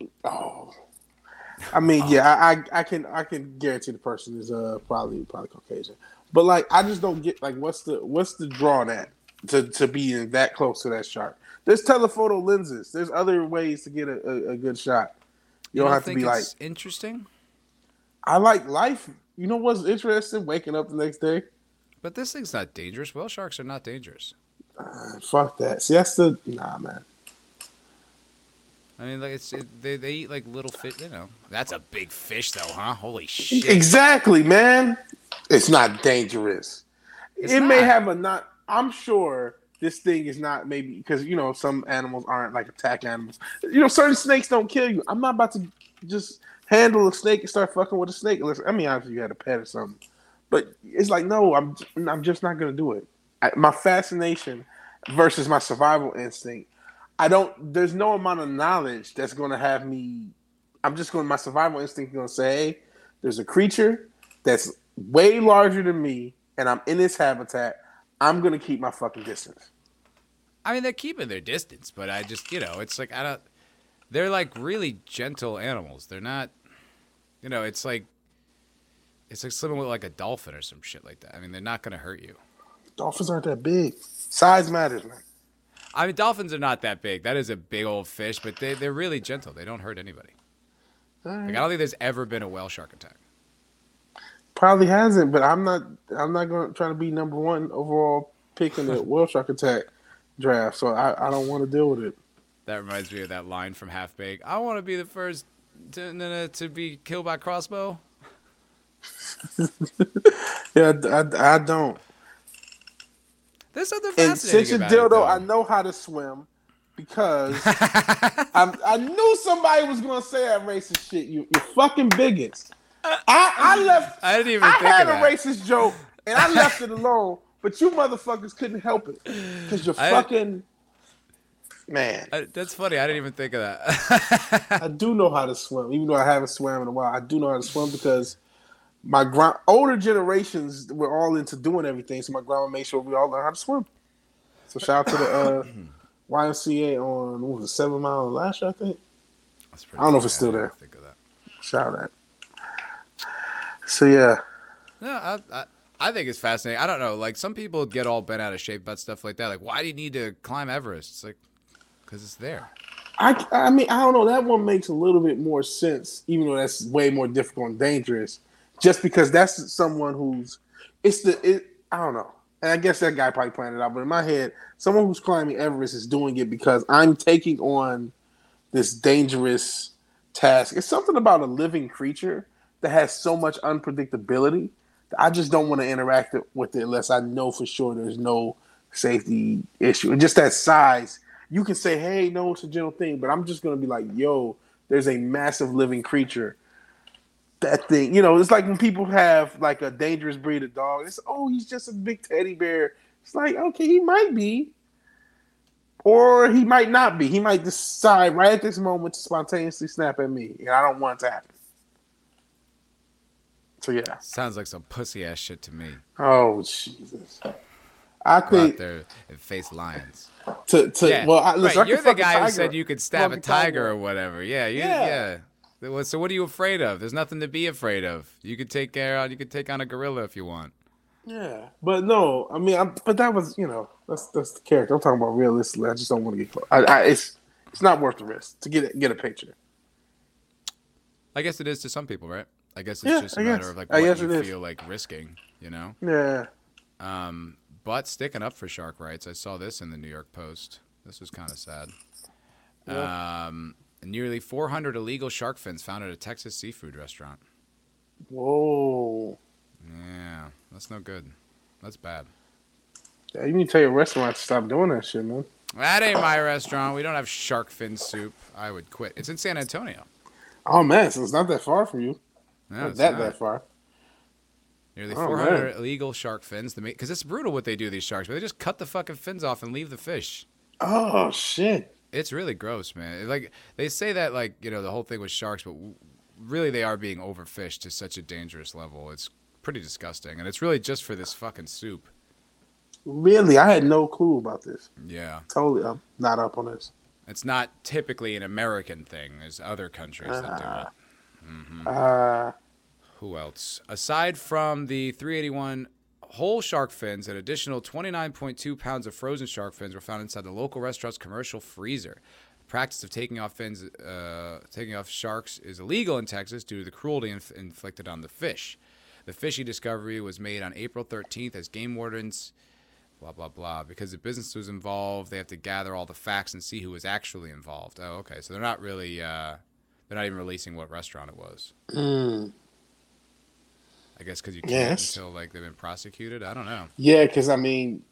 I, oh, I mean, yeah, I, I I can I can guarantee the person is uh probably probably Caucasian. But like, I just don't get like what's the what's the draw on that to to be that close to that shark. There's telephoto lenses. There's other ways to get a, a, a good shot. You, don't, have to be like, interesting. I like life. You know what's interesting? Waking up the next day. But this thing's not dangerous. Whale sharks are not dangerous. Uh, fuck that. See, that's the nah, man. I mean, like it's it, they they eat like little fish. You know, that's a big fish though, huh? Holy shit! Exactly, man. It's not dangerous. It's it may have a not. I'm sure this thing is not maybe because you know some animals aren't like attack animals. You know, certain snakes don't kill you. I'm not about to just handle a snake and start fucking with a snake unless I mean obviously you had a pet or something. But it's like no, I'm I'm just not gonna do it. I, my fascination versus my survival instinct. I don't. There's no amount of knowledge that's gonna have me. I'm just going. My survival instinct is gonna say, "Hey, there's a creature that's way larger than me, and I'm in its habitat. I'm gonna keep my fucking distance." I mean, they're keeping their distance, but I just you know, it's like I don't. They're like really gentle animals. They're not. You know, it's like. It's like swimming with like a dolphin or some shit like that. I mean, they're not gonna hurt you. Dolphins aren't that big. Size matters, man. I mean, dolphins are not that big. That is a big old fish, but they they're really gentle. They don't hurt anybody. Like I don't think there's ever been a whale shark attack. Probably hasn't, but I'm not. I'm not going to try to be number one overall pick in the World Shark Attack draft. So I, I don't want to deal with it. That reminds me of that line from Half Baked. I want to be the first to, to be killed by crossbow? Yeah, I, I, I don't. There's something And fascinating since a about dildo, though. I know how to swim because I'm, I knew somebody was gonna say that racist shit. You, you fucking bigots. I, I uh, left. I didn't even I think had of a that. racist joke and I left it alone, but you motherfuckers couldn't help it because you're I- fucking man. I- that's funny. I didn't even think of that. I do know how to swim, even though I haven't swam in a while. I do know how to swim because my grand older generations were all into doing everything, so my grandma made sure we all learned how to swim. So shout out to the uh, YMCA on what was it, Seven Mile and Lash, I think. That's I don't know if it's still there. didn't Think of that. Shout out. So yeah, No, I, I, I think it's fascinating. I don't know. Like some people get all bent out of shape about stuff like that. Like, why do you need to climb Everest? It's like, because it's there. I I mean I don't know. That one makes a little bit more sense, even though that's way more difficult and dangerous. Just because that's someone who's it's the it I don't know. And I guess that guy probably planned it out. But in my head, someone who's climbing Everest is doing it because I'm taking on this dangerous task. It's something about a living creature that has so much unpredictability that I just don't want to interact with it unless I know for sure there's no safety issue. And just that size, you can say, hey, no, it's a general thing, but I'm just gonna be like, yo, there's a massive living creature. That thing, you know, it's like when people have like a dangerous breed of dog. It's oh, he's just a big teddy bear. It's like, okay, he might be. Or he might not be. He might decide right at this moment to spontaneously snap at me. And I don't want it to happen. So yeah. Sounds like some pussy ass shit to me. Oh Jesus. I out there and face lions. to, to yeah. well, I, listen, right. You're the guy who said you could stab a Fuck tiger, or whatever. Yeah, you, Yeah. yeah. Well, So what are you afraid of? There's nothing to be afraid of. You could take care. of You could take on a gorilla if you want. Yeah, but no, I mean, I'm, but that was you know that's that's the character. I'm talking about realistically. I just don't want to get close. I, I, it's it's not worth the risk to get get a picture. I guess it is to some people, right? I guess it's Yeah, just a I matter guess. of like I what you it is. feel like risking. You know. Yeah, Um, but sticking up for shark rights, I saw this in the New York Post. This was kind of sad. Um, nearly 400 illegal shark fins found at a Texas seafood restaurant. whoa. Yeah, that's no good. That's bad. Yeah, you need to tell your restaurant to stop doing that shit, man. That ain't my restaurant. We don't have shark fin soup. I would quit. It's in San Antonio. Oh man, so it's not that far from you. No, not it's that not. that far. Nearly Oh, 400 man. illegal shark fins. Because it's brutal what they do these sharks. But they just cut the fucking fins off and leave the fish. Oh shit. It's really gross, man. Like they say that, like you know, the whole thing with sharks, but really they are being overfished to such a dangerous level. It's pretty disgusting, and it's really just for this fucking soup. Really, I had no clue about this. Yeah, Totally, I'm not up on this. it's not typically an American thing. There's other countries that do it. Uh, Who else? Aside from the 381 whole shark fins, an additional 29.2 pounds of frozen shark fins were found inside the local restaurant's commercial freezer. The practice of taking off fins, uh, taking off sharks, is illegal in Texas due to the cruelty inf- inflicted on the fish. The fishy discovery was made on April 13th as game wardens, blah blah blah. Because the business was involved, they have to gather all the facts and see who was actually involved. Oh, okay. So they're not really, uh, they're not even releasing what restaurant it was. I guess because you can't Yes. until like they've been prosecuted. I don't know. yeah, because I mean,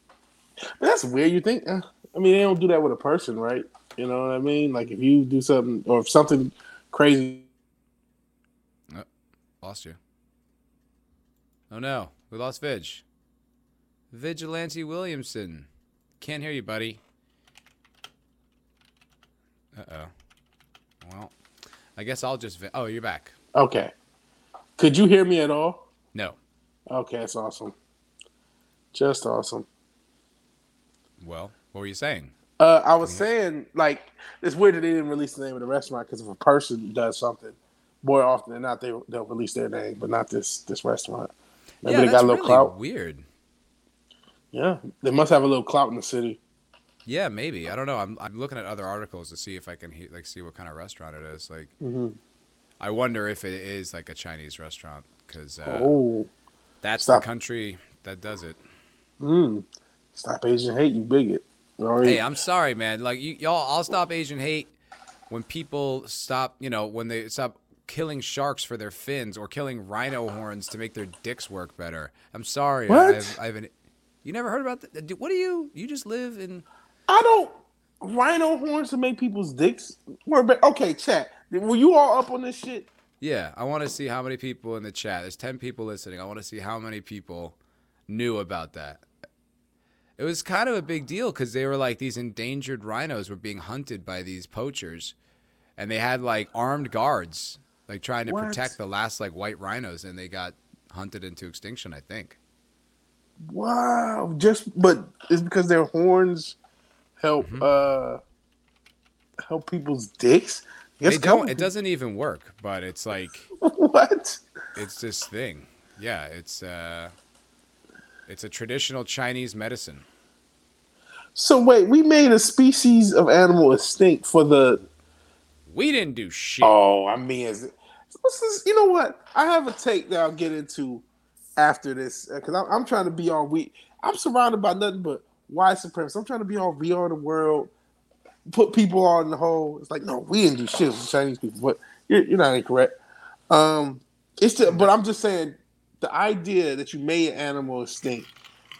that's weird. You think? Uh, I mean, they don't do that with a person, right? You know what I mean? Like if you do something or if something crazy. Lost you. Oh no, we lost Vig. Vigilante Williamson. Can't hear you, buddy. Uh oh. Well, I guess I'll just. Vi- oh, you're back. Okay. Could you hear me at all? No. Okay, that's awesome. Just awesome. Well, what were you saying? Uh, I was saying, like, it's weird that they didn't release the name of the restaurant because if a person does something, more often than not, they they'll release their name, but not this this restaurant. Maybe yeah, they got a little really clout. weird. Yeah, they must have a little clout in the city. Yeah, maybe. I don't know. I'm, I'm looking at other articles to see if I can he- like see what kind of restaurant it is. Like, Mm-hmm. I wonder if it is like a Chinese restaurant because uh, oh, that's stop. the country that does it. mm. stop Asian hate, you bigot. Already- Hey, I'm sorry, man. Like you, y'all, I'll stop Asian hate when people stop, you know, when they stop killing sharks for their fins or killing rhino horns to make their dicks work better. I'm sorry. What? I've, I haven't. You never heard about that? What do you? You just live in. I don't rhino horns to make people's dicks work. But okay, chat. Were you all up on this shit? Yeah, I want to see how many people in the chat. There's 10 people listening. I want to see how many people knew about that. It was kind of a big deal because they were like these endangered rhinos were being hunted by these poachers, and they had like armed guards, like trying to What? protect the last like white rhinos, and they got hunted into extinction. I think. Wow. Just but it's because their horns help Mm-hmm. uh help people's dicks. They don't. It doesn't even work. But it's like what? it's this thing. Yeah, it's uh, it's a traditional Chinese medicine. So wait, we made a species of animal extinct for the We didn't do shit. Oh, I mean, is it, what's? You know what? I have a take that I'll get into after this because I'm, I'm trying to be on. We I'm surrounded by nothing but white supremacy. I'm trying to be on We Are the World, put people on the whole. It's like no, we didn't do shit with the Chinese people, but you're, you're not incorrect. Um, it's just, but I'm just saying the idea that you made an animal extinct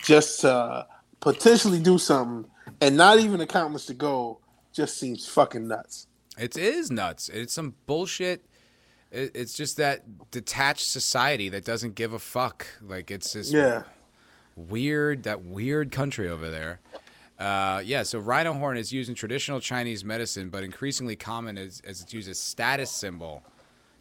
just to potentially do something and not even accomplish the goal just seems fucking nuts. It is nuts. It's some bullshit. It's just that detached society that doesn't give a fuck. Like it's this Yeah. weird, that weird country over there. Uh, yeah, so rhino horn is used in traditional Chinese medicine, but increasingly common as, as it's used as status symbol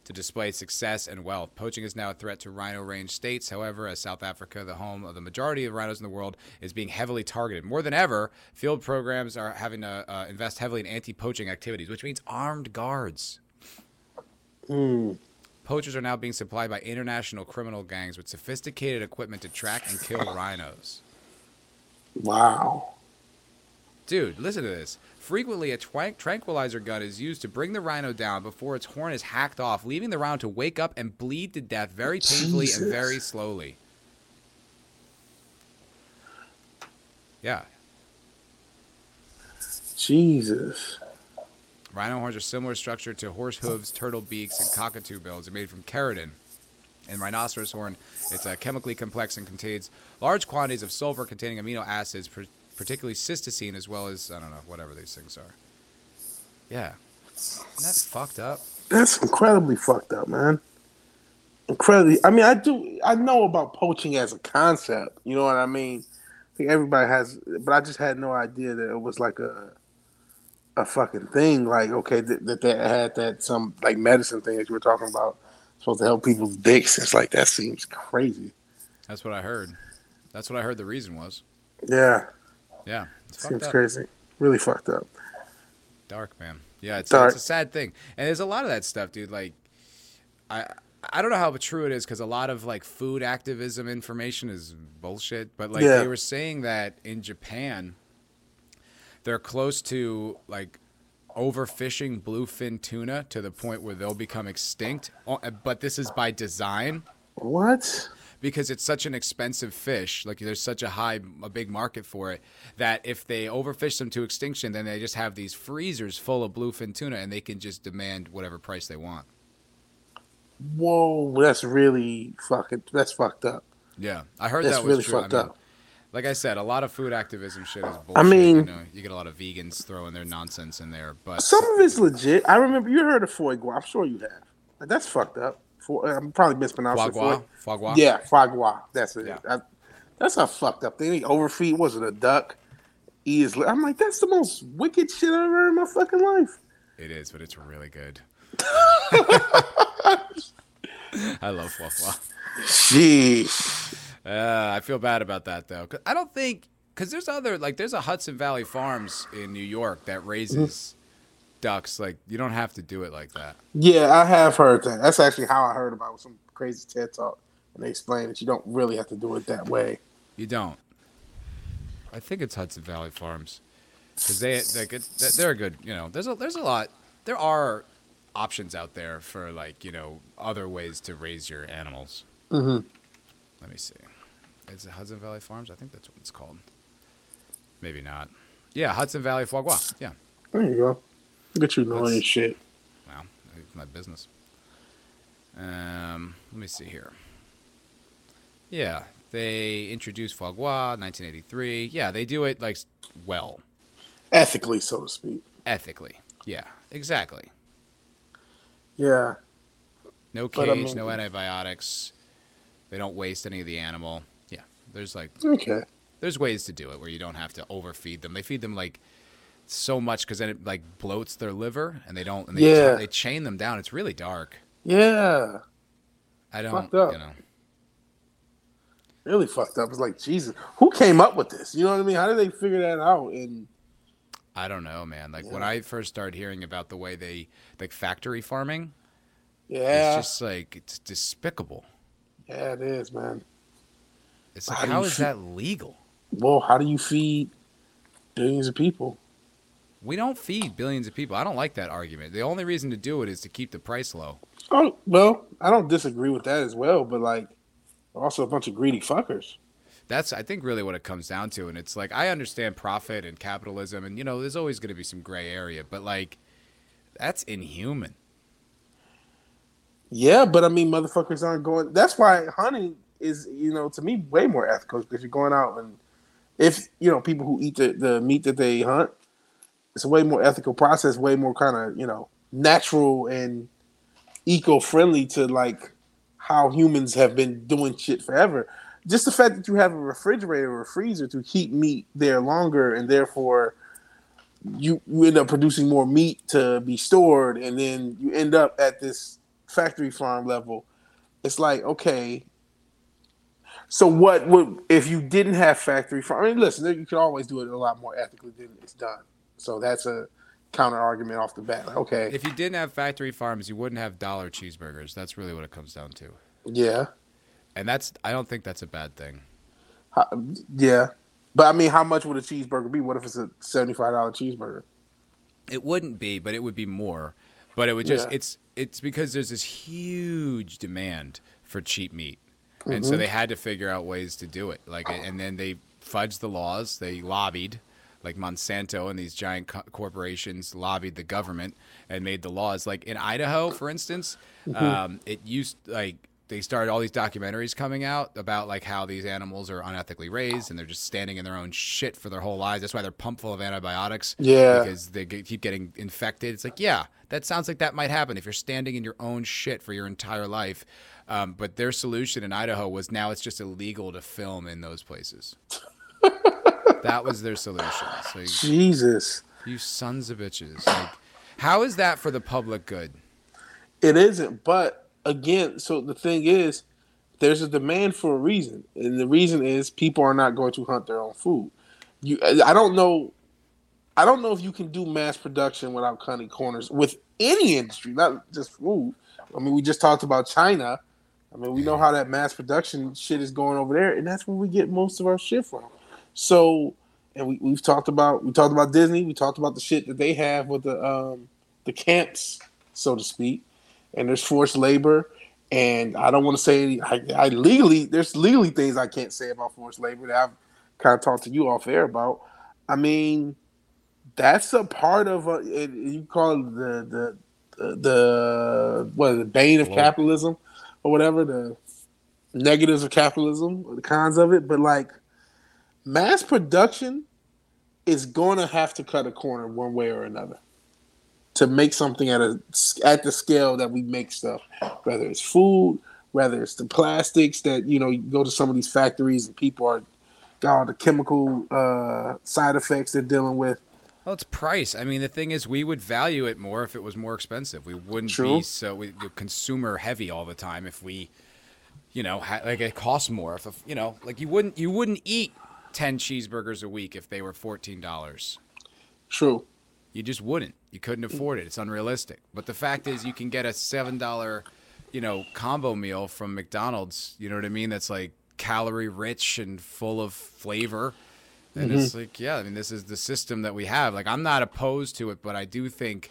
to display success and wealth. Poaching is now a threat to rhino range states. However, as South Africa, the home of the majority of rhinos in the world, is being heavily targeted. More than ever, field programs are having to uh, invest heavily in anti-poaching activities, which means armed guards. Poachers are now being supplied by international criminal gangs with sophisticated equipment to track and kill rhinos. Wow. Dude, listen to this. Frequently, a twank- tranquilizer gun is used to bring the rhino down before its horn is hacked off, leaving the rhino to wake up and bleed to death very painfully and very slowly. Yeah. Jesus. Rhino horns are similar structure to horse hooves, turtle beaks, and cockatoo bills. They're made from keratin. And rhinoceros horn, it's uh, chemically complex and contains large quantities of sulfur containing amino acids, particularly cysteine, as well as, I don't know, whatever these things are. Yeah. Isn't that fucked up? That's incredibly fucked up, man. Incredibly. I mean, I do. I know about poaching as a concept. You know what I mean? I think everybody has, but I just had no idea that it was like a a fucking thing. Like, okay, that that, that had that some like medicine thing that you were talking about, supposed to help people's dicks. It's like that seems crazy. That's what I heard. That's what I heard the reason was. Yeah, Yeah. It's seems up. crazy. Really fucked up. Dark, man. Yeah, it's, Dark. it's a sad thing. And there's a lot of that stuff, dude. Like, I I don't know how true it is because a lot of like food activism information is bullshit. But like Yeah. they were saying that in Japan, they're close to like overfishing bluefin tuna to the point where they'll become extinct. But this is by design What? Because it's such an expensive fish like there's such a high a big market for it that if they overfish them to extinction then they just have these freezers full of bluefin tuna and they can just demand whatever price they want Whoa, that's really fucking. That's fucked up. yeah i heard That's that was really true fucked I mean, up. like i said a lot of food activism shit is bullshit I mean- you know you get a lot of vegans throwing their nonsense in there but Some of it's legit. I remember you heard of foie gras. I'm sure you have. Like, That's fucked up. For, I'm probably mispronouncing foie it. gras foie gras Yeah, gras. That's it. Yeah. I- that's a fucked up thing. They overfeed. Was it a duck? His. li- I'm like, that's the most wicked shit I've ever heard in my fucking life. it is but it's really good i love gras Jeez. Uh, I feel bad about that though. 'Cause I don't think because there's other like there's a Hudson Valley Farms in New York that raises ducks. Like you don't have to do it like that. Yeah, I have heard that. That's actually how I heard about some crazy TED talk, and they explained that you don't really have to do it that way. You don't. I think it's Hudson Valley Farms because they like it, they're a good. You know, there's a there's a lot. There are options out there for like you know other ways to raise your animals. Mm-hmm. Let me see. Is it Hudson Valley Farms? I think that's what it's called. Maybe not. Yeah, Hudson Valley Foie Gras. Yeah. There you go. Look at you knowing Let's- shit. Wow, it's my business. Um, let me see here. Yeah, they introduced foie gras, 1983. Yeah, they do it like well, Ethically, so to speak. ethically. Yeah, exactly. Yeah. No cage, I no antibiotics. They don't waste any of the animal. Yeah, there's like Okay. there's ways to do it where you don't have to overfeed them. They feed them like so much because then it like bloats their liver, and they don't. And they Yeah. they chain them down. It's really dark. Yeah. I don't. Fucked up. You know. Really fucked up. It's like Jesus. Who came up with this? You know what I mean? How did they figure that out? And I don't know, man. Like when I first started hearing about the way they like factory farming, yeah, it's just like it's despicable. yeah, it is, man. It's How like how you is that legal? Well, how do you feed billions of people? We don't feed billions of people. I don't like that argument. The only reason to do it is to keep the price low. Oh well, I don't disagree with that as well, but like, also a bunch of greedy fuckers. That's I think really what it comes down to, and it's like I understand profit and capitalism, and you know there's always going to be some gray area, but like that's inhuman. Yeah, but I mean, motherfuckers aren't going. That's why hunting is, you know, to me, way more ethical because you're going out and if you know people who eat the, the meat that they hunt, it's a way more ethical process, way more kind of you know natural and eco friendly to like how humans have been doing shit forever. Just the fact that you have a refrigerator or a freezer to keep meat there longer, and therefore you you end up producing more meat to be stored, and then you end up at this factory farm level. It's like okay. So what would if you didn't have factory farm? I mean, listen, you could always do it a lot more ethically than it's done. So that's a counter argument off the bat. Like, okay, If you didn't have factory farms, you wouldn't have dollar cheeseburgers. That's really what it comes down to. yeah, And that's I don't think that's a bad thing. Yeah, but I mean, how much would a cheeseburger be? What if it's a seventy-five dollar cheeseburger? It wouldn't be, but it would be more. But it would just Yeah. it's it's because there's this huge demand for cheap meat. And so Mhm. they had to figure out ways to do it. Like and then they fudged the laws, they lobbied like Monsanto and these giant co- corporations lobbied the government and made the laws. Like in Idaho, for instance, Mhm. um, it used like they started all these documentaries coming out about like how these animals are unethically raised and they're just standing in their own shit for their whole lives. That's why they're pumped full of antibiotics. Yeah. because they keep getting infected. It's like, yeah, that sounds like that might happen if you're standing in your own shit for your entire life. Um, but their solution in Idaho was now it's just illegal to film in those places. that was their solution. Jesus, you sons of bitches. Like, how is that for the public good? it isn't. But again, so the thing is, there's a demand for a reason, and the reason is people are not going to hunt their own food. You, I don't know. I don't know if you can do mass production without cutting corners with any industry, not just food. I mean, we just talked about China. I mean, we know how that mass production shit is going over there, and that's where we get most of our shit from. So, and we, we've talked about we talked about Disney. We talked about the shit that they have with the um, the camps, so to speak. And there's forced labor, and I don't want to say I, I legally there's legally things I can't say about forced labor that I've kind of talked to you off air about. I mean, that's a part of a, it, you call it the the the, the what the bane of capitalism or whatever the negatives of capitalism or the cons of it but like mass production is going to have to cut a corner one way or another to make something at a at the scale that we make stuff whether it's food whether it's the plastics that you know you go to some of these factories and people are got all the chemical uh, side effects they're dealing with Well, it's price. I mean, the thing is, we would value it more if it was more expensive. We wouldn't True. be so we, consumer heavy all the time if we, you know, ha- like it costs more. If, if you know, like you wouldn't you wouldn't eat ten cheeseburgers a week if they were fourteen dollars. true You just wouldn't. You couldn't afford it. It's unrealistic. But the fact is, you can get a seven dollar, you know, combo meal from McDonald's. You know what I mean? That's like calorie rich and full of flavor. And it's mm-hmm. like, yeah, I mean, this is the system that we have. Like, I'm not opposed to it, but I do think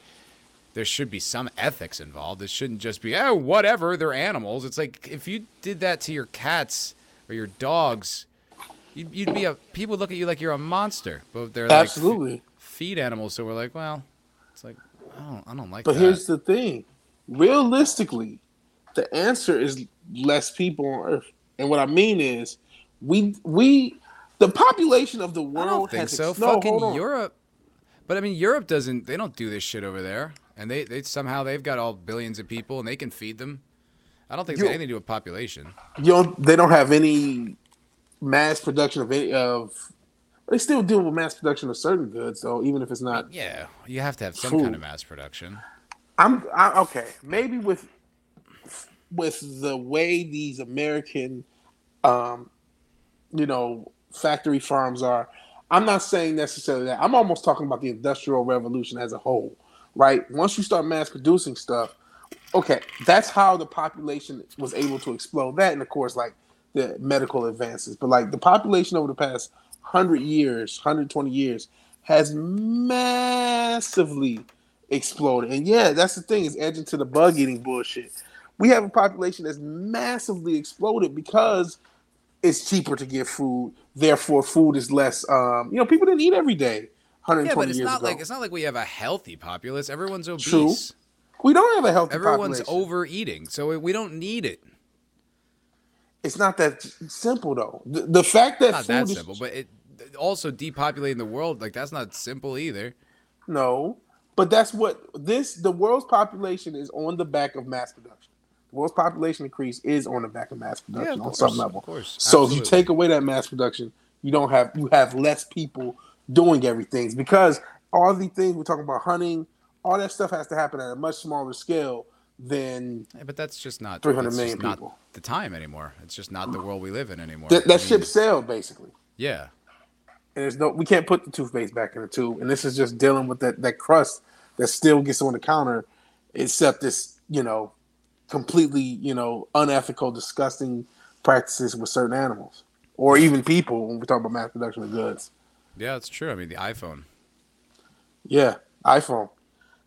there should be some ethics involved. It shouldn't just be, oh, whatever, they're animals. It's like if you did that to your cats or your dogs, you'd, you'd be a people look at you like you're a monster. But they're like absolutely feed animals, so we're like, well, it's like I don't, I don't like it. But that. here's the thing: realistically, the answer is less people on Earth. And what I mean is, we we the population of the world I don't think has so. ex- no, Fucking. Europe. But I mean, Europe doesn't. They don't do this shit over there, and they they somehow they've got all billions of people and they can feed them. I don't think it's anything to do with population. You don't, they don't have any mass production of any of. They still deal with mass production of certain goods, though, even if it's not. Yeah, you have to have some Food. kind of mass production. I'm I, okay. Maybe with with the way these American, um, you know, factory farms are. I'm not saying necessarily that. I'm almost talking about the industrial revolution as a whole, right? Once you start mass producing stuff, okay, that's how the population was able to explode. That, and of course, like the medical advances, but like the population over the past hundred years, 120 years, has massively exploded. And yeah, that's the thing is edging to the bug eating bullshit. We have a population that's massively exploded because it's cheaper to get food. Therefore, food is less. Um, you know, people didn't eat every day. 120 Yeah, but it's not ago. like it's not like we have a healthy populace. Everyone's obese. True. we don't have a healthy Everyone's population. overeating, so we don't need it. It's not that simple though. The, the fact that Not food that is simple, but it also depopulating the world like that's not simple either. no, but that's what this. The world's population is on the back of mass production. The world's population increase is on the back of mass production of on some level. of course, So if you take away that mass production, you don't have you have less people doing everything because all the things we're talking about hunting, all that stuff has to happen at a much smaller scale than Yeah, but that's just not 300 that's just not people. the time anymore. It's just not the world we live in anymore. that, I mean, ship sailed basically. Yeah. and there's no we can't put the toothpaste back in the tube and this is just dealing with that that crust that still gets on the counter except this you know completely you know unethical disgusting practices with certain animals or even people when we talk about mass production of goods Yeah, it's true. I mean, the iPhone. yeah iphone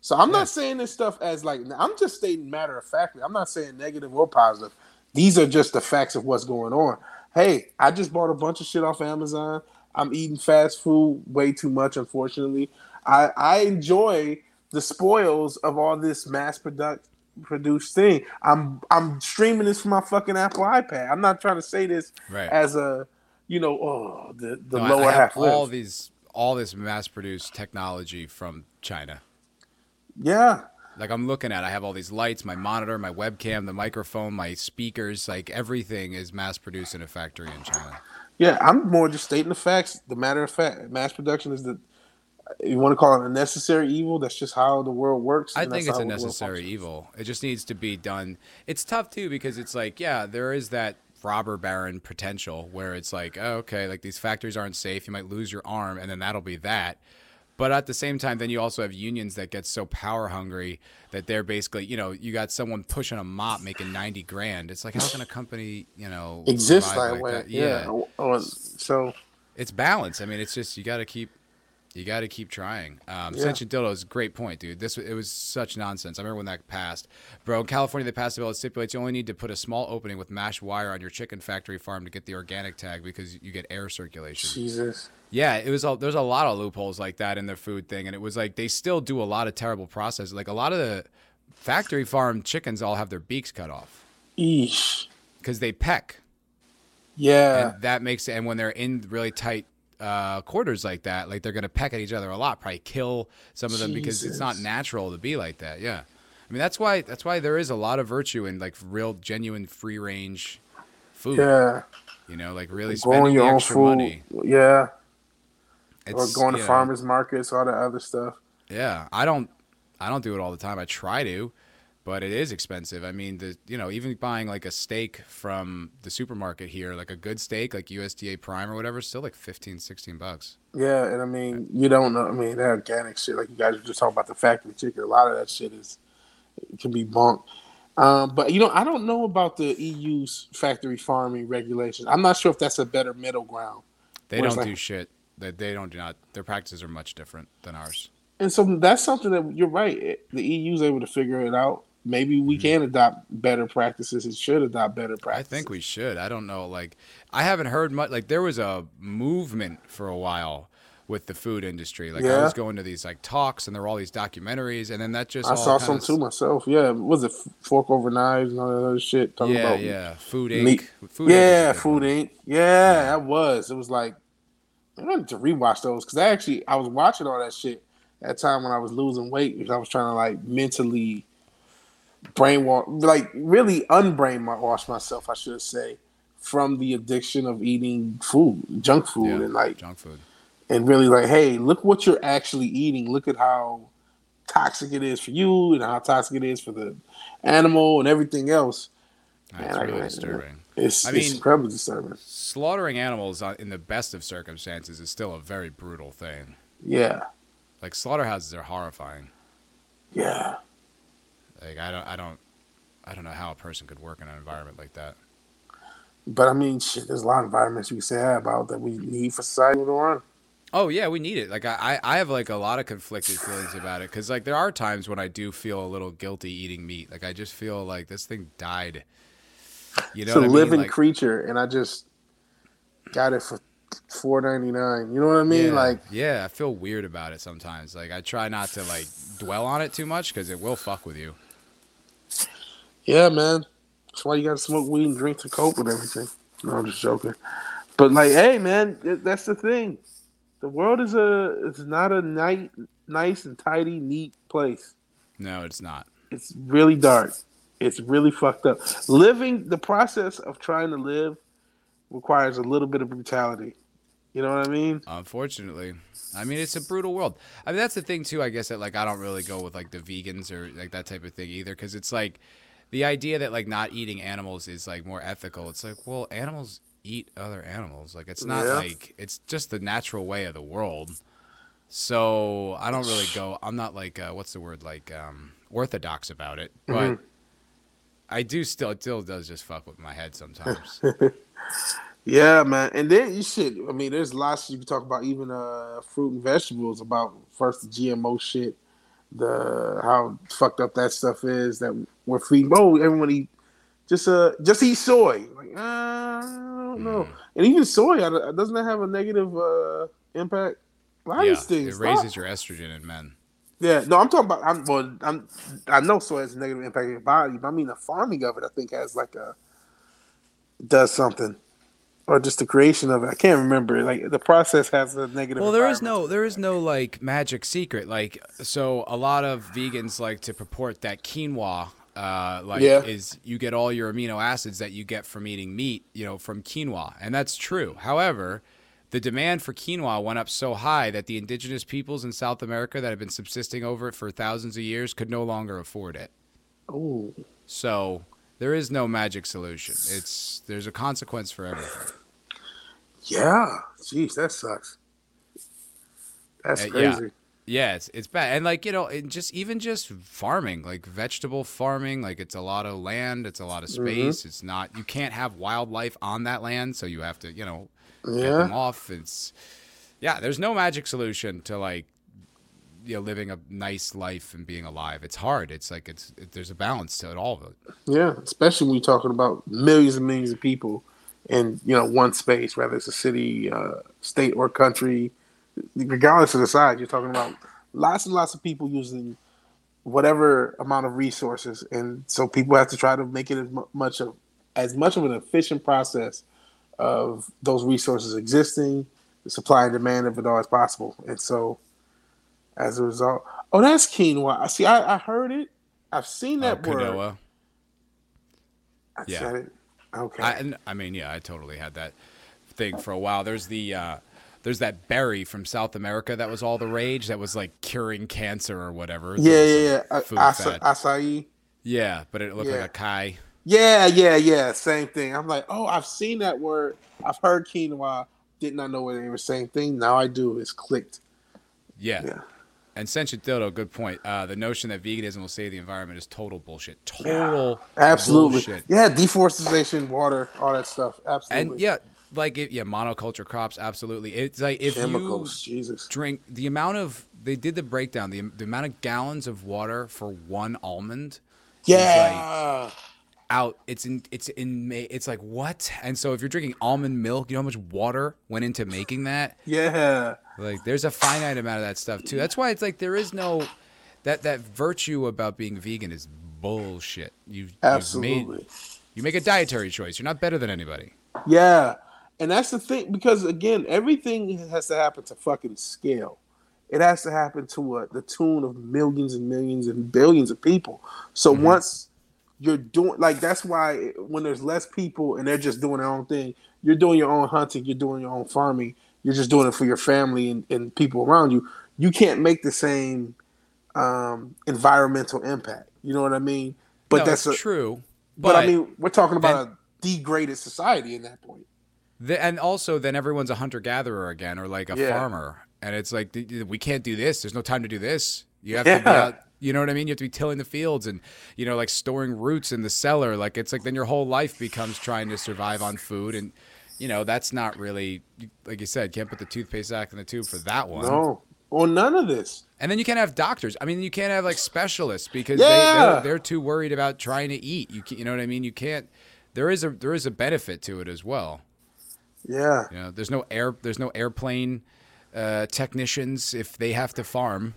so i'm not saying this stuff as like i'm just stating matter of factly. I'm not saying negative or positive. These are just the facts of what's going on. Hey i just bought a bunch of shit off amazon. I'm eating fast food way too much unfortunately. I i enjoy the spoils of all this mass product produced thing. I'm i'm streaming this from my fucking apple ipad. I'm not trying to say this Right. as a you know oh the the No, lower I have half all these all this mass-produced technology from China. Yeah Like I'm looking at, I have all these lights, my monitor, my webcam, the microphone, my speakers. Like everything is mass-produced in a factory in China. Yeah, I'm more just stating the facts. The matter of fact, mass production is the you want to call it a necessary evil. That's just how the world works. I think it's a how the world necessary evil. It just needs to be done. It's tough too because it's like, yeah, there is that robber baron potential where it's like, oh, okay, like these factories aren't safe. You might lose your arm, and then that'll be that. But at the same time, then you also have unions that get so power hungry that they're basically, you know, you got someone pushing a mop making ninety grand. It's like, how can a company, you know, Exist that like way. that? Yeah. Or- or- so it's balance. I mean, it's just you got to keep you got to keep trying. Um, Yeah. Sentient dildo is a great point, dude. This it was such nonsense. I remember when that passed, bro. In California, they passed a bill that stipulates you only need to put a small opening with mesh wire on your chicken factory farm to get the organic tag because you get air circulation. Jesus. Yeah, it was. A, there's a lot of loopholes like that in the food thing, and it was like they still do a lot of terrible processes. Like a lot of the factory farm chickens all have their beaks cut off Eesh. because they peck. Yeah. and that makes it and when they're in really tight uh, quarters like that like they're gonna peck at each other a lot probably kill some of them because it's not natural to be like that yeah i mean that's why that's why there is a lot of virtue in like real genuine free range food yeah. you know like really spending your the own extra food. money Yeah. Or going to farmers markets, all that other stuff. Yeah, I don't, I don't do it all the time. I try to, but it is expensive. I mean, the you know even buying like a steak from the supermarket here, like a good steak, like USDA Prime or whatever, still like 15, 16 bucks. Yeah, and I mean, you don't know. I mean, that organic shit, like you guys were just talking about the factory chicken. A lot of that shit is can be bunk. Um, but you know, I don't know about the EU's factory farming regulations. I'm not sure if that's a better middle ground. They don't like- do shit. They, they don't do not. Their practices are much different than ours. And so that's something that you're right. The EU's able to figure it out. Maybe we mm-hmm. can adopt better practices. It should adopt better practices. I think we should. I don't know. Like, I haven't heard much. Like, there was a movement for a while with the food industry. Like I was going to these like talks, and there were all these documentaries, and then that just I saw some too myself. Yeah, was it Fork Over Knives and all that other shit? Talking Yeah, about yeah. Food Inc. meat. Food yeah, Food one. Inc. Yeah, that was. It was like I need to rewatch those because I actually I was watching all that shit that time when I was losing weight because I was trying to like mentally brainwash, like really unbrainwash myself, I should say, from the addiction of eating food, junk food, Yeah, and like junk food. and really like, hey, look what you're actually eating. Look at how toxic it is for you and how toxic it is for the animal and everything else. That's really I- disturbing. It's, I it's mean- incredibly disturbing. Slaughtering animals uh, in the best of circumstances is still a very brutal thing. Yeah, Like slaughterhouses are horrifying. yeah. Like I don't, I don't, I don't know how a person could work in an environment like that. But I mean, shit, there's a lot of environments we say about that we need for society to run. Oh yeah, we need it. Like I, I I have like a lot of conflicted feelings about it because like there are times when I do feel a little guilty eating meat. Like I just feel like this thing died. You know, it's a what I mean? living Like, creature, and I just got it for four ninety nine. You know what I mean? yeah, Like, yeah, I feel weird about it sometimes. Like I try not to like dwell on it too much because it will fuck with you. yeah, man. That's why you got to smoke weed and drink to cope with everything. No, I'm just joking. But like, hey, man, th- that's the thing. The world is a it's not a nice, nice and tidy, neat place. No, it's not. It's really dark. It's really fucked up. Living the process of trying to live requires a little bit of brutality. You know what I mean? Unfortunately, I mean it's a brutal world. I mean that's the thing too. I guess that like I don't really go with like the vegans or like that type of thing either because it's like the idea that like not eating animals is like more ethical. It's like well, animals eat other animals. Like it's not Yeah. like it's just the natural way of the world. So I don't really go. I'm not like uh, what's the word like um, orthodox about it, but. Mhm. I do still, it still does just fuck with my head sometimes. Yeah, man. And then you should. I mean, there's lots you can talk about, even uh, fruit and vegetables. About first the GMO shit, the how fucked up that stuff is that we're feeding. Oh, everyone eat just uh just eat soy. Like uh, I don't know. And even soy uh, doesn't that have a negative uh impact? A lot of yeah, these things. it stop. raises your estrogen in men. Yeah, no, I'm talking about. I'm well. I'm. I know soy has a negative impact on your body, but I mean the farming of it. I think has like a does something, or just the creation of it. I can't remember. Like the process has a negative. Well, there is no there is no like magic secret. Like so, a lot of vegans like to purport that quinoa, uh, like Yeah. is you get all your amino acids that you get from eating meat, you know, from quinoa, and that's true. However, the demand for quinoa went up so high that the indigenous peoples in South America that have been subsisting over it for thousands of years could no longer afford it. Oh, So there is no magic solution. It's there's a consequence for everything. yeah. Jeez, that sucks. That's Uh, crazy. yeah. Yeah, it's it's bad, and like you know, just even just farming, like vegetable farming, like it's a lot of land, it's a lot of Mm-hmm. space. It's not you can't have wildlife on that land, so you have to you know Yeah. them off. It's yeah, there's no magic solution to like you know living a nice life and being alive. It's hard. It's like it's it, there's a balance to it all of it. Yeah, especially when you're talking about millions and millions of people in you know one space, whether it's a city, uh, state, or country. Regardless of the size, you're talking about lots and lots of people using whatever amount of resources, and so people have to try to make it as much of as much of an efficient process of those resources existing, the supply and demand of it all as possible. And so, as a result, oh, that's quinoa. I see. I, I heard it. I've seen Uh, that word. quinoa. I Yeah. said it. Okay. I, and, I mean, yeah, I totally had that thing for a while. There's the uh, there's that berry from South America that was all the rage. That was like curing cancer or whatever. yeah, yeah, yeah. Food A- asa- fad. acai. yeah, but it looked Yeah. like a kai. Yeah, yeah, yeah. Same thing. I'm like, oh, I've seen that word. I've heard quinoa. Did not know what they were same thing. Now I do. It's clicked. Yeah. Yeah. And Sentient Dildo, good point. Uh, the notion that veganism will save the environment is total bullshit. Total Absolutely. bullshit. Yeah, deforestation, water, all that stuff. Absolutely. And yeah, like it, yeah, monoculture crops, absolutely. It's like if Chemicals, you Jesus. drink the amount of they did the breakdown, the the amount of gallons of water for one almond. Yeah. Out it's in it's in it's like what and so if you're drinking almond milk you know how much water went into making that yeah. Like there's a finite amount of that stuff too. That's why it's like there is no that that virtue about being vegan is bullshit. You've Absolutely. made you make a dietary choice. You're not better than anybody. Yeah, and that's the thing because again, everything has to happen to fucking scale. It has to happen to a, the tune of millions and millions and billions of people. So mm-hmm. once you're doing like that's why when there's less people and they're just doing their own thing, you're doing your own hunting, you're doing your own farming, you're just doing it for your family and, and people around you. You can't make the same um, environmental impact. You know what I mean? But No, that's a, true. But, I mean, we're talking about a degraded society in that point. The, and also, then everyone's a hunter gatherer again, or like a Yeah. farmer, and it's like we can't do this. There's no time to do this. You have to be out. You know what I mean? You have to be tilling the fields and you know, like storing roots in the cellar. Like it's like then your whole life becomes trying to survive on food, and you know that's not really like you said. Can't put the toothpaste back in the tube for that one. No, or none of this. And then you can't have doctors. I mean, you can't have like specialists because Yeah. they, they're, they're too worried about trying to eat. You can, you know what I mean? You can't. There is a there is a benefit to it as well. Yeah. You know, there's no air there's no airplane uh, technicians if they have to farm.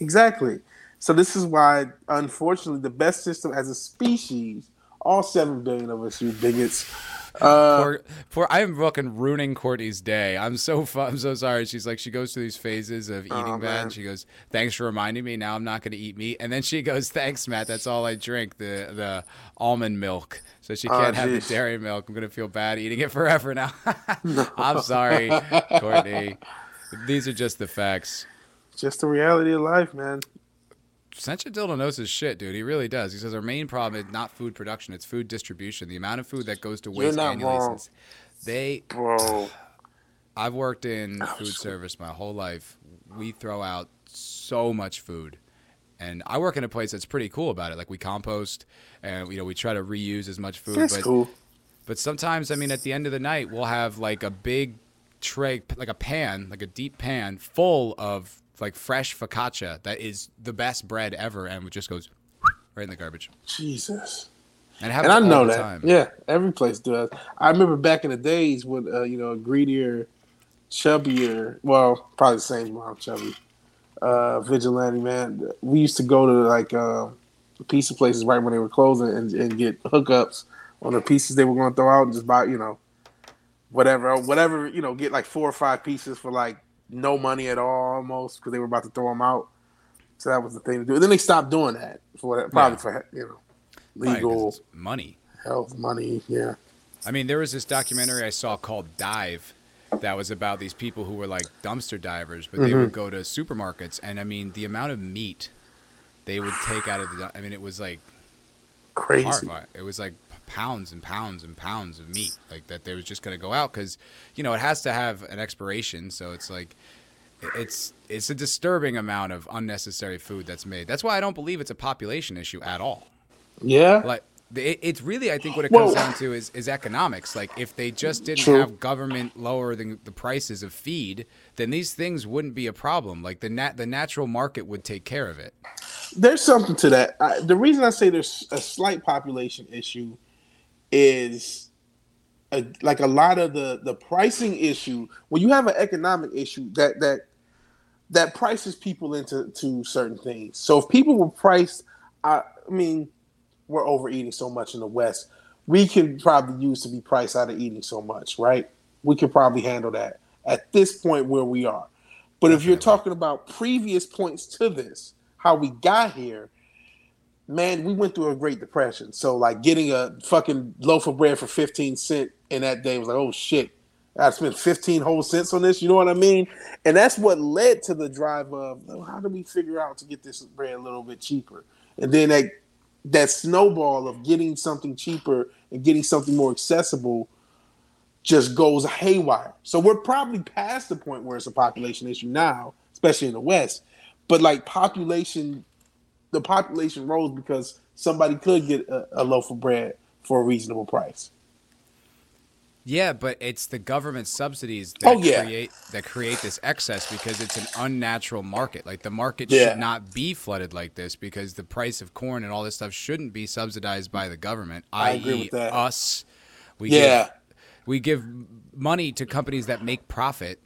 Exactly. So this is why, unfortunately, the best system as a species, all seven billion of us, you bigots. Uh, poor, poor, I am fucking ruining Courtney's day. I'm so fu- I'm so sorry. She's like she goes through these phases of eating Oh, bad. She goes, "Thanks for reminding me. Now I'm not going to eat meat." And then she goes, "Thanks, Matt. That's all I drink the the almond milk." So she Oh, can't have the dairy milk. I'm gonna feel bad eating it forever now. I'm sorry, Courtney. These are just the facts. Just the reality of life, man. Sentient Dildo knows his shit, dude. He really does. He says our main problem is not food production; it's food distribution. The amount of food that goes to waste You're not annually. wrong. Since they, bro. I've worked in food service my whole life. We throw out so much food, and I work in a place that's pretty cool about it. Like we compost, and you know we try to reuse as much food. That's but cool. but sometimes, I mean, at the end of the night, we'll have like a big tray, like a pan, like a deep pan full of like fresh focaccia that is the best bread ever, and it just goes right in the garbage. Jesus. And, And I know that. time. Yeah, every place does. I remember back in the days when uh, you know, a greedier, chubbier. Well, probably the same amount chubby. Uh, vigilante man. We used to go to like uh, pizza places right when they were closing and, and get hookups on the pieces they were going to throw out and just buy, you know, whatever, whatever, you know, get like four or five pieces for like no money at all almost because they were about to throw them out. So that was the thing to do. And then they stopped doing that for probably Yeah. for you know legal money. health money. Yeah. I mean, there was this documentary I saw called Dive that was about these people who were like dumpster divers, but they Mhm. would go to supermarkets, and I mean, the amount of meat they would take out of the. I mean, it was like Crazy. horrifying. It was like pounds and pounds and pounds of meat, like that they was just going to go out because, you know, it has to have an expiration. So it's like, it's it's a disturbing amount of unnecessary food that's made. That's why I don't believe it's a population issue at all. Yeah. Like it, it's really, I think, what it comes down to is is economics. Like if they just didn't True. have government lowering the prices of feed, then these things wouldn't be a problem. Like the nat the natural market would take care of it. There's something to that. I, the reason I say there's a slight population issue is a, like a lot of the the pricing issue. When you have an economic issue, that that that prices people into to certain things. So if people were priced, I, I mean, we're overeating so much in the West. We can probably use to be priced out of eating so much, right? We could probably handle that at this point where we are. But if you're talking about previous points to this, how we got here, man, we went through a Great Depression. So like getting a fucking loaf of bread for 15 cent in that day was like, oh shit, I spent 15 whole cents on this. You know what I mean? And that's what led to the drive of "Oh, how do we figure out to get this bread a little bit cheaper? And then that that snowball of getting something cheaper and getting something more accessible just goes haywire. So we're probably past the point where it's a population issue now, especially in the West. But like population, the population rose because somebody could get a, a loaf of bread for a reasonable price. Yeah, but it's the government subsidies that Oh, yeah. create that create this excess because it's an unnatural market. Like the market Yeah. should not be flooded like this because the price of corn and all this stuff shouldn't be subsidized by the government, I agree with that. us. We Yeah. give, we give money to companies that make profit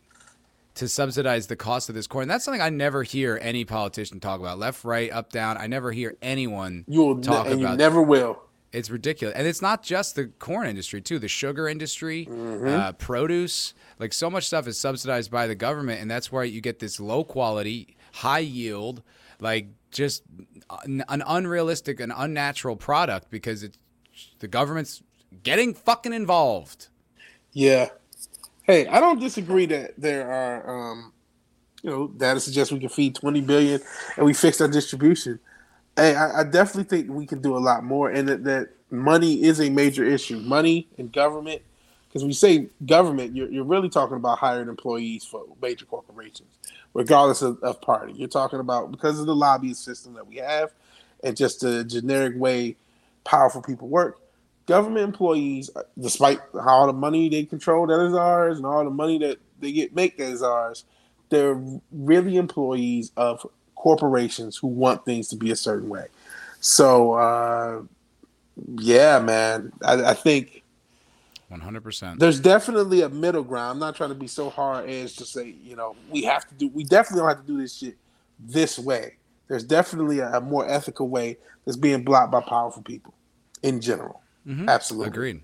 to subsidize the cost of this corn. That's something I never hear any politician talk about. Left, right, up, down. I never hear anyone You will, talk ne- and about you never will. it's ridiculous, and it's not just the corn industry too. The sugar industry, Mm-hmm. uh, produce, like so much stuff is subsidized by the government, and that's why you get this low quality, high yield, like just an, an unrealistic and unnatural product because it's the government's getting fucking involved. Yeah. Hey, I don't disagree that there are, um, you know, data suggests we can feed 20 billion and we fix our distribution. Hey, I, I definitely think we can do a lot more, and that, that money is a major issue. Money and government, because when you say government, you're, you're really talking about hired employees for major corporations, regardless of, of party. You're talking about because of the lobbyist system that we have, and just the generic way powerful people work government employees, despite all the money they control that is ours and all the money that they get make that is ours, they're really employees of corporations who want things to be a certain way. So, uh, yeah, man, I, I think One hundred percent. there's definitely a middle ground. I'm not trying to be so hard edged to say, you know, we have to do, we definitely don't have to do this shit this way. There's definitely a, a more ethical way that's being blocked by powerful people in general. Absolutely. Agreed.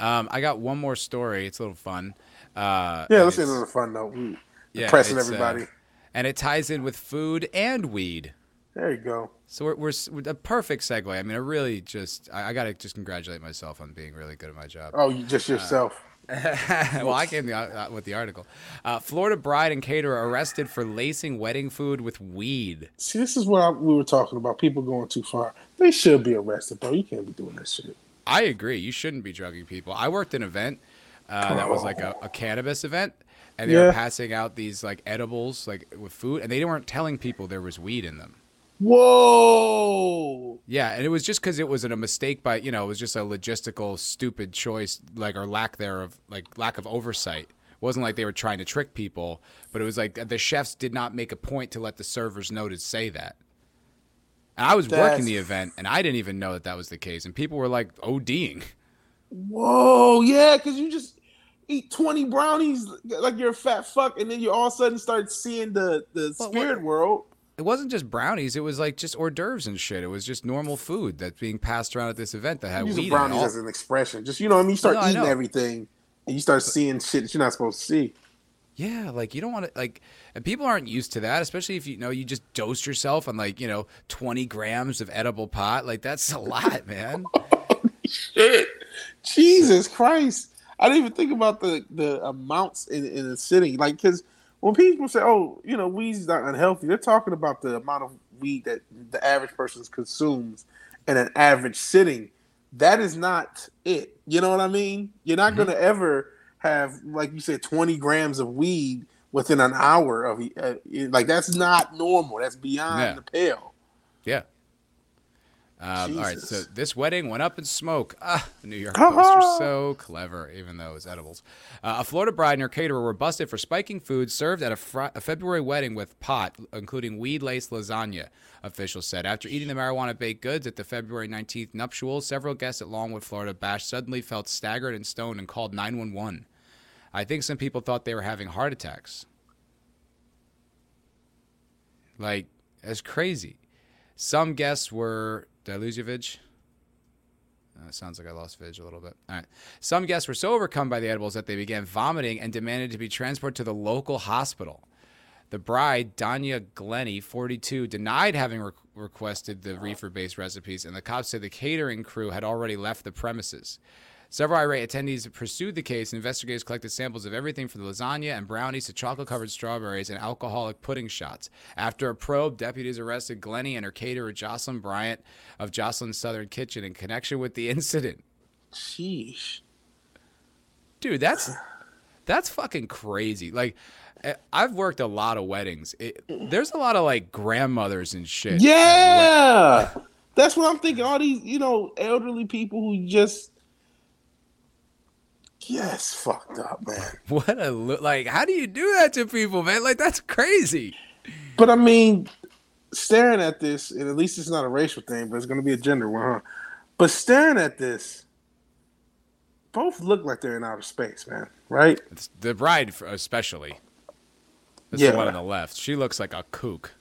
Um, I got one more story. It's a little fun. Uh, Yeah, let's it's- on a fun note. We yeah, depressing it's, uh, everybody. and it ties in with food and weed. there you go. So we're, we're, s- a perfect segue. I mean, I really just I, I got to just congratulate myself on being really good at my job. Oh, you just yourself. well, I came the, uh, with the article. Uh, Florida bride and caterer arrested for lacing wedding food with weed. See, this is what I, we were talking about. People going too far. They should be arrested, bro. You can't be doing that shit. I agree. You shouldn't be drugging people. I worked an event uh, that was like a, a cannabis event, and they Yeah. were passing out these like edibles like with food, and they weren't telling people there was weed in them. Whoa! Yeah, and it was just because it was a mistake by you know it was just a logistical stupid choice like or lack thereof like lack of oversight. It wasn't like they were trying to trick people, but it was like the chefs did not make a point to let the servers know to say that. And I was working the event, and I didn't even know that that was the case, and people were like ODing. Whoa! Yeah, because you just eat twenty brownies like you're a fat fuck, and then you all of a sudden start seeing the the But spirit what- world. It wasn't just brownies; it was like just hors d'oeuvres and shit. It was just normal food that's being passed around at this event that had Using weed in brownies as an expression. Just you know, what I mean, you start No, eating everything, and you start seeing shit that you're not supposed to see. Yeah, like you don't want to like, and people aren't used to that, especially if you know you just dosed yourself on like you know twenty grams of edible pot. Like that's a lot, man. Shit, Jesus Christ! I didn't even think about the the amounts in in a sitting. Like, because when people say, "Oh, you know, weed's is not unhealthy," they're talking about the amount of weed that the average person consumes in an average sitting. That is not it. You know what I mean? You're not mm-hmm. going to ever have, like you said, 20 grams of weed within an hour of uh, like that's not normal. That's beyond Yeah. the pale. Yeah. Um, all right, so this wedding went up in smoke. Ah, the New York Post are so clever, even though it was edibles. Uh, a Florida bride and her caterer were busted for spiking food served at a, fri- a February wedding with pot, including weed-laced lasagna. Officials said after eating the marijuana baked goods at the February 19th nuptials, several guests at Longwood, Florida, Bash suddenly felt staggered and stoned and called 911. I think some people thought they were having heart attacks. Like, that's crazy. Some guests were. Did I lose you, Vidge? Uh, sounds like I lost Vidge a little bit. All right. Some guests were so overcome by the edibles that they began vomiting and demanded to be transported to the local hospital. The bride, Danya Glenny, 42, denied having re- requested the reefer based recipes, and the cops said the catering crew had already left the premises. Several irate attendees pursued the case. Investigators collected samples of everything from the lasagna and brownies to chocolate covered strawberries and alcoholic pudding shots. After a probe, deputies arrested Glenny and her caterer, Jocelyn Bryant of Jocelyn's Southern Kitchen, in connection with the incident. Sheesh. Dude, that's that's fucking crazy. Like, I- I've worked a lot of weddings. It, there's a lot of like grandmothers and shit. Yeah, that's what I'm thinking. All these, you know, elderly people who just, yes, fucked up, man. What a like. How do you do that to people, man? Like that's crazy. But I mean, staring at this, and at least it's not a racial thing, but it's going to be a gender one, huh? But staring at this, both look like they're in outer space, man. Right? It's the bride, especially. That's Yeah. the one on the left. She looks like a kook.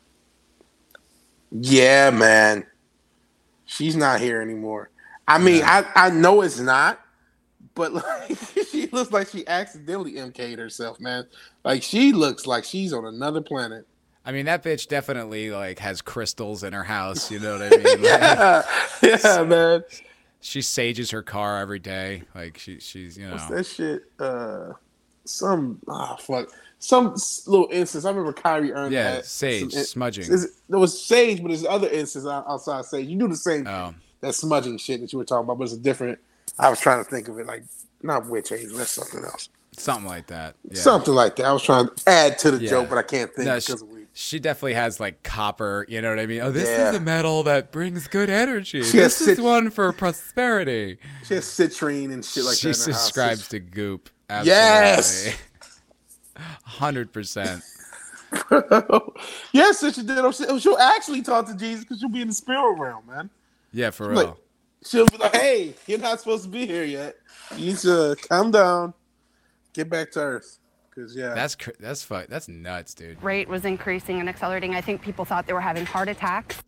Yeah, man. She's not here anymore. I mean, I, I know it's not, but like she looks like she accidentally MK'd herself, man. Like she looks like she's on another planet. I mean, that bitch definitely like has crystals in her house. You know what I mean? Like, Yeah, yeah, man. she sages her car every day. Like she, she's you know. What's that shit? Uh, some ah fuck, some little instance. I remember Kyrie earned Yeah, that. sage, some smudging. There was sage, but there's other instances out- outside sage. You do the same thing. Oh. That smudging shit that you were talking about, but it's a different. I was trying to think of it like not witch hazel. That's something else. Something like that. Yeah. Something like that. I was trying to add to the Yeah. joke, but I can't think No, because she, she definitely has like copper. You know what I mean? Oh, this Yeah. is a metal that brings good energy. She this is one for prosperity. She has citrine and shit like she that. house. subscribes to Goop. Yes! Hundred percent. yes, she did. She'll, she'll actually talk to Jesus because she'll be in the spirit realm, man. Yeah, for Like, real. She'll be like, "Hey, you're not supposed to be here yet. You need to calm down, get back to earth." Because yeah, That's cr- that's fu- That's nuts, dude. Rate was increasing and accelerating. I think people thought they were having heart attacks.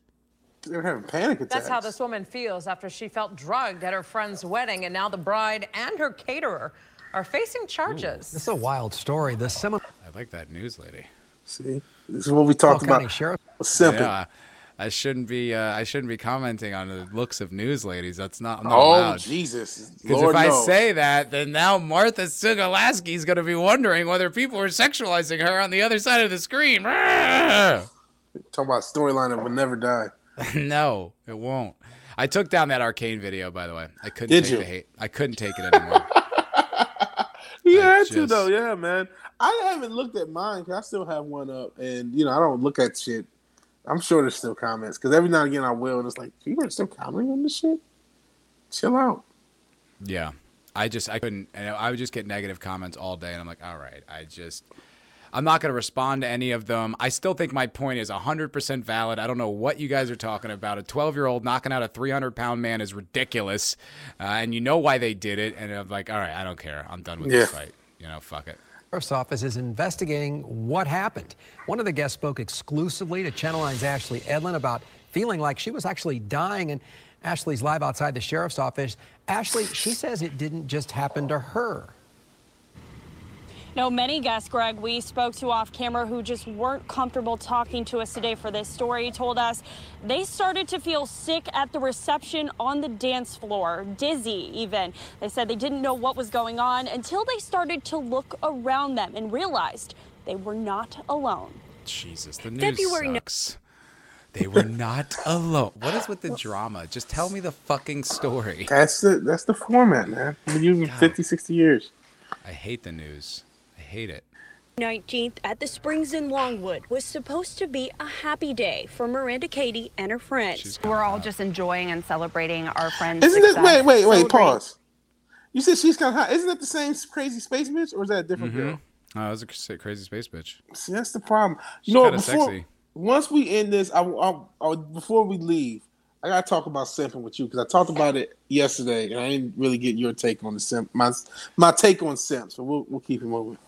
They were having panic attacks. That's how this woman feels after she felt drugged at her friend's wedding, and now the bride and her caterer are facing charges. This is a wild story. The Seminole I like that news lady. See, this is what we talked County about. Sheriff. Simple. Yeah, I shouldn't be. Uh, I shouldn't be commenting on the looks of news ladies. That's not. I'm not Oh allowed. Jesus! Because if I say that, then now Martha Sugalski is going to be wondering whether people are sexualizing her on the other side of the screen. Talk about storyline that would never die. no, it won't. I took down that arcane video, by the way. I couldn't Did take you? the hate. I couldn't take it anymore. You I had to though, yeah, man. I haven't looked at mine because I still have one up, and you know I don't look at shit. I'm sure there's still comments because every now and again I will, and it's like people are still commenting on this shit. Chill out. yeah, I just I couldn't. And I would just get negative comments all day, and I'm like, all right, I just. I'm not going to respond to any of them. I still think my point is 100% valid. I don't know what you guys are talking about. A 12 year old knocking out a 300 pound man is ridiculous. Uh, and you know why they did it. And I'm like, all right, I don't care. I'm done with this fight. You know, fuck it. Sheriff's Office is investigating what happened. One of the guests spoke exclusively to Channel 9's Ashley Edlin about feeling like she was actually dying, and Ashley's live outside the sheriff's office. Ashley, she says it didn't just happen to her. No, many guests, Greg, we spoke to off camera who just weren't comfortable talking to us today for this story told us they started to feel sick at the reception on the dance floor, dizzy even. They said they didn't know what was going on until they started to look around them and realized they were not alone. Jesus, the news February no- sucks. They were not alone. What is with the drama? Just tell me the fucking story. That's the that's the format, man. We've been using 50, 60 years. I hate the news. I hate it. 19th at the Springs in Longwood was supposed to be a happy day for Miranda Katie and her friends. We're all just enjoying and celebrating our friends. Isn't it? success. Wait, wait, wait. Pause. You said she's kind of hot. Isn't that the same crazy space bitch, or is that a different mm-hmm. girl? Oh, that was a cra- crazy space bitch. See, that's the problem. You She's know, before sexy. once we end this, I, I, I before we leave, I gotta talk about simping with you because I talked about it yesterday, and I didn't really get your take on the simp. My my take on simps, so we'll we'll keep it moving.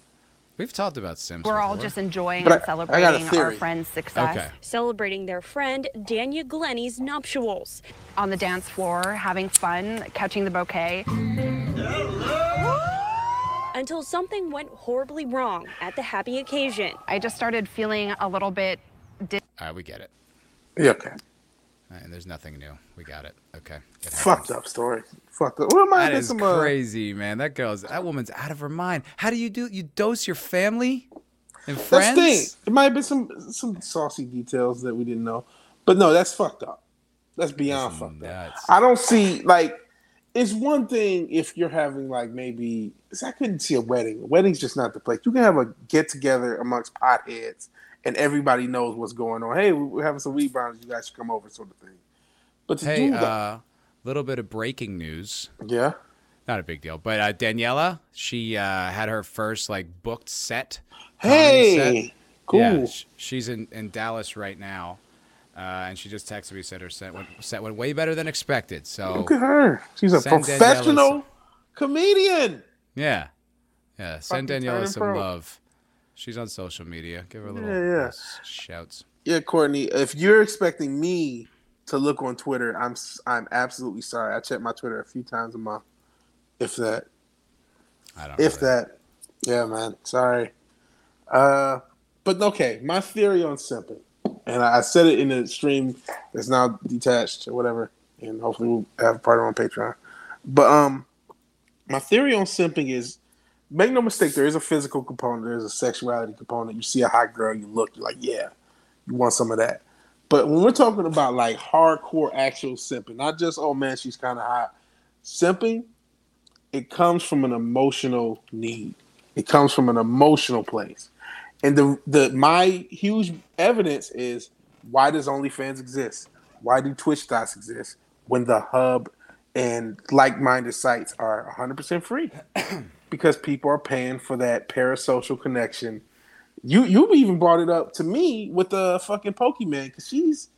We've talked about Sims. We're all just enjoying But and I- I celebrating our friends' success. Okay. Celebrating their friend Danya Glenny's nuptials. On the dance floor, having fun, catching the bouquet. Until something went horribly wrong at the happy occasion. I just started feeling a little bit. Di- All right, we get it. Yeah, okay. And there's nothing new. We got it. Okay. It Fucked up story. Fucked up. What might That have is some uh, crazy, man. That girl's that woman's out of her mind. How do you do? You dose your family and That's friends? the thing. It might have been some some saucy details that we didn't know, but no, that's fucked up. That's beyond fucked up. I don't see like it's one thing if you're having like maybe 'cause I couldn't see a wedding. A wedding's just not the place. You can have a get together amongst potheads and everybody knows what's going on. Hey, we're having some weed browns. You guys should come over, sort of thing. But to Hey, do that, uh, little bit of breaking news. Yeah. Not a big deal, but uh, Daniela, she uh, had her first like booked set. Hey, cool. Yeah, she's in, in Dallas right now, uh, and she just texted me said her set went set went way better than expected. So look at her. She's a Daniela professional comedian. yeah, yeah. Send Fucking Daniela some pro. love. She's on social media. Give her a little Yeah, yeah. shouts. Yeah, Courtney, if you're expecting me to look on Twitter, I'm I'm absolutely sorry. I check my Twitter a few times a month, if that. I don't. If that. Yeah, man. Sorry. Uh, but okay, my theory on simping, and I I said it in the stream that's now detached or whatever, and hopefully we'll have a part of it on Patreon. But um, my theory on simping is, make no mistake, there is a physical component, there's a sexuality component. You see a hot girl, you look, you're like, yeah, you want some of that. But when we're talking about like hardcore actual simping, not just oh man, she's kind of hot. Simping, it comes from an emotional need. It comes from an emotional place. And the the my huge evidence is why does OnlyFans exist? Why do Twitch dots exist when the hub and like-minded sites are 100% free? because people are paying for that parasocial connection. You you even brought it up to me with the fucking Pokemon because she's,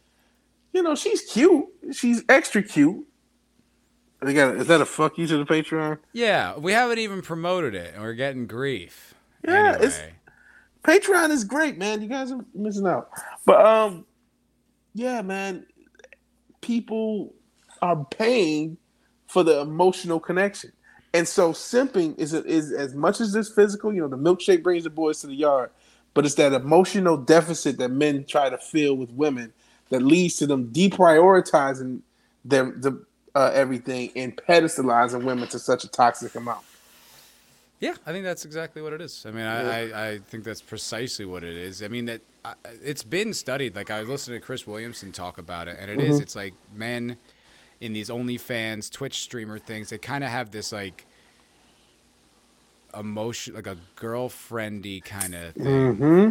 you know, she's cute. She's extra cute. They got is that a fuck you to the Patreon? Yeah, we haven't even promoted it, and we're getting grief. Yeah, anyway. it's Patreon is great, man. You guys are missing out. But um, yeah, man, people are paying for the emotional connection, and so simping is is as much as this physical. You know, the milkshake brings the boys to the yard, but it's that emotional deficit that men try to fill with women that leads to them deprioritizing them the uh, everything and pedestalizing women to such a toxic amount. Yeah, I think that's exactly what it is. I mean, I, I, I think that's precisely what it is. I mean, that I, it's been studied. Like I listened to Chris Williamson talk about it, and it is. Mhm. It's like men in these OnlyFans, Twitch streamer things. They kind of have this like emotion, like a girlfriendy kind of thing. Mm-hmm.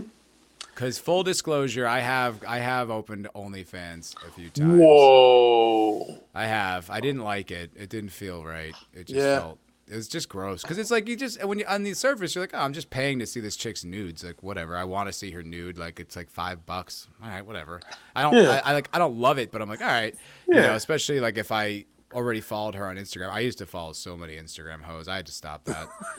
Because full disclosure, I have I have opened OnlyFans a few times. Whoa. I have. I didn't like it. It didn't feel right. It just Yeah. felt. It was just gross because it's like you just when you on the surface you're like, oh, I'm just paying to see this chick's nudes. Like whatever, I want to see her nude. Like it's like five bucks. All right, whatever. I don't. Yeah. I, I like. I don't love it, but I'm like, all right. You Yeah. know, especially like if I already followed her on Instagram. I used to follow so many Instagram hoes. I had to stop that.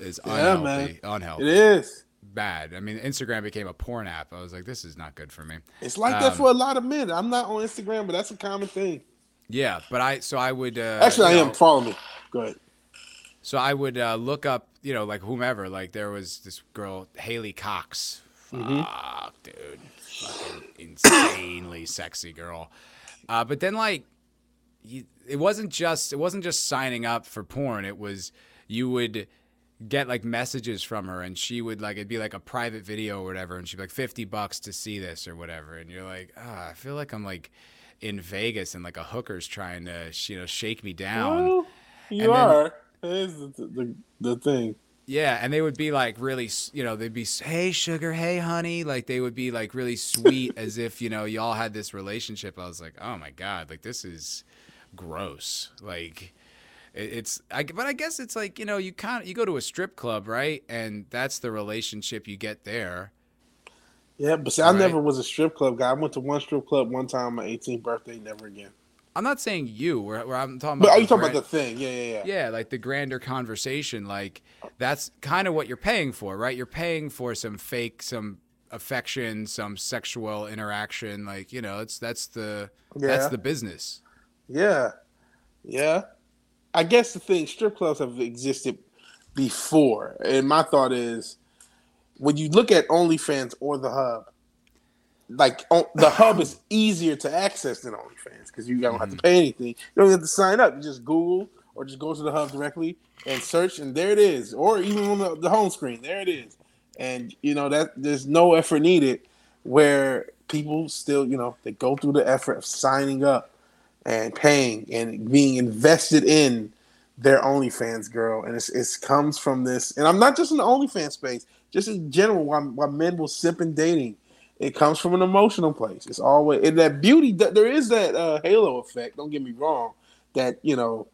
it's Yeah, unhealthy. man. Unhealthy. It is. bad. I mean, Instagram became a porn app. I was like, this is not good for me. It's like that Um, for a lot of men. I'm not on Instagram, but that's a common thing. Yeah, but I so I would uh, Actually, I you am. know, Follow me. Go ahead. So I would uh, look up, you know, like whomever. Like there was this girl, Haley Cox. Mhm. Fuck, dude, fucking insanely sexy girl. Uh, but then like, you, it wasn't just it wasn't just signing up for porn. It was you would get like messages from her, and she would like it'd be like a private video or whatever, and she'd be like fifty bucks to see this or whatever, and you're like, ah, I feel like I'm like in Vegas and like a hooker's trying to you know shake me down. Well, you And then- are. That is the, the, the thing. Yeah, and they would be like really, you know, they'd be, hey sugar, hey honey, like they would be like really sweet, as if you know y'all had this relationship. I was like, oh my god, like this is gross. Like it's, I, but I guess it's like you know you kind of you go to a strip club, right, and that's the relationship you get there. Yeah, but see, I Right. never was a strip club guy. I went to one strip club one time on my 18th birthday, never again. I'm not saying you, where, where I'm talking But about. are the you talking grand- about the thing? Yeah, yeah, yeah. Yeah, like the grander conversation, like that's kind of what you're paying for, right? You're paying for some fake, some affection, some sexual interaction, like you know, it's that's the that's the business. Yeah, yeah. I guess the thing, strip clubs have existed before, and my thought is, when you look at OnlyFans or the Hub, like on, the Hub is easier to access than OnlyFans because you don't have to mm-hmm. pay anything. You don't have to sign up. You just Google or just go to the Hub directly and search, and there it is. Or even on the, the home screen, there it is. And you know that there's no effort needed. Where people still, you know, they go through the effort of signing up and paying and being invested in their OnlyFans girl, and it's it comes from this. And I'm not just in the OnlyFans space, just in general. Why, why men will simp in dating, it comes from an emotional place. It's always and that beauty. There is that uh, halo effect. Don't get me wrong. That you know,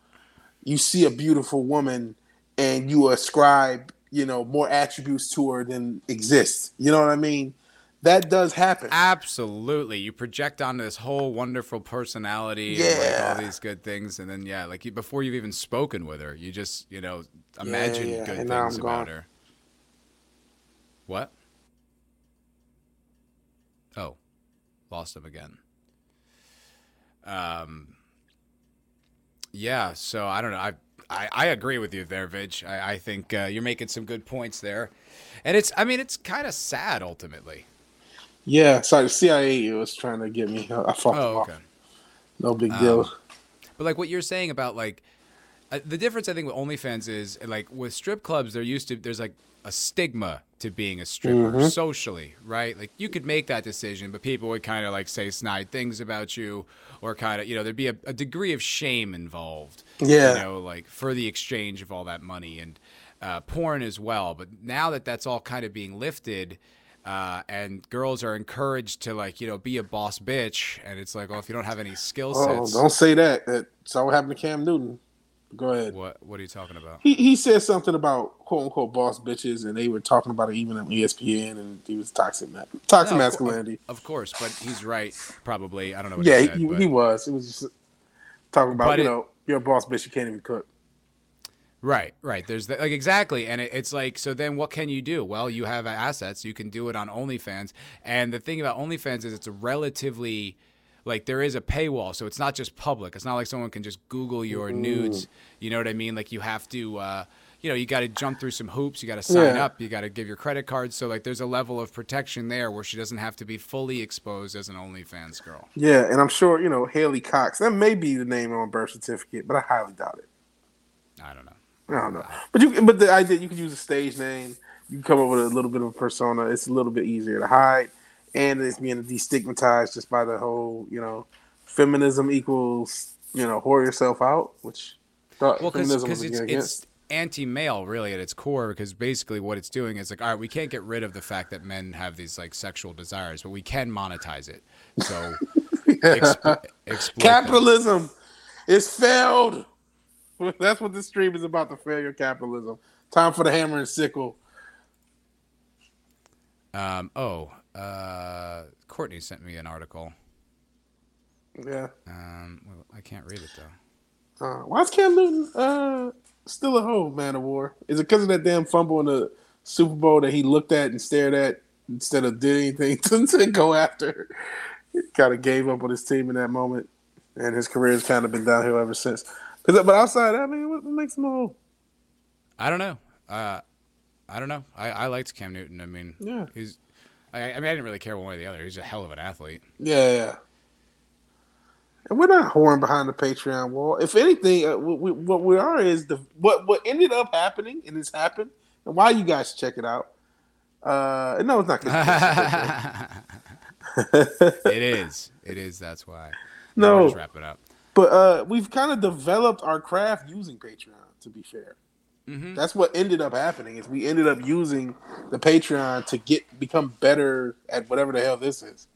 you see a beautiful woman and you ascribe you know more attributes to her than exists. You know what I mean? That does happen. Absolutely, you project onto this whole wonderful personality, and like all these good things, and then yeah, like you, before you've even spoken with her, you just you know imagine yeah, good and things about gone. her. What? Oh, lost him again. Um. Yeah, so I don't know. I I, I agree with you there, Vidge. I, I think uh, you're making some good points there, and it's I mean it's kind of sad ultimately. Yeah, sorry, CIA was trying to get me. I fucked Oh, them off. No big Um, deal. But like what you're saying about like uh, the difference, I think with OnlyFans is like with strip clubs, there used to there's like a stigma to being a stripper Mhm. socially, right? Like you could make that decision, but people would kind of like say snide things about you, or kind of you know there'd be a, a degree of shame involved. Yeah. you know, like for the exchange of all that money and uh, porn as well. But now that that's all kind of being lifted. Uh, and girls are encouraged to like you know be a boss bitch, and it's like, oh, if you don't have any skill Oh, don't say that. That's all what happened to Cam Newton. Go ahead. What What are you talking about? He he said something about quote unquote boss bitches, and they were talking about it even on ESPN, and he was toxic, ma- toxic No, masculinity. Of course, but he's right. Probably, I don't know. What Yeah, he, said, he, he was. It was just talking about you it- know you're a boss bitch, you can't even cook. Right, right. There's the, like exactly, and it, it's like so. Then what can you do? Well, you have assets. You can do it on OnlyFans, and the thing about OnlyFans is it's relatively like there is a paywall, so it's not just public. It's not like someone can just Google your Mm. nudes. You know what I mean? Like you have to. Uh, you know, you got to jump through some hoops. You got to sign Yeah. up. You got to give your credit card. So, like, there's a level of protection there where she doesn't have to be fully exposed as an OnlyFans girl. Yeah, and I'm sure you know Haley Cox. That may be the name on birth certificate, but I highly doubt it. I don't know. I don't know. But you, but the idea you could use a stage name. You can come up with a little bit of a persona. It's a little bit easier to hide, and it's being destigmatized just by the whole, you know, feminism equals, you know, whore yourself out, which Well, because it's, it's anti-male really at its core because basically what it's doing is like all right we can't get rid of the fact that men have these like sexual desires but we can monetize it so exploit them. Capitalism is failed. That's what this stream is about: the failure of capitalism. Time for the hammer and sickle. um oh uh courtney sent me an article Yeah. um well, i can't read it though Uh, why is Cam Newton uh, still a hoe, man of war? Is it because of that damn fumble in the Super Bowl that he looked at and stared at instead of did anything to, to go after? He kind of gave up on his team in that moment, and his career has kind of been downhill ever since. 'Cause- but outside that, I mean, what, makes him a hoe? i don't know uh i don't know i i liked cam newton i mean Yeah. he's I, I mean i didn't really care one way or the other he's a hell of an athlete Yeah, yeah. And we're not whoring behind the Patreon wall. If anything, uh, we, we, what we are is the what what ended up happening, and it's happened. And why you guys check it out? Uh, no, it's not. it is it is that's why No. I'll just wrap it up But uh, we've kind of developed our craft using Patreon. To be fair, Mhm. that's what ended up happening. Is we ended up using the Patreon to get become better at whatever the hell this is.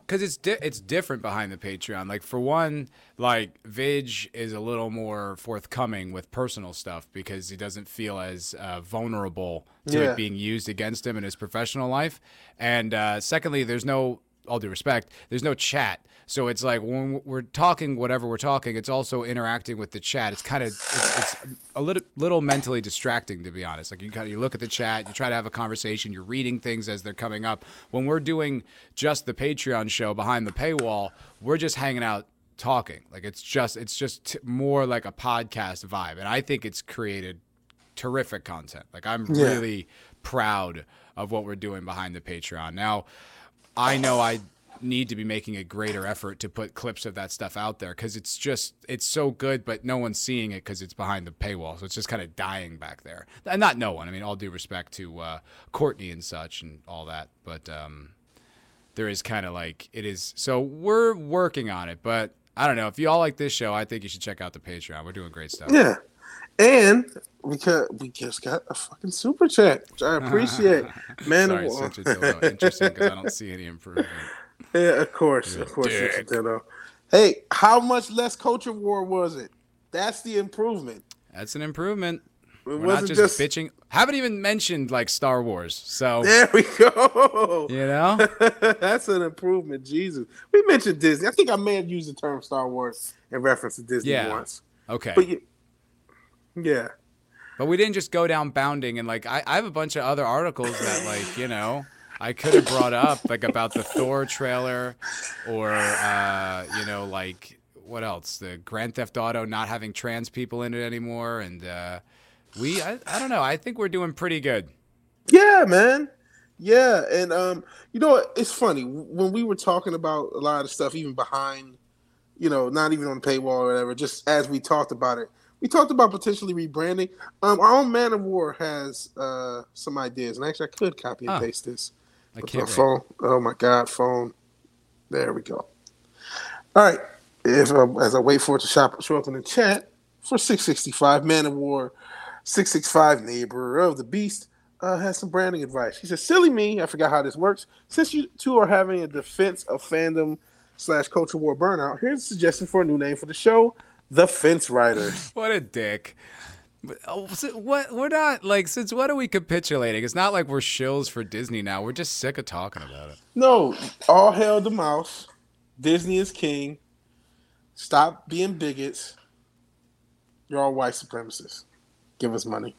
because it's di- it's different behind the Patreon. Like for one, like Vidge is a little more forthcoming with personal stuff because he doesn't feel as uh, vulnerable to Yeah. it being used against him in his professional life. And uh, secondly, there's no all due respect, there's no chat. So it's like when we're talking whatever we're talking, it's also interacting with the chat. It's kind of it's, it's a little little mentally distracting to be honest. Like you kind of you look at the chat, you try to have a conversation, you're reading things as they're coming up. When we're doing just the Patreon show behind the paywall, we're just hanging out talking. Like it's just it's just t- more like a podcast vibe, and I think it's created terrific content. Like I'm Yeah. really proud of what we're doing behind the Patreon. Now, I know I need to be making a greater effort to put clips of that stuff out there because it's just it's so good, but no one's seeing it because it's behind the paywall. So it's just kind of dying back there. And not no one. I mean, all due respect to uh, Courtney and such and all that, but um, there is kind of like it is. So we're working on it, but. I don't know. If you all like this show, I think you should check out the Patreon. We're doing great stuff. Yeah, and we got we just got a fucking super chat, which I appreciate. Man, Sorry, of war. Sentient Dildo. Interesting because I don't see any improvement. Yeah, of course, of course. dick. Sentient Dildo. Hey, how much less culture war was it? That's the improvement. That's an improvement. It We're not wasn't just, just- bitching. Haven't even mentioned like Star Wars. So There we go. You know? That's an improvement. Jesus. We mentioned Disney. I think I may have used the term Star Wars in reference to Disney Yeah. once. Okay. But you, yeah. But we didn't just go down bounding and like I, I have a bunch of other articles that like you know I could have brought up like about the Thor trailer or uh, you know like what else the Grand Theft Auto not having trans people in it anymore and uh, we I, I don't know I think we're doing pretty good. Yeah, man. Yeah, and um, you know what? It's funny when we were talking about a lot of stuff, even behind, you know, not even on paywall or whatever. Just as we talked about it, we talked about potentially rebranding. Um, our own Man of War has uh some ideas, and actually, I could copy and paste this. I can't my phone. Oh my God, phone. There we go. All right. If um, as I wait for it to shop, show up in the chat for 665, Man of War 665, neighbor of the beast, uh, has some branding advice. He says, Silly me, I forgot how this works. Since you two are having a defense of fandom slash culture war burnout, here's a suggestion for a new name for the show The Fence Riders. What a dick. But, oh, what we're not like since what are we capitulating? It's not like we're shills for Disney now. We're just sick of talking about it. No, all hail the mouse. Disney is king. Stop being bigots. You're all white supremacists. Give us money.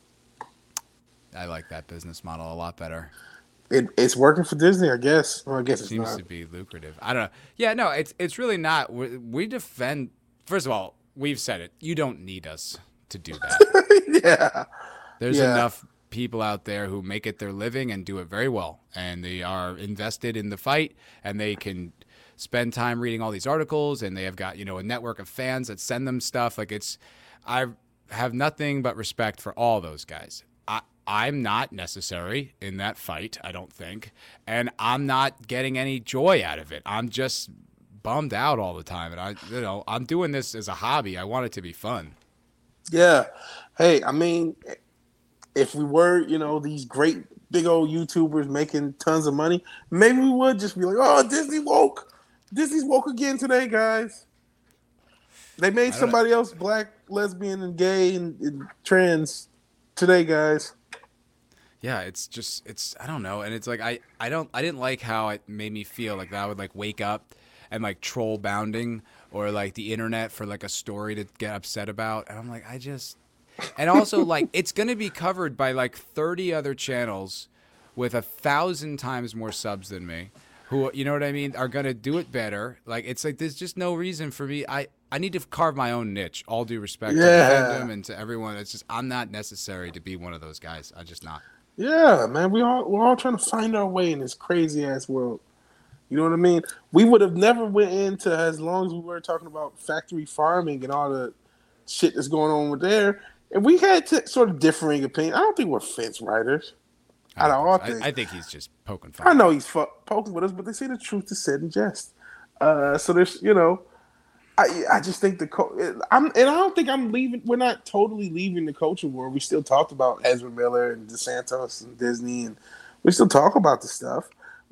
I like that business model a lot better. It, it's working for Disney, I guess. Well, I guess it's Seems not. to be lucrative. I don't know. Yeah, no, it's it's really not. We, we defend. First of all, we've said it. You don't need us to do that. yeah. There's Yeah. enough people out there who make it their living and do it very well, and they are invested in the fight, and they can spend time reading all these articles, and they have got you know a network of fans that send them stuff. Like it's, I have nothing but respect for all those guys. I, I'm not necessary in that fight, I don't think, and I'm not getting any joy out of it. I'm just bummed out all the time, and I, you know, I'm doing this as a hobby. I want it to be fun. Yeah. Hey, I mean, if we were, you know, these great big old YouTubers making tons of money, maybe we would just be like, oh, Disney woke. Disney's woke again today, guys. They made somebody else black, lesbian, and gay and, and trans today, guys. yeah it's just it's i don't know and it's like i i don't i didn't like how it made me feel like that i would like wake up and like troll bounding or like the internet for like a story to get upset about and i'm like i just and also like it's gonna be covered by like 30 other channels with a thousand times more subs than me who you know what i mean are gonna do it better. Like it's like there's just no reason for me i i need to carve my own niche all due respect to the fandom and to everyone it's just i'm not necessary to be one of those guys i'm just not. Yeah, man, we all we're all trying to find our way in this crazy ass world. You know what I mean? We would have never went into as long as we were talking about factory farming and all the shit that's going on with there. And we had to sort of differing opinion. I don't think we're fence riders. Out of all I, things, I think he's just poking fun. I know he's fu- poking with us, but they say the truth is said in jest. Uh, so there's, you know, I I just think the co- I'm and I don't think I'm leaving. We're not totally leaving the culture war. We still talked about Ezra Miller and DeSantis and Disney, and we still talk about the stuff.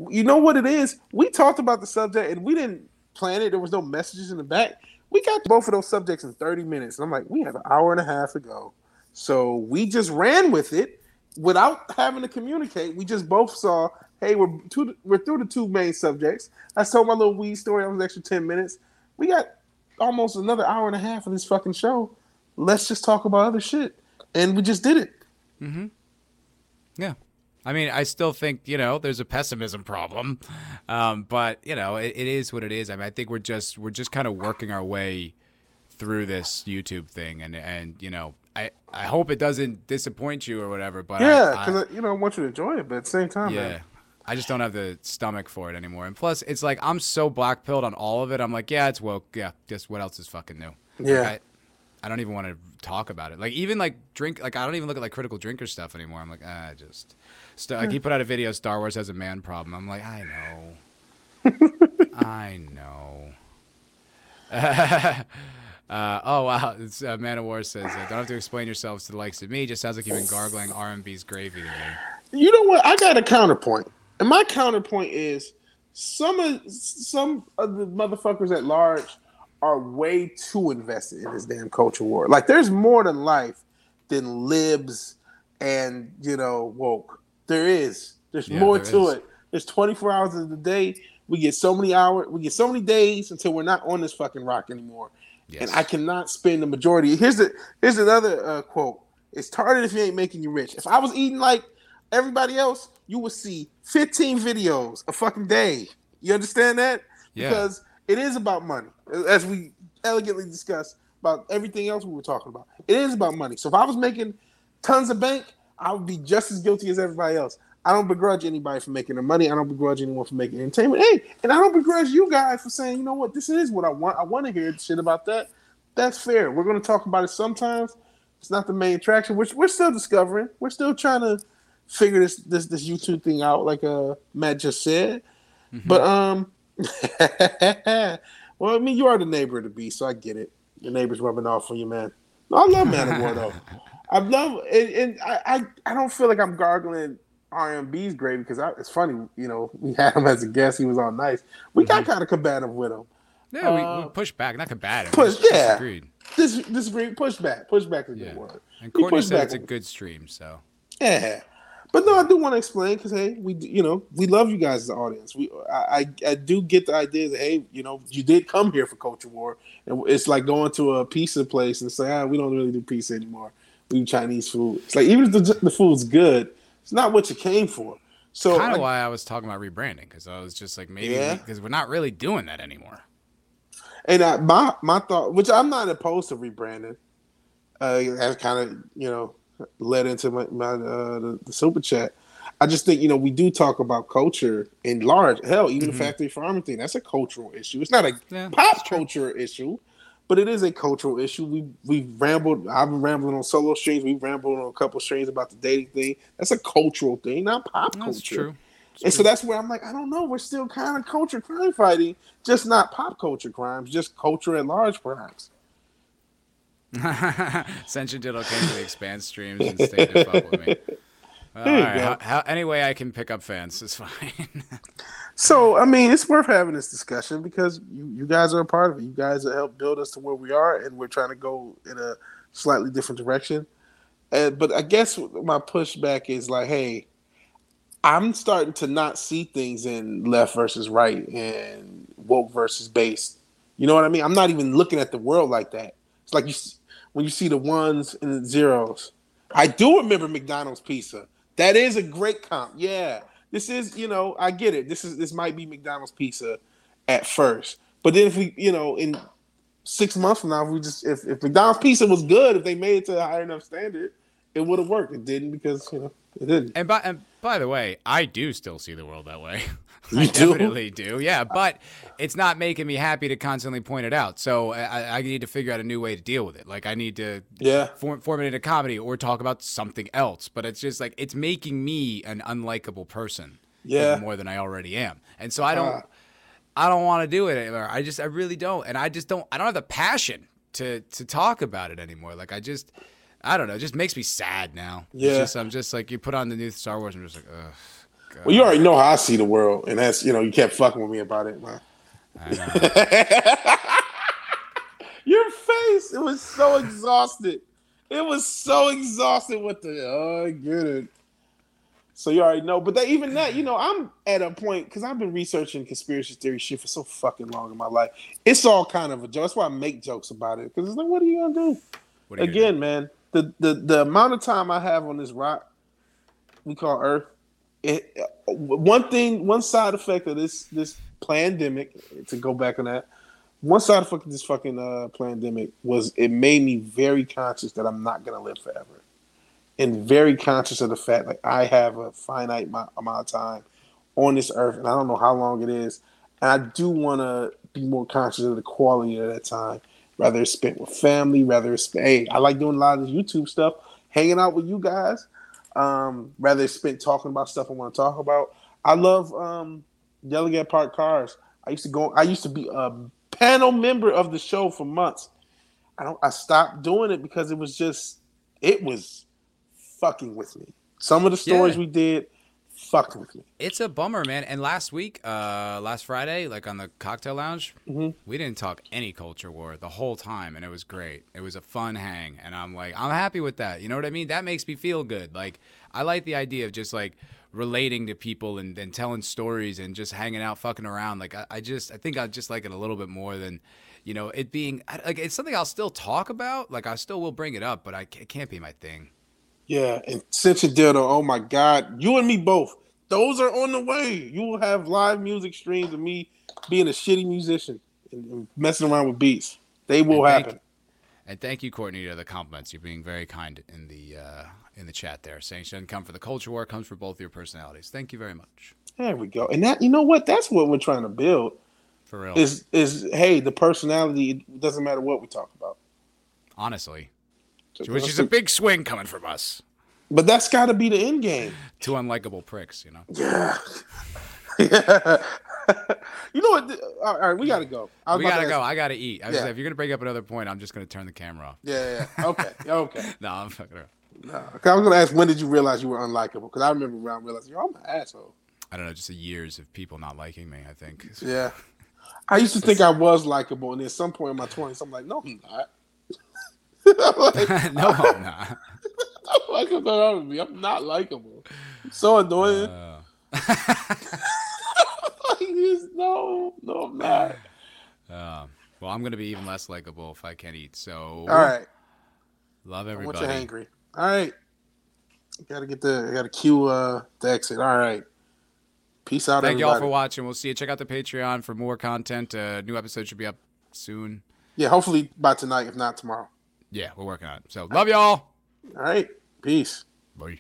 You know what it is? We talked about the subject and we didn't plan it. There was no messages in the back. We got both of those subjects in 30 minutes, and I'm like, we have an hour and a half to go. So we just ran with it without having to communicate. We just both saw, hey, we're two, we're through the two main subjects. I told my little weed story. That was extra 10 minutes. We got almost another hour and a half of this fucking show. Let's just talk about other shit. And we just did it. Mm-hmm. Yeah. I mean, I still think, you know, there's a pessimism problem. Um, but, you know, it, it is what it is. I mean, I think we're just we're just kind of working our way through this YouTube thing and and you know, I I hope it doesn't disappoint you or whatever, but yeah, because you know I want you to enjoy it, but at the same time, yeah. man, I just don't have the stomach for it anymore. And plus, it's like I'm so black pilled on all of it. I'm like, yeah, it's woke. Yeah, just what else is fucking new? Like, Yeah. I, I don't even want to talk about it. Like even like drink. Like I don't even look at like critical drinker stuff anymore. I'm like, ah, just. Like he put out a video. Star Wars has a man problem. I'm like, I know. I know. uh, oh wow! It's, uh, Man of War says, uh, "Don't have to explain yourselves to the likes of me. Just sounds like you've been gargling R&B's gravy to me." you know what? I got a counterpoint, and my counterpoint is some of some of the motherfuckers at large are way too invested in this damn culture war. Like, there's more to life than libs and you know woke. There is. There's Yeah, more there to is. it. There's 24 hours of the day. We get so many hours. We get so many days until we're not on this fucking rock anymore. And I cannot spend the majority. Here's the here's another uh, quote. It's targeted if you ain't making you rich. If I was eating like everybody else, you would see 15 videos a fucking day. You understand that? Yeah. Because it is about money, as we elegantly discussed about everything else we were talking about. It is about money. So if I was making tons of bank, I would be just as guilty as everybody else. I don't begrudge anybody for making their money. I don't begrudge anyone for making entertainment. Hey, and I don't begrudge you guys for saying, you know what, this is what I want. I want to hear shit about that. That's fair. We're going to talk about it sometimes. It's not the main attraction. We're, we're still discovering. We're still trying to figure this this this YouTube thing out, like uh Matt just said. But um, well, I mean, you are the neighbor of the beast, so I get it. Your neighbor's rubbing off on you, man. I love Man of War though. I love and, and I, I I don't feel like I'm gargling RMB's grave because I, it's funny, you know, we had him as a guest. He was all nice. We got kind of combative with him. Yeah, we, Uh, we pushed back, not combative. push, yeah. disagreed. Dis, disagree. Pushback. Pushback is a good word. And We Courtney said back it's a good stream, so Yeah, but no, I do want to explain because hey, we you know we love you guys as the audience. We I, I I do get the idea that hey, you know, you did come here for culture war, and it's like going to a pizza place and say ah, we don't really do pizza anymore. Do Chinese food. It's like even if the, the food's good, it's not what you came for. So kind of why I was talking about rebranding because I was just like maybe Yeah. because we're not really doing that anymore. And I, my my thought, which I'm not opposed to rebranding, uh, that kind of you know led into my, my uh, the, the super chat. I just think you know we do talk about culture in large. Hell, even Mhm. the factory farming thing that's a cultural issue. It's not a Yeah, pop culture issue, but it is a cultural issue. We we rambled. I've been rambling on solo streams. We've rambled on a couple streams about the dating thing. That's a cultural thing, not pop culture. That's true. And so that's where I'm like, I don't know. We're still kind of culture crime fighting, just not pop culture crimes, just culture at large crimes. Sentient Dildo came to the expand streams and stayed to fuck with me. Well, all right, how, how, any way I can pick up fans is fine. So I mean, it's worth having this discussion because you, you guys are a part of it. You guys have helped build us to where we are, and we're trying to go in a slightly different direction. And but I guess my pushback is like, hey, I'm starting to not see things in left versus right and woke versus base. You know what I mean? I'm not even looking at the world like that. It's like you when you see the ones and the zeros. I do remember McDonald's pizza. That is a great comp. Yeah. This is, you know, I get it. This is this might be McDonald's pizza at first. But then if we, you know, in six months from now, if we just if, if McDonald's pizza was good, if they made it to a high enough standard, it would have worked. It didn't because, you know, it. And by and by the way, I do still see the world that way. You I do? definitely do. Yeah, but it's not making me happy to constantly point it out. So I, I need to figure out a new way to deal with it. Like I need to Yeah. form, form it into comedy or talk about something else. But it's just like it's making me an unlikable person. Yeah. more than I already am. And so I don't. Ah. I don't want to do it anymore. I just I really don't. And I just don't I don't have the passion to to talk about it anymore. Like I just I don't know, it just makes me sad now. Yeah. just, I'm just like you put on the new Star Wars and I'm just like, ugh. Well, you already know how I see the world, and that's you know you kept fucking with me about it, man. Your face, it was so exhausted. It was so exhausted with the oh, I get it. So you already know, but that, even that, you know, I'm at a point because I've been researching conspiracy theory shit for so fucking long in my life. It's all kind of a joke. That's why I make jokes about it because it's like, what are you gonna do? What are you Again, man, the, the the amount of time I have on this rock we call Earth. It, one thing, one side effect of this this pandemic, to go back on that, one side effect of this fucking uh, pandemic was it made me very conscious that I'm not gonna live forever, and very conscious of the fact like I have a finite mo- amount of time on this earth, and I don't know how long it is, and I do want to be more conscious of the quality of that time, rather spent with family, rather it's hey, I like doing a lot of this YouTube stuff, hanging out with you guys um, rather spent talking about stuff I want to talk about. I love um, yelling at parked cars. I used to go. I used to be a panel member of the show for months. I don't. I stopped doing it because it was just. It was fucking with me. Some of the stories Yeah. we did fucked with me. It's a bummer, man. And last week, uh, last Friday, like on the cocktail lounge, Mhm. we didn't talk any culture war the whole time, and it was great. It was a fun hang, and I'm like, I'm happy with that. You know what I mean? That makes me feel good. Like, I like the idea of just like relating to people and, and telling stories and just hanging out, fucking around. Like, I, I just, I think I just like it a little bit more than. You know, it being like it's something I'll still talk about. Like I still will bring it up, but I, it can't be my thing. Yeah, and Sentient Dildo, oh my God, you and me both. Those are on the way. You will have live music streams of me being a shitty musician and, messing around with beats. They will And happen. And thank you, Courtney, to the compliments. You're being very kind in the uh, in the chat there, saying she doesn't come for the culture war, comes for both your personalities. Thank you very much. There we go. And that you know what? That's what we're trying to build. For real. Is is hey, the personality it doesn't matter what we talk about. Honestly. Which is a big swing coming from us. But that's got to be the end game. Two unlikable pricks, you know. Yeah. yeah. you know what? All right, we got to go. I we gotta go. I gotta eat. I Yeah. like, if you're gonna bring up another point, I'm just gonna turn the camera off. Yeah, yeah. Okay, okay. no, I'm fucking around. No, I was gonna ask when did you realize you were unlikable? Because I remember around realizing yo, I'm an asshole. I don't know, just the years of people not liking me. I think. Yeah. I used to think I was likable, and then at some point in my twenties, I'm like, no, I'm not. Like, no, I'm not. I'm like, what's going on with me? I'm not likable. So annoying. Uh, like, just, no, no, I'm not. uh, well, I'm gonna be even less likable if I can't eat. So. All right. Love I want everybody. you hangry. All right. Gotta get the I gotta cue uh the exit. All right. Peace out, Thank you all for watching. We'll see you. Check out the Patreon for more content. Uh, new episode should be up soon. Yeah, hopefully by tonight, if not tomorrow. Yeah, we're working on it. So love y'all. All right. Peace. Bye.